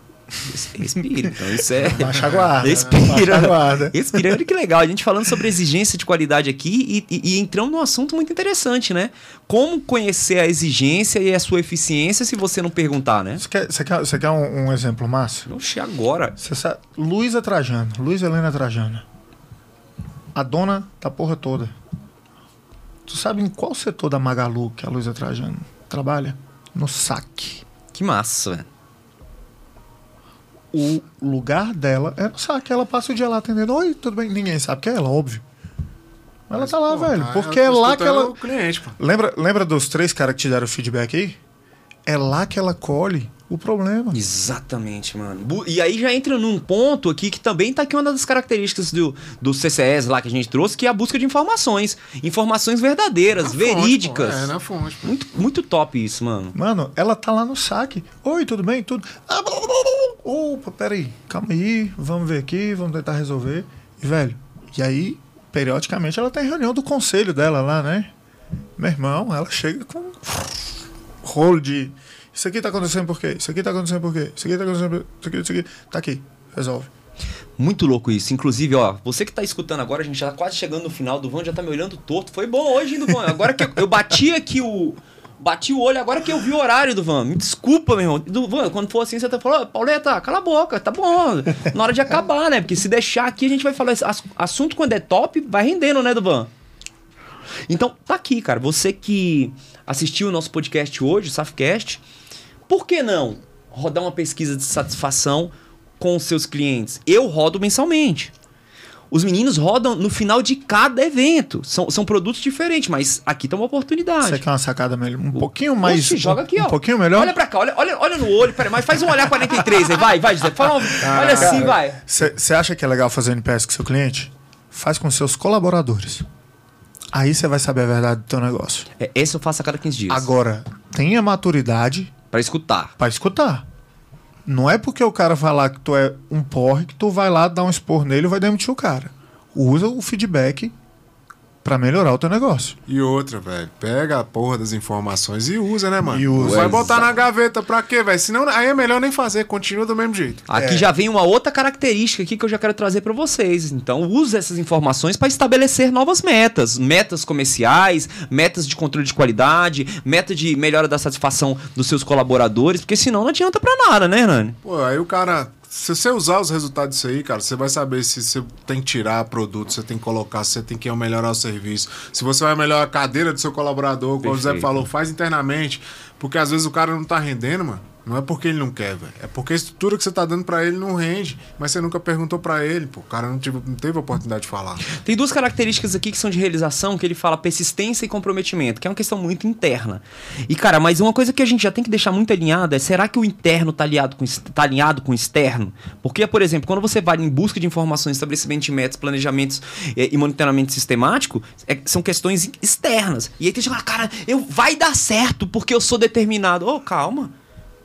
Speaker 1: Res- [LAUGHS] Respira. Então, isso é. [LAUGHS]
Speaker 2: Baixa a guarda.
Speaker 1: Respira.
Speaker 2: Baixa guarda.
Speaker 1: Respira. Olha que legal. A gente falando sobre exigência de qualidade aqui e, e, e entrando num assunto muito interessante, né? Como conhecer a exigência e a sua eficiência se você não perguntar, né?
Speaker 2: Você quer, você quer, você quer um, um exemplo, Márcio?
Speaker 1: Oxe, agora.
Speaker 2: Você sabe, Luísa Trajano, Luísa Helena Trajano. A dona da porra toda. Tu sabe em qual setor da Magalu que a Luísa Trajano trabalha? No saque.
Speaker 1: Que massa, velho.
Speaker 2: O lugar dela é no saque. Ela passa o dia lá atendendo. Oi, tudo bem? Ninguém sabe que é ela, óbvio. Ela
Speaker 3: Mas,
Speaker 2: tá lá,
Speaker 3: pô,
Speaker 2: velho.
Speaker 3: tá
Speaker 2: Porque é lá que ela.
Speaker 3: O cliente, pô.
Speaker 2: Lembra, lembra dos três caras que te deram feedback aí? É lá que ela colhe o problema.
Speaker 1: Exatamente, mano. E aí já entra num ponto aqui que também tá aqui uma das características do, do CCS lá que a gente trouxe, que é a busca de informações. Informações verdadeiras,
Speaker 3: Na fonte,
Speaker 1: verídicas.
Speaker 3: pô. É, na fonte. pô.
Speaker 1: Muito, muito top isso, mano.
Speaker 2: Mano, ela tá lá no saque. Oi, tudo bem? Tudo. Ah, blá, blá, blá, blá. Opa, peraí. Calma aí. Vamos ver aqui. Vamos tentar resolver. E, velho, e aí, periodicamente, ela tem reunião do conselho dela lá, né? Meu irmão, ela chega com rolo de. Isso aqui tá acontecendo por quê? Isso aqui tá acontecendo por quê? Isso aqui tá acontecendo por quê? Isso aqui, isso aqui. Tá aqui. Resolve.
Speaker 1: Muito louco isso. Inclusive, ó, você que tá escutando agora, a gente já tá quase chegando no final. Do Van já tá me olhando torto. Foi bom hoje, hein, do Van? Agora que eu, eu bati aqui o. Bati o olho agora que eu vi o horário do Van. Me desculpa, meu irmão. Do Van, quando for assim, você tá falando, "Ô, Pauleta, cala a boca, tá bom. Na hora de acabar, né? Porque se deixar aqui, a gente vai falar. Assunto quando é top, vai rendendo, né, do Van? Então, tá aqui, cara. Você que assistiu o nosso podcast hoje, o Safcast, por que não rodar uma pesquisa de satisfação com os seus clientes? Eu rodo mensalmente. Os meninos rodam no final de cada evento. São, são produtos diferentes, mas aqui tá uma oportunidade.
Speaker 2: Você quer uma sacada melhor? Um pouquinho mais.
Speaker 1: Oxi, joga aqui,
Speaker 2: um
Speaker 1: ó.
Speaker 2: pouquinho melhor?
Speaker 1: Olha pra cá, olha, olha, olha no olho, peraí, mas faz um olhar 43 aí, vai, vai, José. Fala um, olha assim, vai.
Speaker 2: Você acha que é legal fazer NPS com seu cliente? Faz com seus colaboradores. Aí você vai saber a verdade do teu negócio.
Speaker 1: É, esse eu faço a cada 15 dias.
Speaker 2: Agora, tenha maturidade
Speaker 1: Pra escutar.
Speaker 2: pra escutar. Não é porque o cara falar que tu é um porre que tu vai lá dar um expor nele e vai demitir o cara. Usa o feedback pra melhorar o teu negócio.
Speaker 3: E outra, velho. Pega a porra das informações e usa, né, mano?
Speaker 2: E usa.
Speaker 3: Vai botar na gaveta pra quê, velho? Senão aí é melhor nem fazer, continua do mesmo jeito.
Speaker 1: Aqui
Speaker 2: É.
Speaker 1: já vem uma outra característica aqui que eu já quero trazer para vocês. Então, use essas informações para estabelecer novas metas, metas comerciais, metas de controle de qualidade, meta de melhora da satisfação dos seus colaboradores, porque senão não adianta para nada, né, Hernani?
Speaker 3: Pô, aí o cara. Se você usar os resultados disso aí, cara, você vai saber se você tem que tirar produto, você tem que colocar, se você tem que melhorar o serviço. Se você vai melhorar a cadeira do seu colaborador, como o José falou, faz internamente. Porque às vezes o cara não tá rendendo, mano. Não é porque ele não quer, velho. É porque a estrutura que você tá dando pra ele não rende. Mas você nunca perguntou pra ele, pô. O cara não, não teve oportunidade de falar.
Speaker 1: Tem duas características aqui que são de realização, que ele fala persistência e comprometimento, que é uma questão muito interna. E, cara, mas uma coisa que a gente já tem que deixar muito alinhada é, será que o interno tá alinhado com, tá alinhado com o externo? Porque, por exemplo, quando você vai em busca de informações, estabelecimento de metas, planejamentos eh, e monitoramento sistemático, é- são questões externas. E aí tem que fala, cara, eu, vai dar certo porque eu sou determinado. Ô, calma.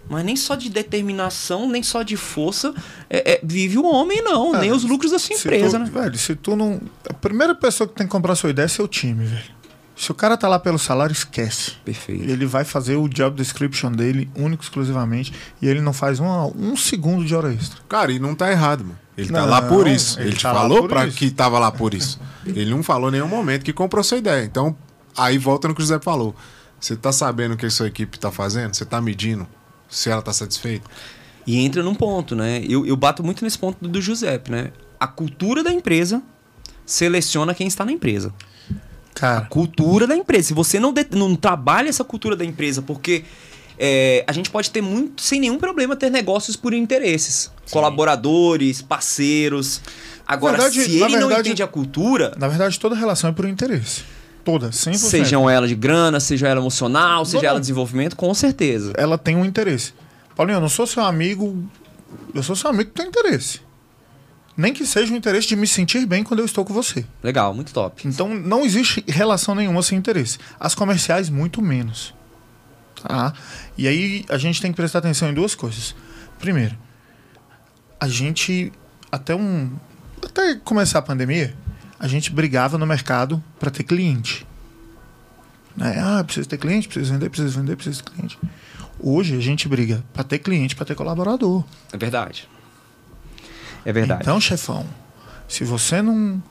Speaker 1: Mas nem só de determinação, nem só de força é- é, vive o homem, não.
Speaker 2: É,
Speaker 1: nem os lucros da sua
Speaker 2: Se
Speaker 1: empresa,
Speaker 2: tu-
Speaker 1: né?
Speaker 2: Velho, se tu não. A primeira pessoa que tem que comprar sua ideia é seu time, velho. Se o cara tá lá pelo salário, esquece.
Speaker 1: Perfeito.
Speaker 2: Ele vai fazer o job description dele único exclusivamente e ele não faz uma- um segundo de hora extra.
Speaker 3: Cara, e não tá errado, mano. Ele tá
Speaker 2: Não,
Speaker 3: lá por isso.
Speaker 2: ele
Speaker 3: Ele, te
Speaker 2: tá
Speaker 3: falou pra
Speaker 2: isso.
Speaker 3: que tava lá por isso. Ele não falou em nenhum momento que comprou sua ideia. Então, aí volta no que o José falou. Você tá sabendo o que a sua equipe tá fazendo? Você tá medindo se ela tá satisfeita?
Speaker 1: E entra num ponto, né? Eu, eu bato muito nesse ponto do, do Giuseppe, né? A cultura da empresa seleciona quem está na empresa.
Speaker 2: Cara,
Speaker 1: Cultura da empresa. Se você não, de- não trabalha essa cultura da empresa, porque é, a gente pode ter muito, sem nenhum problema, ter negócios por interesses. Colaboradores, parceiros. Agora,
Speaker 2: verdade-
Speaker 1: se ele não
Speaker 2: verdade-
Speaker 1: entende a cultura,
Speaker 2: na verdade, toda relação é por interesse. Toda, 100%.
Speaker 1: sejam ela de grana, seja ela emocional, seja ela de desenvolvimento, com certeza.
Speaker 2: Ela tem um interesse. Paulinho, eu não sou seu amigo. Eu sou seu amigo que tem interesse. Nem que seja o interesse de me sentir bem quando eu estou com você.
Speaker 1: Legal, muito top.
Speaker 2: Então não existe relação nenhuma sem interesse. As comerciais, muito menos. Tá? E aí a gente tem que prestar atenção em duas coisas. Primeiro, a gente, até um. Até começar a pandemia, a gente brigava no mercado para ter cliente. Né? Ah, preciso ter cliente, preciso vender, preciso vender, preciso ter cliente. Hoje a gente briga para ter cliente, para ter colaborador.
Speaker 1: É verdade. É verdade.
Speaker 2: Então, chefão, se você não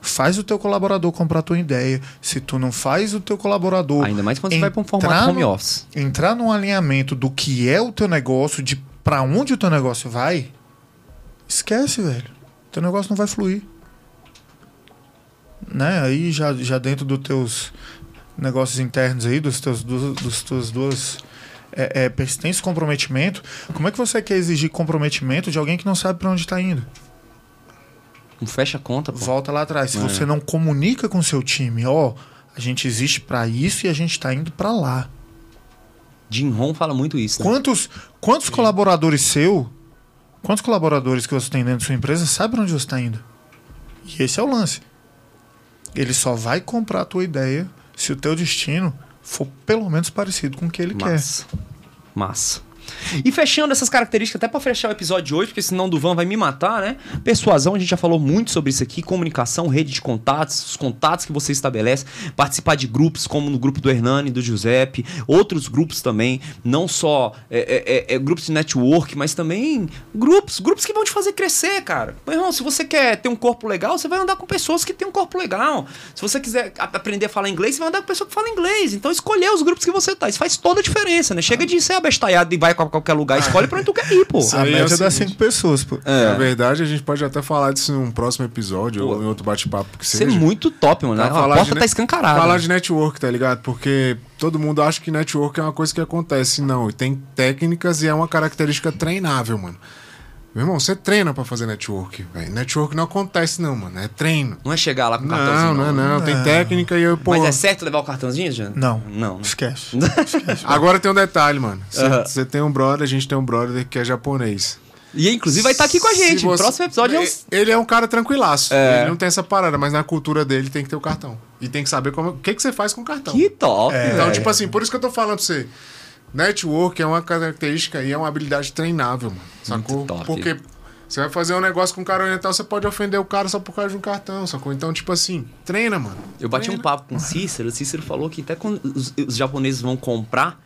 Speaker 2: faz o teu colaborador comprar a tua ideia, se tu não faz o teu colaborador
Speaker 1: Ainda mais quando você vai para um formato home
Speaker 2: no-
Speaker 1: office.
Speaker 2: entrar num alinhamento do que é o teu negócio, de para onde o teu negócio vai, esquece, velho. Teu negócio não vai fluir. Né? Aí já, já dentro dos teus negócios internos aí, dos teus, dos, dos teus duas é, é, persistência e comprometimento, como é que você quer exigir comprometimento de alguém que não sabe para onde está indo?
Speaker 1: Não fecha a conta, pô.
Speaker 2: Volta lá atrás. Se
Speaker 1: É.
Speaker 2: você não comunica com seu time, ó, a gente existe para isso e a gente tá indo para lá.
Speaker 1: Jim Ron fala muito isso. Né?
Speaker 2: Quantos, quantos colaboradores seu, quantos colaboradores que você tem dentro da sua empresa sabem onde você está indo? E esse é o lance. Ele só vai comprar a tua ideia se o teu destino for pelo menos parecido com o que ele quer.
Speaker 1: Massa. E fechando essas características, até pra fechar o episódio de hoje, porque senão o Duvan vai me matar, né? Persuasão, a gente já falou muito sobre isso aqui, comunicação, rede de contatos, os contatos que você estabelece, participar de grupos, como no grupo do Hernani, do Giuseppe, outros grupos também, não só é, é, é, é, grupos de network, mas também grupos, grupos que vão te fazer crescer, cara. Meu irmão, se você quer ter um corpo legal, você vai andar com pessoas que têm um corpo legal. Se você quiser aprender a falar inglês, você vai andar com pessoa que fala inglês. Então escolher os grupos que você tá, isso faz toda a diferença, né? Chega de ser abestalhado e vai pra qualquer lugar, escolhe pra onde tu quer ir, pô.
Speaker 3: Isso
Speaker 2: A
Speaker 3: é
Speaker 2: média dá
Speaker 3: seguinte.
Speaker 2: cinco pessoas, pô.
Speaker 1: É.
Speaker 3: Na verdade, a gente pode até falar disso num próximo episódio
Speaker 1: Pô.
Speaker 3: ou em outro bate-papo que
Speaker 1: Isso
Speaker 3: seja.
Speaker 1: é muito top, mano.
Speaker 3: Pra
Speaker 1: A
Speaker 3: falar
Speaker 1: porta
Speaker 3: de
Speaker 1: tá escancarada.
Speaker 3: Falar de network, tá ligado? Porque todo mundo acha que network é uma coisa que acontece. Não, e tem técnicas e é uma característica treinável, mano. Meu irmão, você treina pra fazer network, velho. Network não acontece, não, mano. É treino.
Speaker 1: Não é chegar lá com o cartãozinho.
Speaker 3: Não, não, não. Tem técnica e eu, pô.
Speaker 1: Mas é certo levar o cartãozinho, Jean?
Speaker 2: Não.
Speaker 1: Não. né?
Speaker 2: Esquece. [LAUGHS] Esquece.
Speaker 3: Agora tem um detalhe, mano. Você tem um brother, a gente tem um brother que é japonês.
Speaker 1: E inclusive vai estar aqui com a gente.
Speaker 3: Você-
Speaker 1: próximo episódio é uns...
Speaker 3: Ele é um cara tranquilaço.
Speaker 1: É.
Speaker 3: Ele não tem essa parada, mas na cultura dele tem que ter o cartão. E tem que saber como, o que, que você faz com o cartão.
Speaker 1: Que top,
Speaker 3: Então,
Speaker 1: velho.
Speaker 3: tipo assim, por isso que eu tô falando pra você. Network é uma característica e é uma habilidade treinável, mano. Sacou? Porque você vai fazer um negócio com um cara oriental, você pode ofender o cara só por causa de um cartão, sacou? Então, tipo assim, treina, mano.
Speaker 1: Eu bati um papo com o Cícero, o Cícero falou que até quando os, os japoneses vão comprar,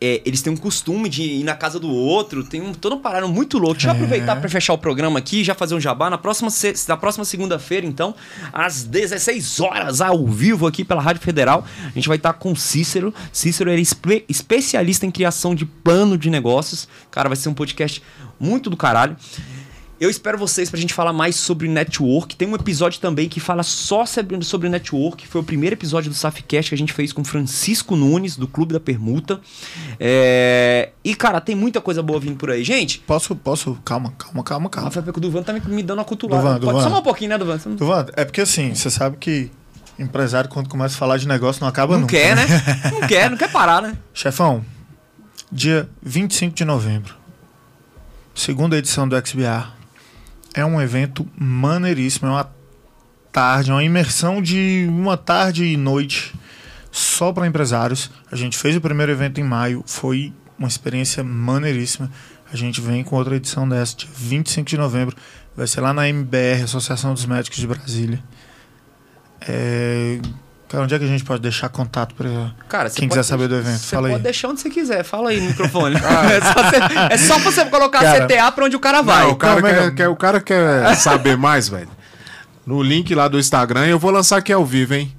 Speaker 1: é, eles têm um costume de ir na casa do outro, tem um, todo um parado muito louco. Deixa eu
Speaker 2: É.
Speaker 1: aproveitar pra fechar o programa aqui já fazer um jabá. Na próxima, na próxima segunda-feira, então, às 16 horas, ao vivo aqui pela Rádio Federal, a gente vai estar com o Cícero. Cícero é espe- especialista em criação de plano de negócios. Cara, vai ser um podcast muito do caralho. Eu espero vocês pra gente falar mais sobre network. Tem um episódio também que fala só sobre, sobre network. Foi o primeiro episódio do Safcast que a gente fez com Francisco Nunes, do Clube da Permuta. É, E, cara, tem muita coisa boa vindo por aí. Gente,
Speaker 2: Posso, posso? Calma, calma, calma, calma.
Speaker 1: Rafael Peco Duvan tá me, me dando uma cutulada.
Speaker 2: Duvan,
Speaker 1: Pode
Speaker 2: Duvan.
Speaker 1: só mais um pouquinho, né, Duvan? Não,
Speaker 2: Duvan, é porque assim, você sabe que empresário, quando começa a falar de negócio, não acaba
Speaker 1: não
Speaker 2: nunca.
Speaker 1: quer, né? Não quer, não quer parar, né? [LAUGHS]
Speaker 2: Chefão, dia 25 de novembro, segunda edição do XBR. É um evento maneiríssimo, é uma tarde, é uma imersão de uma tarde e noite só para empresários. A gente fez o primeiro evento em maio, foi uma experiência maneiríssima. A gente vem com outra edição dessa, dia 25 de novembro. Vai ser lá na MBR, Associação dos Médicos de Brasília. É... Cara, onde é que a gente pode deixar contato para quem
Speaker 1: pode
Speaker 2: quiser saber do evento?
Speaker 1: Você
Speaker 2: Fala
Speaker 1: pode
Speaker 2: aí.
Speaker 1: deixar onde você quiser. Fala aí no microfone. [LAUGHS] [LAUGHS] é, só você, é só você colocar
Speaker 2: Cara,
Speaker 1: CTA pra onde o cara vai.
Speaker 3: Não, o cara, quer,
Speaker 2: não.
Speaker 3: quer- o cara quer saber mais, velho. No link lá do Instagram, eu vou lançar aqui ao vivo, hein?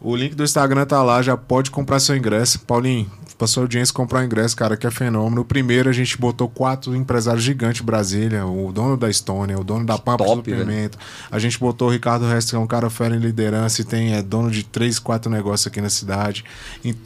Speaker 3: O link do Instagram tá lá, já pode comprar seu ingresso. Paulinho, pra sua audiência comprar o ingresso, cara, que é fenômeno. O primeiro a gente botou quatro empresários gigantes de Brasília, o dono da Estônia, o dono da Pampa do
Speaker 1: top, velho.
Speaker 3: Pimenta. A gente botou o Ricardo Restre, que é um cara fera em liderança e tem, é dono de três, quatro negócios aqui na cidade.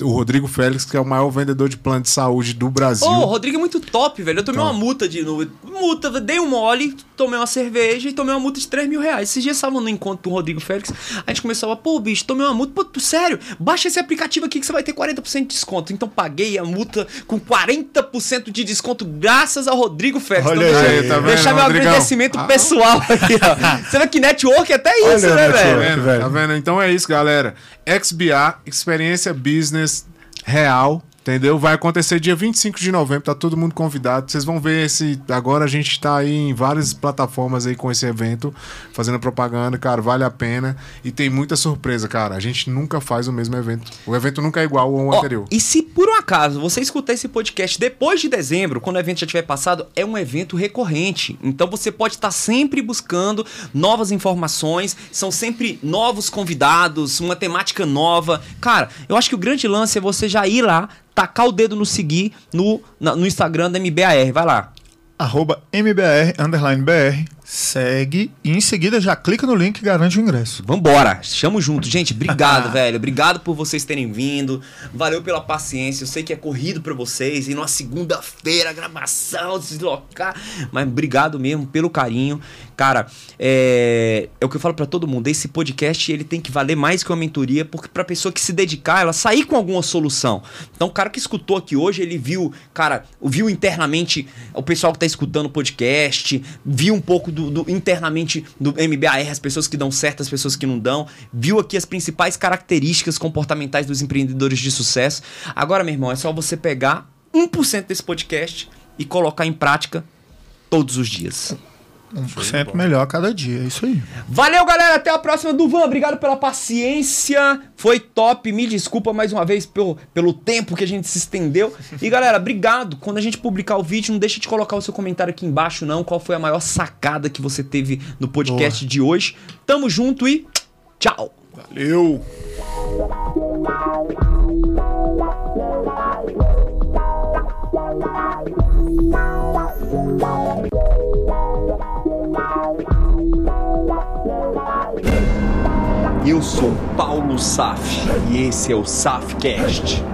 Speaker 3: O Rodrigo Félix, que é o maior vendedor de plano de saúde do Brasil.
Speaker 1: Ô, o Rodrigo é muito top, velho. Eu tomei
Speaker 3: Então.
Speaker 1: uma multa de. No, multa, dei um mole, tomei uma cerveja e tomei uma multa de 3 mil reais. Esses dias estavam no encontro do Rodrigo Félix. A gente começou a, pô, bicho, tomei uma multa. Pô, sério, baixa esse aplicativo aqui que você vai ter 40% de desconto. Então paguei a multa com 40% de desconto, graças ao Rodrigo Félix.
Speaker 2: Olha
Speaker 1: então,
Speaker 2: aí,
Speaker 1: deixa,
Speaker 3: tá vendo,
Speaker 1: deixar meu
Speaker 3: Rodrigão?
Speaker 1: agradecimento
Speaker 3: Ah.
Speaker 1: pessoal aqui, ó. Você vê que network é até isso,
Speaker 2: Olha,
Speaker 1: né,
Speaker 2: network.
Speaker 1: velho?
Speaker 3: Tá vendo?
Speaker 2: velho.
Speaker 3: Tá vendo? Então é isso, galera. XBA, experiência business real. Entendeu? Vai acontecer dia 25 de novembro, tá todo mundo convidado. Vocês vão ver esse. Agora a gente tá aí em várias plataformas aí com esse evento, fazendo propaganda, cara, vale a pena. E tem muita surpresa, cara. A gente nunca faz o mesmo evento. O evento nunca é igual ao
Speaker 1: Ó,
Speaker 3: anterior.
Speaker 1: e se por um acaso você escutar esse podcast depois de dezembro, quando o evento já tiver passado, é um evento recorrente. Então você pode estar sempre buscando novas informações, são sempre novos convidados, uma temática nova. Cara, eu acho que o grande lance é você já ir lá, tacar o dedo no seguir no, na- no Instagram da MBAR. Vai lá.
Speaker 2: arroba MBR, underline BR, segue e em seguida já clica no link e garante o ingresso.
Speaker 1: Vambora, chamo junto. Gente, obrigado, [LAUGHS] velho. Obrigado por vocês terem vindo. Valeu pela paciência. Eu sei que é corrido pra vocês. E numa segunda-feira, gravação, deslocar. Mas obrigado mesmo pelo carinho. Cara, é, é o que eu falo pra todo mundo. Esse podcast, ele tem que valer mais que uma mentoria, porque pra pessoa que se dedicar, ela sair com alguma solução. Então, o cara que escutou aqui hoje, ele viu, cara, viu internamente o pessoal que tá escutando o podcast, viu um pouco do, do- internamente do MBAR, as pessoas que dão certo, as pessoas que não dão, viu aqui as principais características comportamentais dos empreendedores de sucesso. Agora, meu irmão, é só você pegar 1% desse podcast e colocar em prática todos os dias.
Speaker 2: 1% melhor a cada dia, é isso aí.
Speaker 1: Valeu, galera. Até a próxima. Duvan, obrigado pela paciência. Foi top. Me desculpa mais uma vez pelo, pelo tempo que a gente se estendeu. E, galera, obrigado. Quando a gente publicar o vídeo, não deixa de colocar o seu comentário aqui embaixo, não. Qual foi a maior sacada que você teve no podcast de hoje. Tamo junto e tchau.
Speaker 2: Valeu!
Speaker 1: Eu sou Paulo Saf e esse é o Safcast.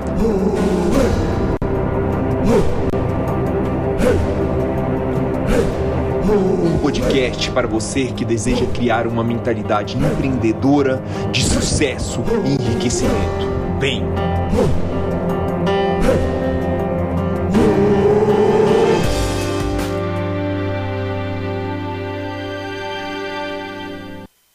Speaker 1: podcast para você que deseja criar uma mentalidade empreendedora de sucesso e enriquecimento. Vem!